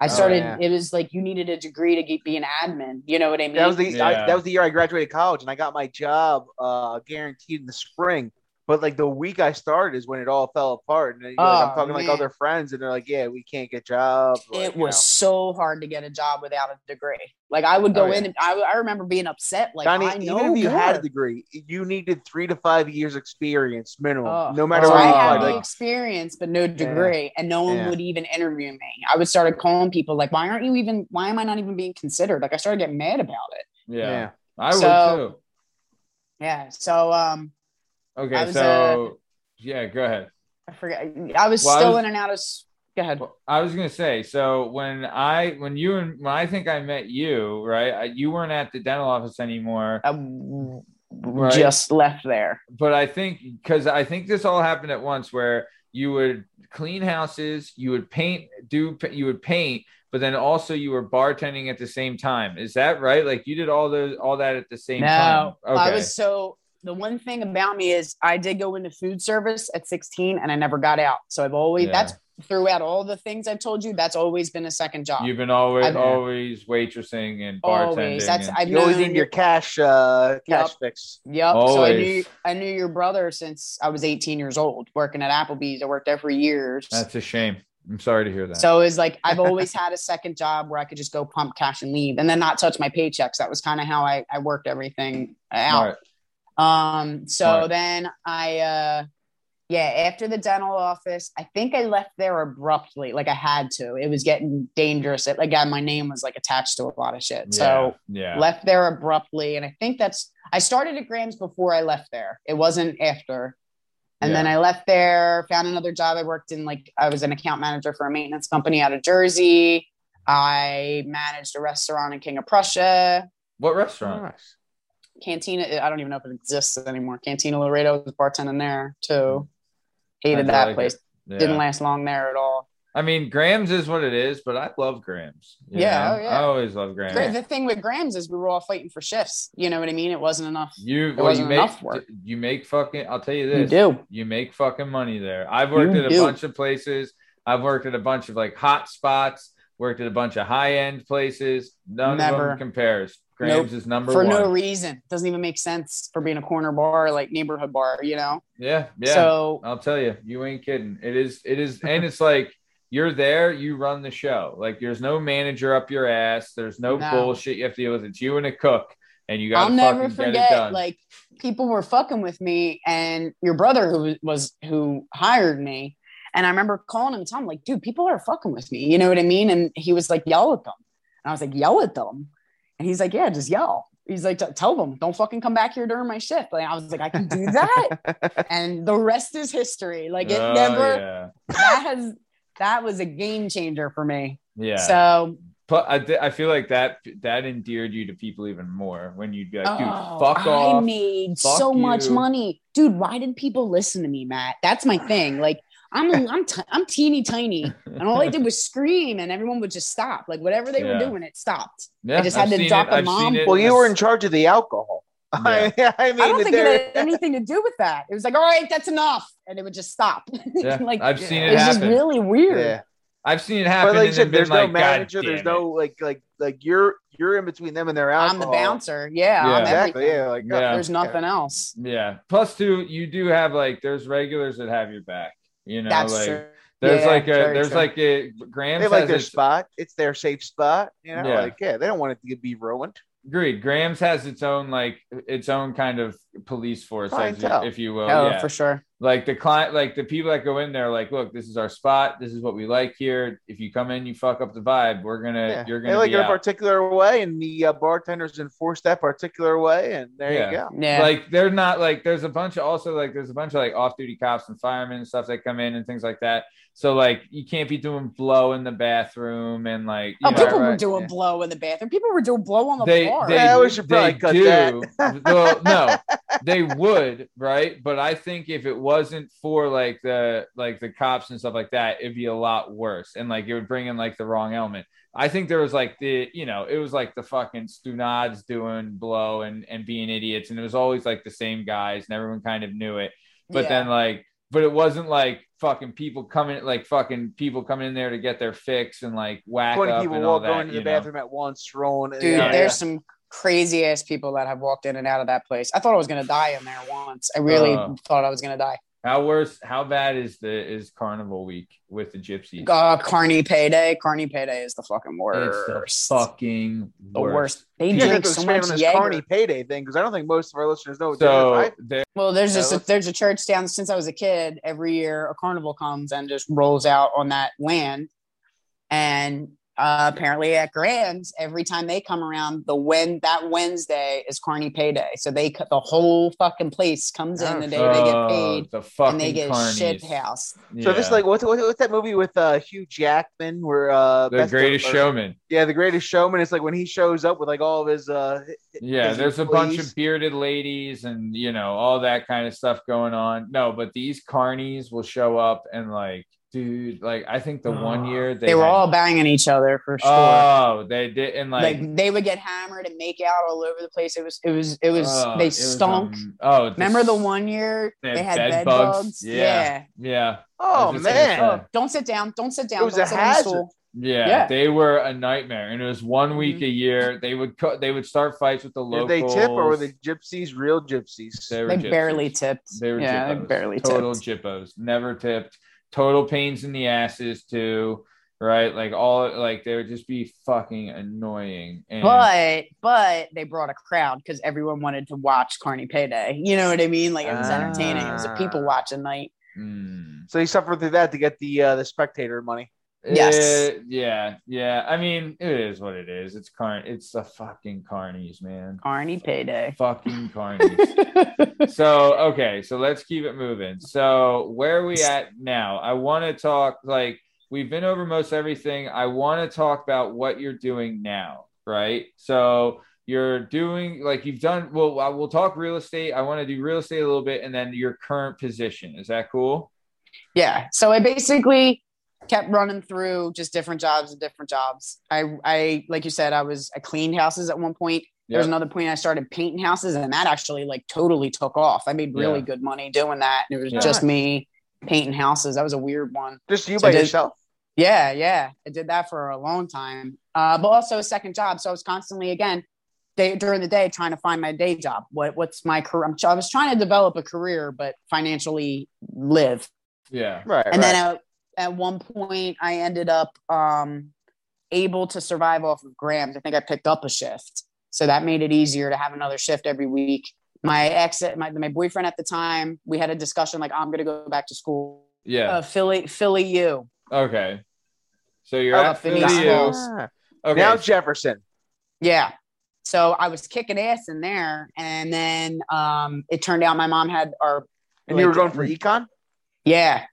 I Oh, started, yeah. it was like you needed a degree to get, be an admin. You know what I mean? that was the I, that was the year I graduated college, and I got my job uh, guaranteed in the spring. But like the week I started is when it all fell apart. And you know, like, I'm Oh, talking like other friends, and they're like, "Yeah, we can't get jobs." Like, it you was know. so hard to get a job without a degree. Like I would go Oh, yeah. in and I, I remember being upset. Like Donnie, I know even if you had a degree, you needed three to five years experience minimum, Oh. no matter so where I had applied. the experience, but no degree, and no one Yeah. would even interview me. I would started calling people like, "Why aren't you even? Why am I not even being considered?" Like I started getting mad about it. Yeah. yeah. I would too. Yeah. So um, Okay, I was, so uh, yeah, go ahead. I forget. I was Well, I still was- in and out of. Go ahead. I was gonna say, so when I when you and when I think I met you, right? I, you weren't at the dental office anymore, I Right. just left there. but I think because I think this all happened at once, where you would clean houses, you would paint, do you would paint, but then also you were bartending at the same time. Is that right? Like you did all those all that at the same time? No, I was so. The one thing about me is I did go into food service at 16 and I never got out. So I've always Yeah. that's throughout all the things I've told you. That's always been a second job. You've been always I've- always waitressing and bartending. always. That's and- I've You always known need your cash uh, cash Yep. fix. Yep. So I knew I knew your brother since I was 18 years old, working at Applebee's. I worked there for years. that's a shame. I'm sorry to hear that. So it was like I've always had a second job where I could just go pump cash and leave, and then not touch my paychecks. That was kind of how I, I worked everything out. Smart. Um, so Smart. then I, uh, yeah, after the dental office, I think I left there abruptly. Like I had to. It was getting dangerous. It, again, my name was like attached to a lot of shit. So yeah, yeah. left there abruptly, and I think that's. I started at Krams before I left there. It wasn't after. And then I left there, found another job. I worked in like I was an account manager for a maintenance company out of Jersey. I managed a restaurant in King of Prussia. what restaurant? Nice. Cantina, I don't even know if it exists anymore. Cantina Laredo was bartending there too. Mm-hmm. Hated I that place. Yeah. Didn't last long there at all. I mean, Krams is what it is, but I love Krams. Yeah, oh, yeah. I always love Krams. Gra- The thing with Krams is we were all fighting for shifts. You know what I mean? It wasn't enough. You, well, you wasn't make enough work. you make fucking. I'll tell you You this. do. You make fucking money there. I've worked You at a do. bunch of places. I've worked at a bunch of like hot spots. Worked at a bunch of high end places. None of them compares. Krams is number For one. no reason. Doesn't even make sense for being a corner bar, like neighborhood bar, you know? yeah, yeah. So I'll tell you, you ain't kidding. It is, it is, and it's like you're there, you run the show. Like there's no manager up your ass. There's no, No. bullshit you have to deal with. It's you and a cook, and you got I'll never fucking get it forget, like people were fucking with me, and your brother who was who hired me, and I remember calling him and telling him like, dude, people are fucking with me. You know what I mean? And he was like, yell at them, and I was like, yell at them, and he's like, yeah, just yell. He's like, tell them, don't fucking come back here during my shift. Like I was like, I can do that, and the rest is history. Like it Oh, never. yeah. That has that was a game changer for me. Yeah. So But I, th- I feel like that that endeared you to people even more when you'd be like, dude, Oh, fuck I off. made Fuck so much money, dude. Why did people listen to me, Matt? That's my thing. Like I'm I'm t- I'm teeny tiny, and all I did was scream, and everyone would just stop. Like whatever they Yeah. were doing, it stopped. Yeah, I just had I've to drop it- a I've mom. Well, you were in charge of the alcohol. Yeah. I, I mean, I don't think there- it had anything to do with that. It was like, all right, that's enough, and it would just stop. Yeah, like I've seen it it's just really weird. yeah. I've seen it happen. But like and said, then there's been no like, manager. There's damn no like like like you're you're in between them and their alcohol. I'm the bouncer. Yeah, Yeah. Exactly. everything. Yeah. Like Yeah. There's nothing else. it." Yeah. Plus, two, you do have like there's regulars that have your back. You know, That's like true. there's Yeah, like a there's true. like a Graham they like has their its- spot. It's their safe spot. You know, Yeah. like yeah, they don't want it to be ruined. agreed. Graham's has its own like its own kind of police force, as if you will. Oh, yeah. for sure. Like the client like the people that go in there like look this is our spot this is what we like here if you come in you fuck up the vibe we're gonna Yeah. you're gonna like be it a particular way, and the uh, bartenders enforce that particular way, and there Yeah. you go. Yeah. like they're not like there's a bunch of also like there's a bunch of like off-duty cops and firemen and stuff that come in and things like that so like you can't be doing blow in the bathroom and like you Oh, know, people were doing yeah. blow in the bathroom. People were doing blow on the they, bar. they, Yeah, we should they probably cut do. that. well, no, they would, right? But I think if it wasn't for like the like the cops and stuff like that, it'd be a lot worse, and like it would bring in like the wrong element. I think there was like the you know it was like the fucking stunads doing blow and and being idiots, and it was always like the same guys, and everyone kind of knew it. But Yeah. then like, but it wasn't like fucking people coming like fucking people coming in there to get their fix and like whack Twenty up people and all all that. going to the you know? bathroom at once, throwing. Dude, yeah, there's yeah. some crazy ass people that have walked in and out of that place. I thought I was gonna die in there once. I really Uh. thought I was gonna die. How worse? How bad is the is Carnival Week with the gypsies? Uh, Carney payday. Carney payday is the fucking worst. it's worst. the fucking the worst. worst. They You drink so much on this Jaeger. Carney payday thing because I don't think most of our listeners know what So that is, right? there, Well, there's just a, there's a church down since I was a kid. Every year, a carnival comes and just rolls out on that land, and uh, apparently at Grand's, every time they come around, the when that Wednesday is Carney payday. So they cut the whole fucking place comes in the day they get Oh, paid The fucking and they get carnies. shit house. So this is like what's, what's what's that movie with uh, Hugh Jackman where uh, the Best of- Greatest or- Showman. Yeah, the Greatest Showman. It's like when he shows up with like all of his uh, Yeah, his there's a bunch of bearded ladies and you know all that kind of stuff going on. No, but these carnies will show up and like, dude, like I think the one year they, They, were had- all banging each other for sure. Oh, they did, and like, like, they would get hammered and make out all over the place. It was it was it was oh, they it was, stunk. um, oh, Remember the s- one year they they, had had bed bed, bugs? bugs? Yeah. Yeah, Oh I was just gonna man. Oh, don't sit down. Don't sit down. It was don't a sit hazard. yeah, Yeah. They were a nightmare, and it was one week Mhm. a year. They would co- they would start fights with the did locals. they tip or were the gypsies real gypsies? They were They gypsies. barely tipped. They were yeah, jippos. they barely tipped. total tipped. jippos. Never tipped. Total pains in the asses too. Right, like all like they would just be fucking annoying. And But but they brought a crowd because everyone wanted to watch Carney Payday. You know what I mean? Like it was entertaining. It was a people Ah. watching night. Mm. So he suffered through that to get the uh, the spectator money. Yes. Eh, yeah, yeah. I mean, it is what it is. It's carn. It's the fucking carnies, man. Carney Payday. Fucking carnies. so okay, so let's keep it moving. So where are we at now? I want to talk like we've been over most everything. I want to talk about what you're doing now, right? So you're doing like you've done. Well, we'll talk real estate. I want to do real estate a little bit, and then your current position. Is that cool? Yeah. So I basically kept running through just different jobs and different jobs. I I like you said, I was I cleaned houses at one point. There was another point I started painting houses, and that actually like totally took off. I made really Yeah. good money doing that. And it was Yeah. just me painting houses. That was a weird one. Just you So by did- yourself. Yeah, yeah. I did that for a long time. Uh, but also a second job. So I was constantly again day, during the day trying to find my day job. What what's my career? I'm, I was trying to develop a career, but financially live. Yeah. Right. And right. then at, at one point, I ended up um, able to survive off of grams. I think I picked up a shift, so that made it easier to have another shift every week. My ex, my, my boyfriend at the time, we had a discussion like, I'm going to go back to school. Yeah. Uh, Philly, Philly, you. Okay. So you're Oh, at Philly Philly Eagles. U. Ah. Okay. Now Jefferson. Yeah. So I was kicking ass in there, and then um, it turned out my mom had our. And you were going for econ? Yeah,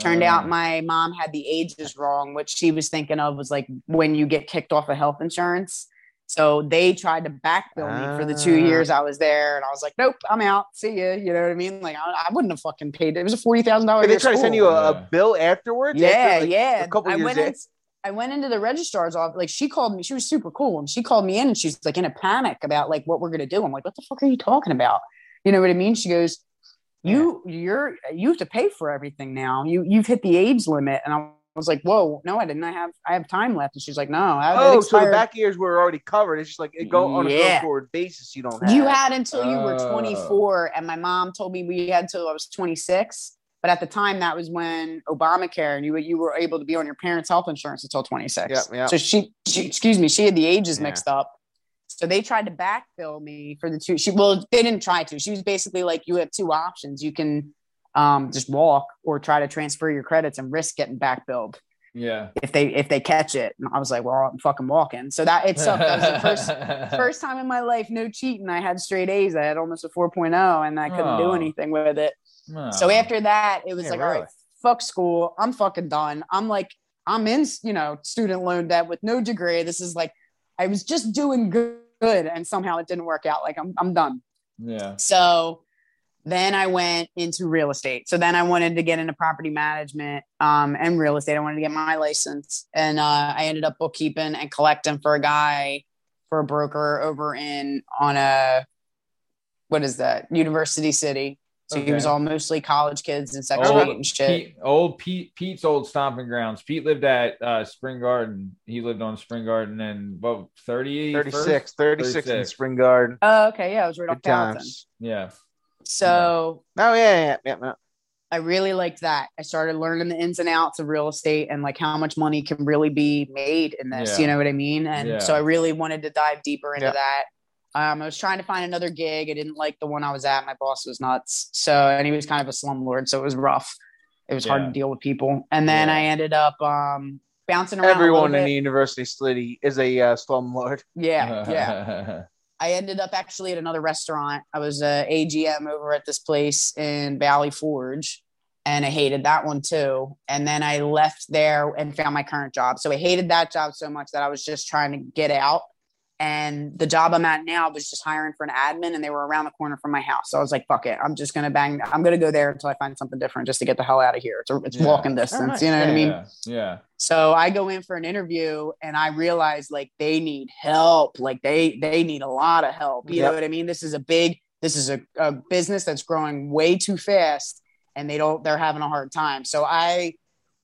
turned Uh, out my mom had the ages wrong. What she was thinking of was like when you get kicked off of health insurance. So they tried to backbill me for the two Ah. years I was there, and I was like, "Nope, I'm out. See ya." You know what I mean? Like I, I wouldn't have fucking paid it. It was a forty thousand dollars. They try to send you a, Yeah. bill afterwards? Yeah, After, like, yeah. A couple I years went I went into the registrar's office. Like she called me. She was super cool, and she called me in, and she's like in a panic about like what we're gonna do. I'm like, "What the fuck are you talking about?" You know what I mean? She goes, "You, you're, you have to pay for everything now. You, you've hit the age limit." And I was like, "Whoa, no, I didn't. I have, I have time left." And she's like, "No, I, Oh, so the back years were already covered. It's just like it go on a go forward basis. You don't have. You had until you were Oh. 24, and my mom told me we had till I was 26. But at the time, that was when Obamacare, and you were- you were able to be on your parents' health insurance until 26. Yep, yep. So she, she, excuse me, she had the ages Yeah. mixed up. So they tried to backfill me for the two. She well, they didn't try to. She was basically like, you have two options. You can um, just walk or try to transfer your credits and risk getting backbilled Yeah. if they if they catch it. And I was like, well, I'm fucking walking. So that it sucked. That was the first first time in my life, no cheating. I had straight A's. I had almost a 4.0 and I couldn't do Oh. anything with it. Oh. So after that, it was Yeah, like, all really? right, fuck school. I'm fucking done. I'm like, I'm in, you know, student loan debt with no degree. This is like, I was just doing good, and somehow it didn't work out. Like I'm, I'm done. Yeah. So then I went into real estate. So then I wanted to get into property management um, and real estate. I wanted to get my license, and uh, I ended up bookkeeping and collecting for a guy for a broker over in on a what is that University City. So he was all mostly college kids and section Old eight and shit. Pete, old Pete, Pete's old stomping grounds. Pete lived at uh, Spring Garden. He lived on Spring Garden and what 30, 36, 36, in Spring Garden. Oh, okay, yeah, I was right off Good Gallatin. times. Yeah. So Oh yeah, yeah, yeah. yeah. I really liked that. I started learning the ins and outs of real estate and like how much money can really be made in this. Yeah. You know what I mean? And Yeah. so I really wanted to dive deeper into Yeah. that. Um, I was trying to find another gig. I didn't like the one I was at. My boss was nuts. So, and he was kind of a slumlord. So it was rough. It was hard to deal with people. And then Yeah. I ended up um, bouncing around. Everyone in the university city is a uh, slumlord. Yeah, yeah. I ended up actually at another restaurant. I was a AGM over at this place in Valley Forge, and I hated that one too. And then I left there and found my current job. So I hated that job so much that I was just trying to get out. And the job I'm at now was just hiring for an admin, and they were around the corner from my house. So I was like, "Fuck it, I'm just gonna bang. I'm gonna go there until I find something different, just to get the hell out of here. It's a, it's Yeah. walking distance, you know what I mean?" Yeah, yeah. So I go in for an interview and I realize like they need help. Like they they need a lot of help. You Yep. know what I mean? This is a big this is a, a business that's growing way too fast and they don't they're having a hard time. So I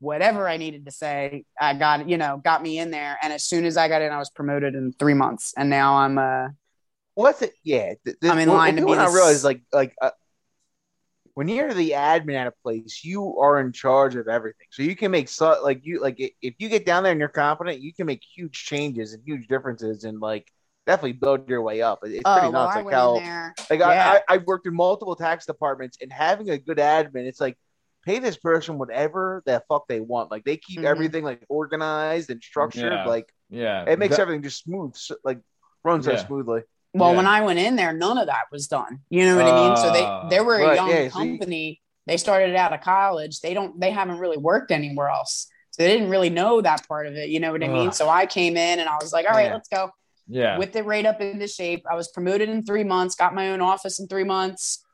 whatever I needed to say, I got you know, got me in there. And as soon as I got in, I was promoted in three months. And now I'm uh What's it? Yeah, I'm in what- line what to be not the realize s- like like uh, when you're the admin at a place, you are in charge of everything. So you can make so like you like if you get down there and you're confident, you can make huge changes and huge differences and like definitely build your way up. It's oh, pretty well, nuts. I like how like Yeah. I, I I've worked in multiple tax departments and having a good admin, it's like pay this person whatever the fuck they want. Like they keep Mhm. everything like organized and structured. Yeah. Like Yeah. it makes That- everything just smooth, so, like runs so smoothly. Well, Yeah. when I went in there, none of that was done. You know what I mean? So Ah, they they were a right, young yeah, so you- company. They started out of college. They don't they haven't really worked anywhere else. So they didn't really know that part of it. You know what I mean? So I came in and I was like, all right, Yeah. let's go. yeah. With it right up into shape. I was promoted in three months, got my own office in three months.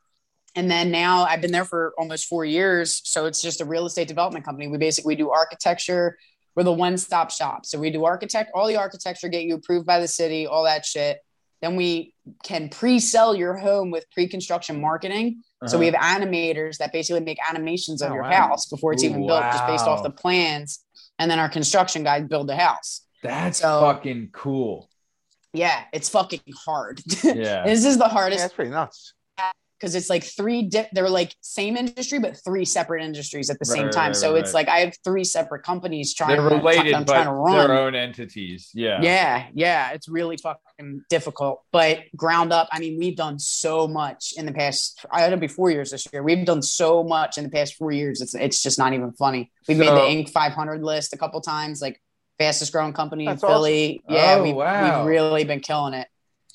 And then now I've been there for almost four years. So it's just a real estate development company. We basically do architecture. We're the one stop shop. So we do architect, all the architecture, get you approved by the city, all that shit. Then we can pre sell your home with pre construction marketing. So we Uh-huh. have animators that basically make animations of Oh, your wow. house before it's Ooh, even built, just based off the plans. And then our construction guys build the house. That's so- fucking cool. Yeah, it's fucking hard. Yeah. this is the Yeah, hardest that's pretty nuts. Because it's like three di- they're like same industry but three separate industries at the Right, same time. right, so right, it's like i have three separate companies trying They're to, related, I'm but trying to run. their own entities. Yeah. yeah yeah. It's really fucking difficult but ground up i mean we've done so much in the past i it'll be four years this year. We've done so much in the past four years it's it's just not even funny. We've made the inc. 500 list a couple times like fastest growing company in philly. awesome. yeah Oh, we've, wow. we've really been killing it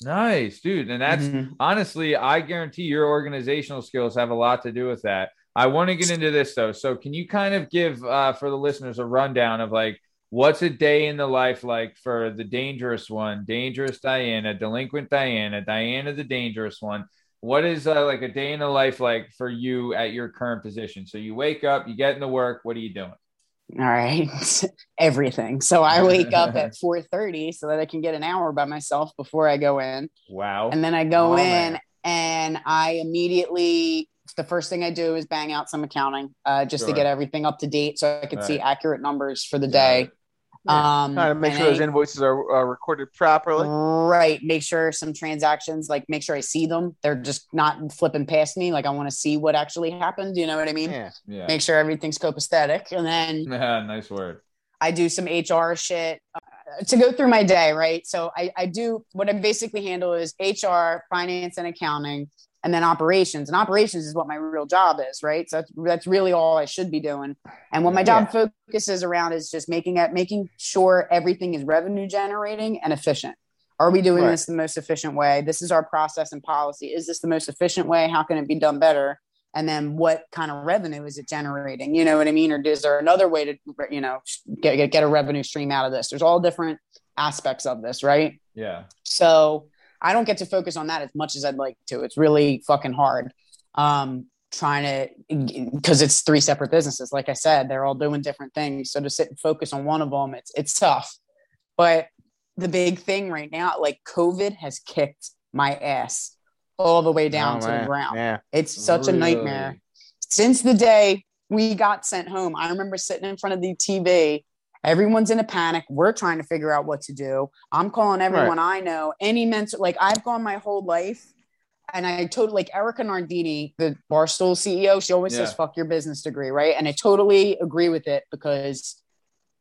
Nice, dude. And that's Mhm. honestly, I guarantee your organizational skills have a lot to do with that. I want to get into this though. So, can you kind of give uh, for the listeners a rundown of like what's a day in the life like for the dangerous one, dangerous Diana, delinquent Diana, Diana the dangerous one? What is uh, like a day in the life like for you at your current position? So, you wake up, you get into work. What are you doing? All right. Everything. So I wake up at 4:30 so that I can get an hour by myself before I go in. Wow. And then I go Oh, in man. and I immediately the first thing I do is bang out some accounting uh, just Sure. to get everything up to date so I can see accurate numbers for the Got day. it. Um Trying to make sure those I- invoices are uh, recorded properly. Right. Make sure some transactions, like make sure I see them. They're just not flipping past me. Like I want to see what actually happened. You know what I mean? Yeah. Yeah. Make sure everything's copacetic. And then nice word. I do some HR shit uh, to go through my day, right? So I, I do what I basically handle is HR, finance, and accounting, and then operations. And operations is what my real job is, right? So that's, that's really all I should be doing. And what my job focuses around is just making it, making sure everything is revenue generating and efficient. Are we doing Right. this the most efficient way? This is our process and policy. Is this the most efficient way? How can it be done better? and then what kind of revenue is it generating you know what i mean or is there another way to you know get, get, get a revenue stream out of this there's all different aspects of this right Yeah. so i don't get to focus on that as much as i'd like to it's really fucking hard um trying to because it's three separate businesses like i said they're all doing different things so to sit and focus on one of them it's it's tough but the big thing right now like covid has kicked my ass all the way down Oh, to man. the ground Yeah. it's such a nightmare. Since the day we got sent home, I remember sitting in front of the TV. Everyone's in a panic. We're trying to figure out what to do. I'm calling everyone I know. Any mentor, like I've gone my whole life, and I totally like Erika Nardini, the Barstool CEO. She always says, "Fuck your business degree," right? And I totally agree with it because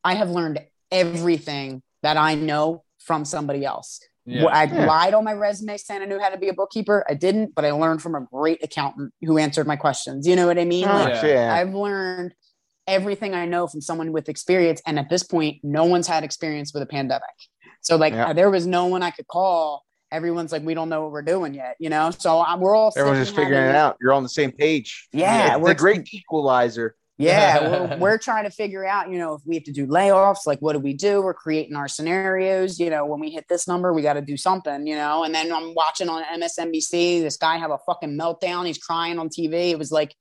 I have learned everything that I know from somebody else. Yeah. I Yeah. lied on my resume saying I knew how to be a bookkeeper. I didn't, but I learned from a great accountant who answered my questions. You know what I mean? Oh, Like, Yeah. yeah. I've learned everything I know from someone with experience. And at this point, no one's had experience with a pandemic. So like Yeah. there was no one I could call. Everyone's like, we don't know what we're doing yet, you know. So um, we're all Everyone's just figuring it out. You're on the same page. Yeah, it's we're a great equalizer. Yeah, we're, we're trying to figure out, you know, if we have to do layoffs, like what do we do? We're creating our scenarios. You know, when we hit this number, we got to do something, you know. And then I'm watching on MSNBC this guy have a fucking meltdown. He's crying on TV. It was like,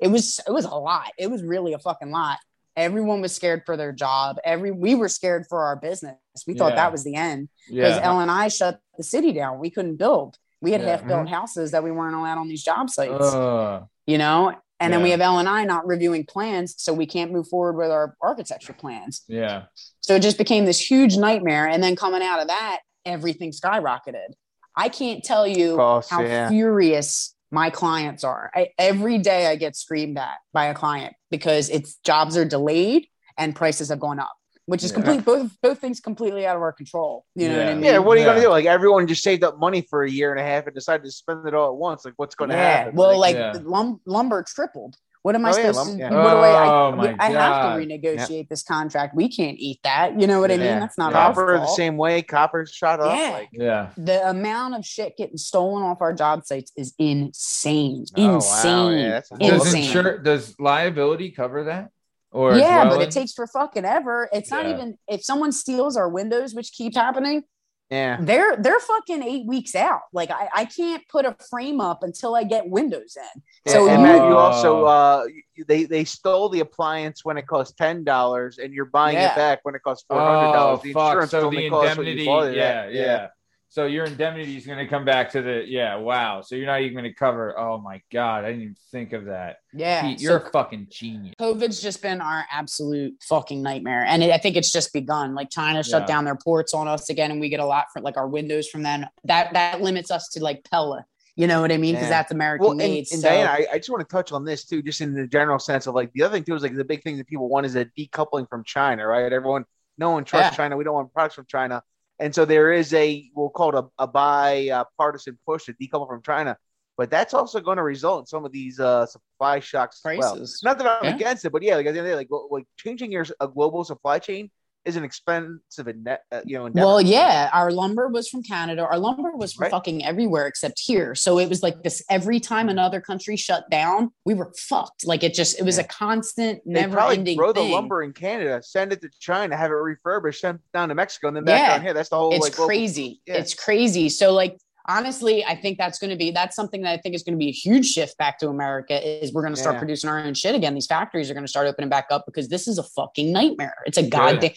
it was, it was a lot. It was really a fucking lot. Everyone was scared for their job. Every we were scared for our business. We thought Yeah. that was the end because Yeah. L and I shut the city down. We couldn't build. We had Yeah. half built houses that we weren't allowed on these job sites Uh, you know and then we have L and I not reviewing plans, so we can't move forward with our architecture plans. yeah. So it just became this huge nightmare. And then coming out of that, everything skyrocketed. I can't tell you how yeah. furious my clients are. I, every day I get screamed at by a client because it's jobs are delayed and prices have gone up, which is Yeah. complete both both things completely out of our control. You know what I mean? Yeah, what are you Yeah. gonna do? Like everyone just saved up money for a year and a half and decided to spend it all at once. Like what's gonna yeah. happen? Well, like Yeah. lum- lumber tripled. What am I Oh, supposed lum- to? yeah. What do I? I, Oh, my I have to renegotiate this contract. We can't eat that. You know what I mean? That's not our copper the same way. Copper's shot up. Yeah. Like Yeah. The amount of shit getting stolen off our job sites is insane. Oh, wow. insane. Yeah, that's a- Does insane. insure does liability cover that? Or yeah, well but it takes for fucking ever. It's not even if someone steals our windows, which keep happening, yeah. they're they're fucking eight weeks out. Like I, I can't put a frame up until I get windows in. So So and you- Matt, you also uh they they stole the appliance when it cost ten dollars and you're buying Yeah. it back when it costs four hundred dollars. Oh, the fuck. insurance So only the costs what you indemnity, bought it yeah, at. yeah, So your indemnity is going to come back to the yeah. Wow. So you're not even going to cover. Oh my god, I didn't even think of that. Yeah. Pete, you're a fucking genius. COVID's just been our absolute fucking nightmare. And it, I think it's just begun. Like China shut Yeah. down their ports on us again, and we get a lot for like our windows from them. That that limits us to like Pella. You know what I mean? Because Yeah. that's American Well, and, made. and so, Diana, I, I just want to touch on this too, just in the general sense of like the other thing too is like the big thing that people want is a decoupling from China, right? Everyone, no one trusts Yeah. China. We don't want products from China, and so there is a we'll call it a, a bipartisan push to decouple from China, but that's also going to result in some of these uh, supply shocks as well. Not that I'm Yeah. against it, but yeah, like at the end of the day, like like changing your a global supply chain is an expensive, net, uh, you know, well, yeah, our lumber was from Canada. Our lumber was from Right. fucking everywhere except here. So it was like this every time another country shut down, we were fucked. Like it just, it was Yeah. a constant, never probably ending grow thing. the lumber in Canada, send it to China, have it refurbished, sent down to Mexico, and then back Yeah. down here. That's the whole it's like global- crazy. yeah. It's crazy. So like honestly, I think that's going to be that's something that I think is going to be a huge shift back to America is we're going to start Yeah. producing our own shit again. These factories are going to start opening back up because this is a fucking nightmare. It's a goddamn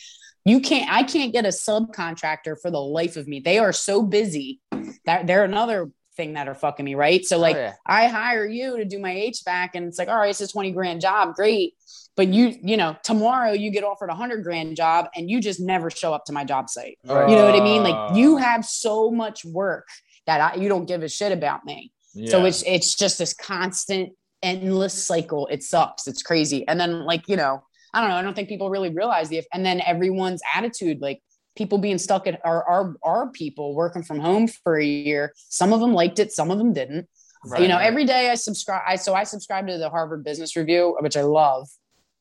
you can't I can't get a subcontractor for the life of me. They are so busy that they're another thing that are fucking me, right? So oh, like oh, yeah. I hire you to do my HVAC and it's like, all right, it's a 20 grand job. Great. But you, you know, tomorrow you get offered a hundred grand job and you just never show up to my job site. Right. You know what I mean? Like you oh. have so much work that I, you don't give a shit about me. So it's, it's just this constant endless cycle. It sucks. It's crazy. And then like, you know, I don't know. I don't think people really realize the, and then everyone's attitude, like people being stuck at our, our, our people working from home for a year. Some of them liked it. Some of them didn't Right. you know every day i subscribe i so i subscribe to the harvard business review which i love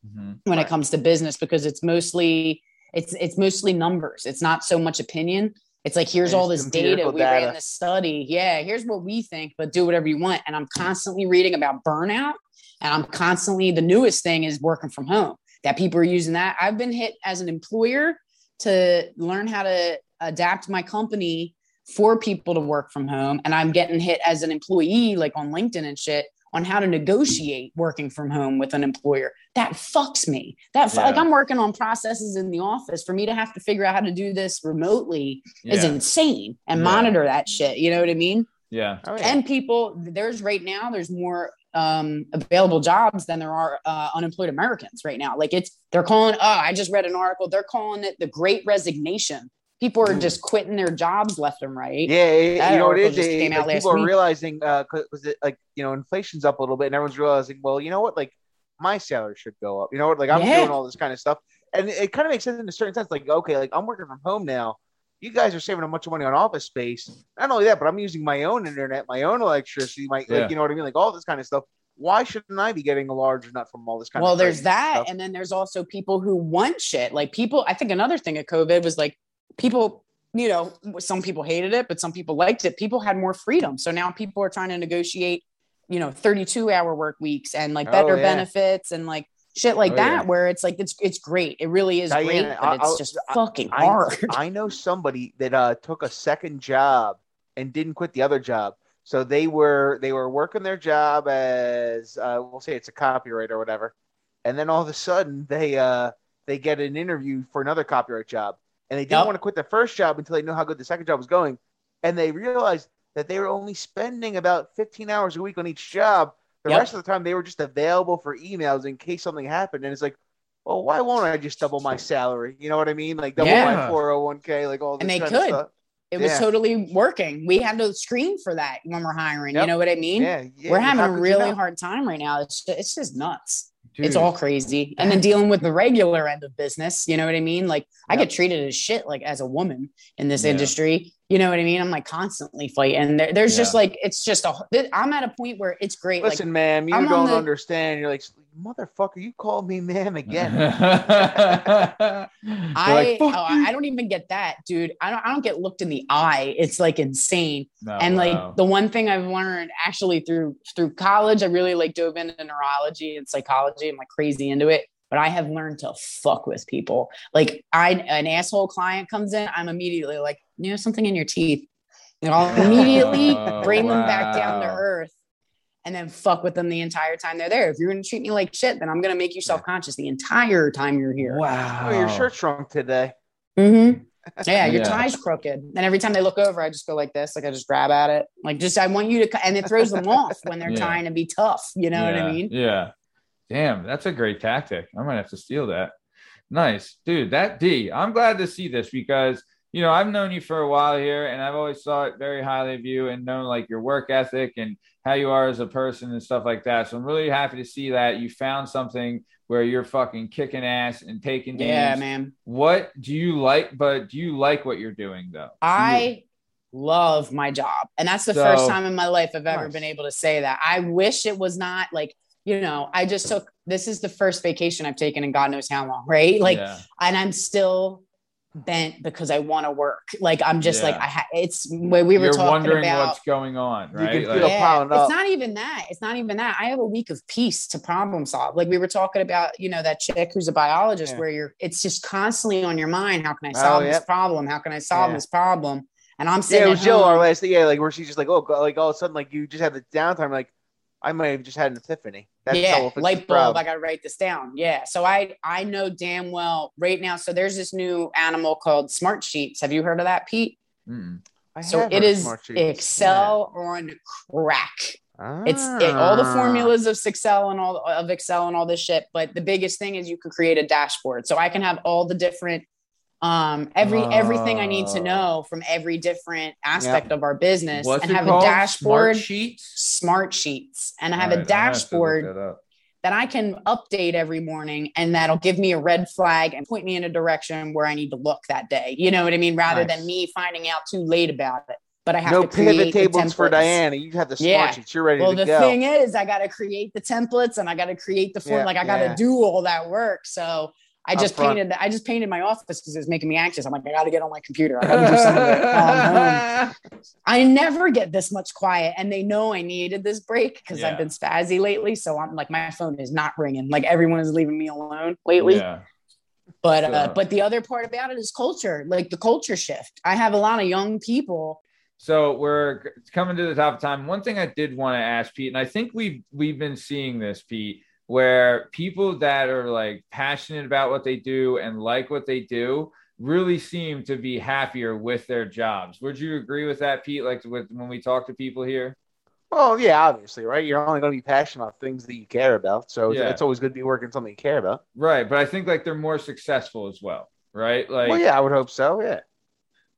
Mhm. when Right. it comes to business because it's mostly it's it's mostly numbers it's not so much opinion it's like here's all this data. We data. ran this study. Yeah here's what we think but do whatever you want. And i'm constantly reading about burnout. And i'm constantly the newest thing is working from home that people are using that. I've been hit as an employer to learn how to adapt my company for people to work from home. And i'm getting hit as an employee like on linkedin and shit on how to negotiate working from home with an employer that fucks me that Yeah. like i'm working on processes in the office for me to have to figure out how to do this remotely is insane and Yeah. monitor that shit you know what i mean yeah. Oh, yeah. and people there's right now there's more um available jobs than there are uh, unemployed americans right now like it's they're calling oh i just read an article they're calling it the great resignation people are mm. just quitting their jobs left and right Yeah, it- That you know what it just It- came like, people are week. realizing uh, because it like you know inflation's up a little bit, and everyone's realizing, well, you know what, like my salary should go up. You know what, like I'm Yeah. doing all this kind of stuff, and it, kind of makes sense in a certain sense. Like, okay, like I'm working from home now. You guys are saving a bunch of money on office space. Not only that, but I'm using my own internet, my own electricity, my Yeah. like you know what I mean, like all this kind of stuff. why shouldn't I be getting a large nut from all this kind well, of? there's that, stuff? and then there's also people who want shit. Like people, I think another thing of COVID was like people. You know, some people hated it, but some people liked it. People had more freedom, so now people are trying to negotiate, you know, 32 hour work weeks and like Oh, better yeah. benefits and like shit like Oh, that. yeah. Where it's like it's it's great. It really is Diana, great, but it's I'll- just I- fucking I, hard. I know somebody that uh, took a second job and didn't quit the other job. So they were they were working their job as uh, we'll say it's a copyright or whatever, and then all of a sudden they uh, they get an interview for another copyright job, and they didn't Yep. want to quit the first job until they knew how good the second job was going, and they realized that they were only spending about 15 hours a week on each job. The Yep. rest of the time they were just available for emails in case something happened, and it's like. Well, why won't I just double my salary? You know what I mean? Like double Yeah. my 401k, like all this And they could. it was Yeah. totally working. We had to screen for that when we're hiring. You know what I mean? Yeah, yeah, we're having a could you really hard time right now. It's just, it's just nuts. It's all crazy. And then dealing with the regular end of business, you know what I mean? Like I get treated as shit like as a woman in this Yeah. industry. You know what I mean? I'm like constantly fighting. There, there's just like it's just a I'm at a point where it's great. Listen, ma'am, you I'm don't the- understand. You're like, motherfucker, you called me ma'am again. I like I oh, I don't even get that, dude. I don't I don't get looked in the eye. It's like insane. and like the one thing I've learned actually through through college, I really like dove into neurology and psychology. I'm like crazy into it. But I have learned to fuck with people. Like I an asshole client comes in, I'm immediately like, you know, something in your teeth. And I'll immediately Oh, bring them back down to earth and then fuck with them the entire time they're there. If you're gonna treat me like shit, then I'm gonna make you self-conscious the entire time you're here. wow. Oh, your shirt shrunk today. Mm-hmm. Yeah, your Yeah. tie's crooked. And every time they look over, I just go like this, like I just grab at it, like just I want you to, and it throws them off when they're Yeah. trying to be tough. You know what I mean? Yeah. Damn, that's a great tactic. I might have to steal that. Nice, dude. That D. I'm glad to see this because you know I've known you for a while here, and I've always thought very highly of you and known like your work ethic and how you are as a person and stuff like that. So I'm really happy to see that you found something where you're fucking kicking ass and taking names. Yeah, man. What do you like? But do you like what you're doing though? I love my job. And that's the So- first time in my life I've ever Nice. been able to say that. I wish it was not like, you know, I just took this is the first vacation I've taken in God knows how long, right? Like, Yeah. and I'm still bent because I want to work. Like, I'm just like, I ha- it's where we were you're talking wondering about. what's going on, You right? can Like- feel piling it's up. not even that. It's not even that. I have a week of peace to problem solve. Like we were talking about, you know, that chick who's a biologist, Yeah. where you're, it's just constantly on your mind. How can I Oh, solve this yep. problem? How can I solve Yeah. this problem? And I'm Yeah, it was at Jill home- our last yeah, like where she's just like, oh, like all of a sudden, like you just have the downtime, like I might have just had an epiphany. That's yeah, light bulb. problem. I gotta write this down. Yeah. So I I know damn well right now. So there's this new animal called Smart Sheets. Have you heard of that, Pete? Mm. I So it is. Excel on crack. Yeah. It's it, all the Ah. formulas of Excel and all of Excel and all this shit. But the biggest thing is you can create a dashboard. So I can have all the different um every everything I need to Oh. know from every different aspect of our business What's and have called? a dashboard Smart sheets. smart sheets and I have a right, have dashboard that that I can update every morning and that'll give me a red flag and point me in a direction where I need to look that day. You know what I mean? Rather Nice. than me finding out too late about it. But I have no to create pivot the tables for. Diana. You have the smart Yeah. sheets. You're ready Well, to the thing is, I got to create the templates and I got to create the form. Yeah, like I got to yeah. do all that work. So I just painted. I just painted my office because it was making me anxious. I'm like, I got to get on my computer. I got to do some of it. while I'm home. I never get this much quiet, and they know I needed this break because Yeah. I've been spazzy lately. So I'm like, my phone is not ringing. Like everyone is leaving me alone lately. Yeah. But uh, but the other part about it is culture, like the culture shift. I have a lot of young people. So we're coming to the top of time. One thing I did want to ask Pete, and I think we've we've been seeing this, Pete, where people that are like passionate about what they do and like what they do really seem to be happier with their jobs. Would you agree with that, Pete? Like with when we talk to people here? Well, yeah, obviously, right? You're only going to be passionate about things that you care about. So it's- Yeah. it's always good to be working something you care about. Right. But I think like they're more successful as well. Right. Like well, yeah, I would hope so. Yeah.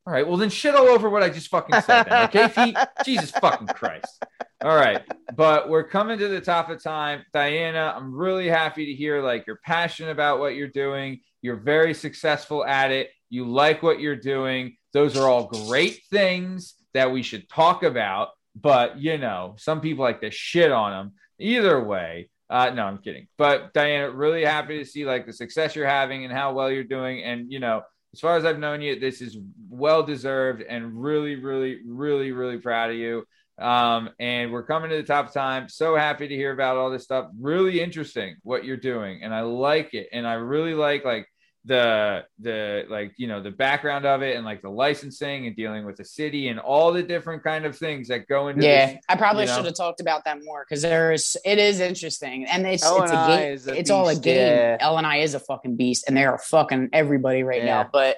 All right. Well, then shit all over what I just fucking said. Then, okay, Pete? Jesus fucking Christ. All right. But we're coming to the top of time. Diana, I'm really happy to hear like you're passionate about what you're doing. You're very successful at it. You like what you're doing. Those are all great things that we should talk about. But, you know, some people like to shit on them. either way, uh, no, I'm kidding. But Diana, really happy to see like the success you're having and how well you're doing. And you know, as far as I've known you, this is well deserved and really, really, really, really proud of you. Um, and we're coming to the top of time. So happy to hear about all this stuff. Really interesting what you're doing, and I like it. And I really like like the the like you know the background of it and like the licensing and dealing with the city and all the different kind of things that go into Yeah, this, I probably you know? should have talked about that more because there's it is interesting and it's it's L&I game. a It's all a game. yeah. L and I is a fucking beast, and they are fucking everybody right Yeah. now. But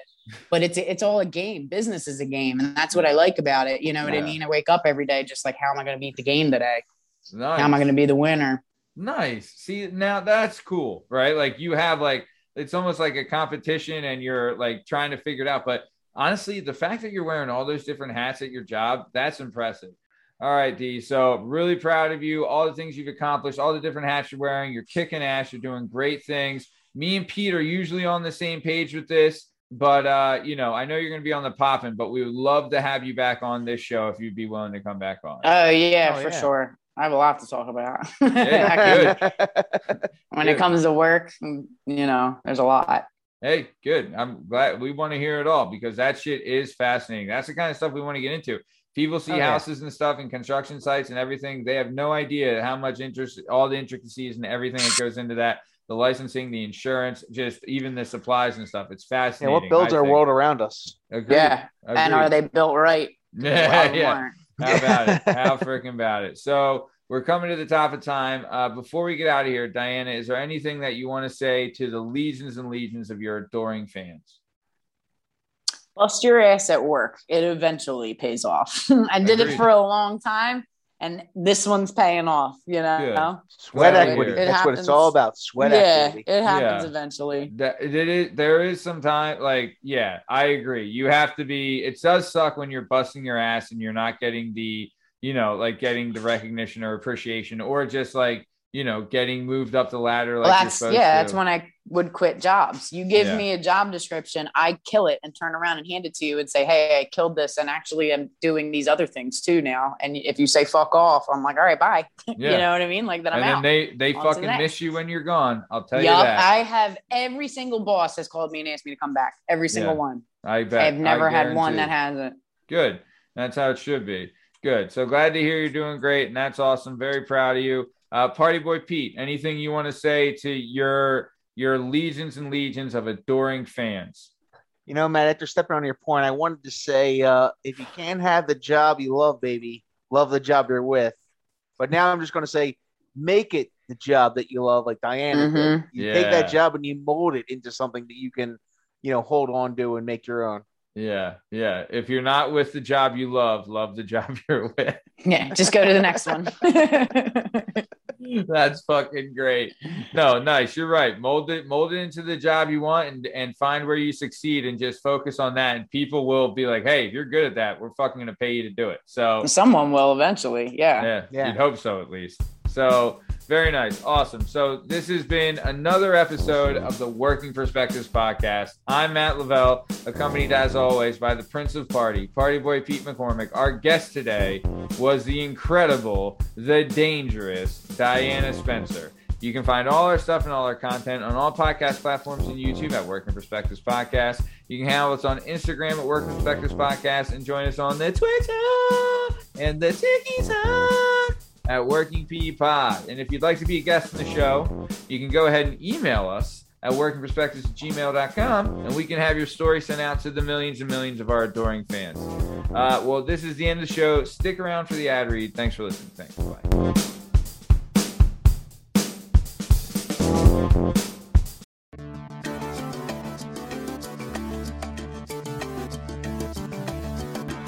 but it's it's all a game. Business is a game, and that's what I like about it. You know what Yeah. I mean? I wake up every day just like, how am I going to beat the game today? Nice. How am I going to be the winner? Nice. See, now that's cool, right? Like you have like it's almost like a competition and you're like trying to figure it out. But honestly, the fact that you're wearing all those different hats at your job, that's impressive. All right, D. So really proud of you, all the things you've accomplished, all the different hats you're wearing. You're kicking ass, you're doing great things. Me and Pete are usually on the same page with this. But uh, you know, I know you're gonna be on the poppin', but we would love to have you back on this show if you'd be willing to come back on. Oh yeah, Oh, for yeah. sure. I have a lot to talk about. Yeah, when Good. it comes to work, you know, there's a lot. Hey, good. I'm glad we want to hear it all because that shit is fascinating. That's the kind of stuff we want to get into. People see Oh, yeah. houses and stuff and construction sites and everything. They have no idea how much interest, all the intricacies and everything that goes into that. The licensing, the insurance, just even the supplies and stuff. It's yeah, fascinating. what builds I our think. world around us? Agreed. Yeah. And are they built right? Yeah, yeah. Aren't. How about it? How freaking about it? So we're coming to the top of time. Uh, before we get out of here, Diana, is there anything that you want to say to the legions and legions of your adoring fans? bust your ass at work. It eventually pays off. I did Agreed. it for a long time, and this one's paying off. You know, Sweat Well, equity. it That's what it's all about. Sweat yeah, equity. it happens Yeah. eventually. That it is there is some time like yeah, I agree. You have to be it does suck when you're busting your ass and you're not getting the you know, like getting the recognition or appreciation or just like, you know, getting moved up the ladder like Well, that's yeah. to. That's when I would quit jobs. You give Yeah. me a job description, I kill it and turn around and hand it to you and say, "Hey, I killed this, and actually, I'm doing these other things too now." And if you say "fuck off," I'm like, "All right, bye." Yeah. you know what I mean? Like that, I'm and out. they they On fucking miss you when you're gone. I'll tell Yup, you that. I have every single boss has called me and asked me to come back. Every single Yeah. one. I bet. I've never I had one that hasn't. Good. That's how it should be. Good. So glad to hear you're doing great, and that's awesome. Very proud of you, uh, Party Boy Pete. Anything you want to say to your your legions and legions of adoring fans? You know, Matt, after stepping on your point, I wanted to say uh, if you can't have the job you love, baby, love the job you're with. But now I'm just going to say, make it the job that you love, like Diana did. Mhm. You take that job and you mold it into something that you can, you know, hold on to and make your own. Yeah, yeah. If you're not with the job you love, love the job you're with. Yeah, just go to the next one. That's fucking great. No, nice. You're right. Mold it, mold it into the job you want, and and find where you succeed, and just focus on that. And people will be like, "Hey, if you're good at that, we're fucking gonna pay you to do it." So Someone will eventually. Yeah. yeah, Yeah. you'd hope so at least. So very nice, awesome. So this has been another episode of the Working Perspectives podcast. I'm Matt Lavelle, accompanied as always by the Prince of Party, Party Boy Pete McCormick. Our guest today was the incredible, the dangerous Diana Spencer. You can find all our stuff and all our content on all podcast platforms and YouTube at Working Perspectives Podcast. You can handle us on Instagram at Working Perspectives Podcast and join us on the Twitter and the TikTok at Working P Pod. And if you'd like to be a guest on the show, you can go ahead and email us at workingperspectives at gmail.com and we can have your story sent out to the millions and millions of our adoring fans. Uh, well, this is the end of the show. Stick around for the ad read. Thanks for listening. Thanks. Bye.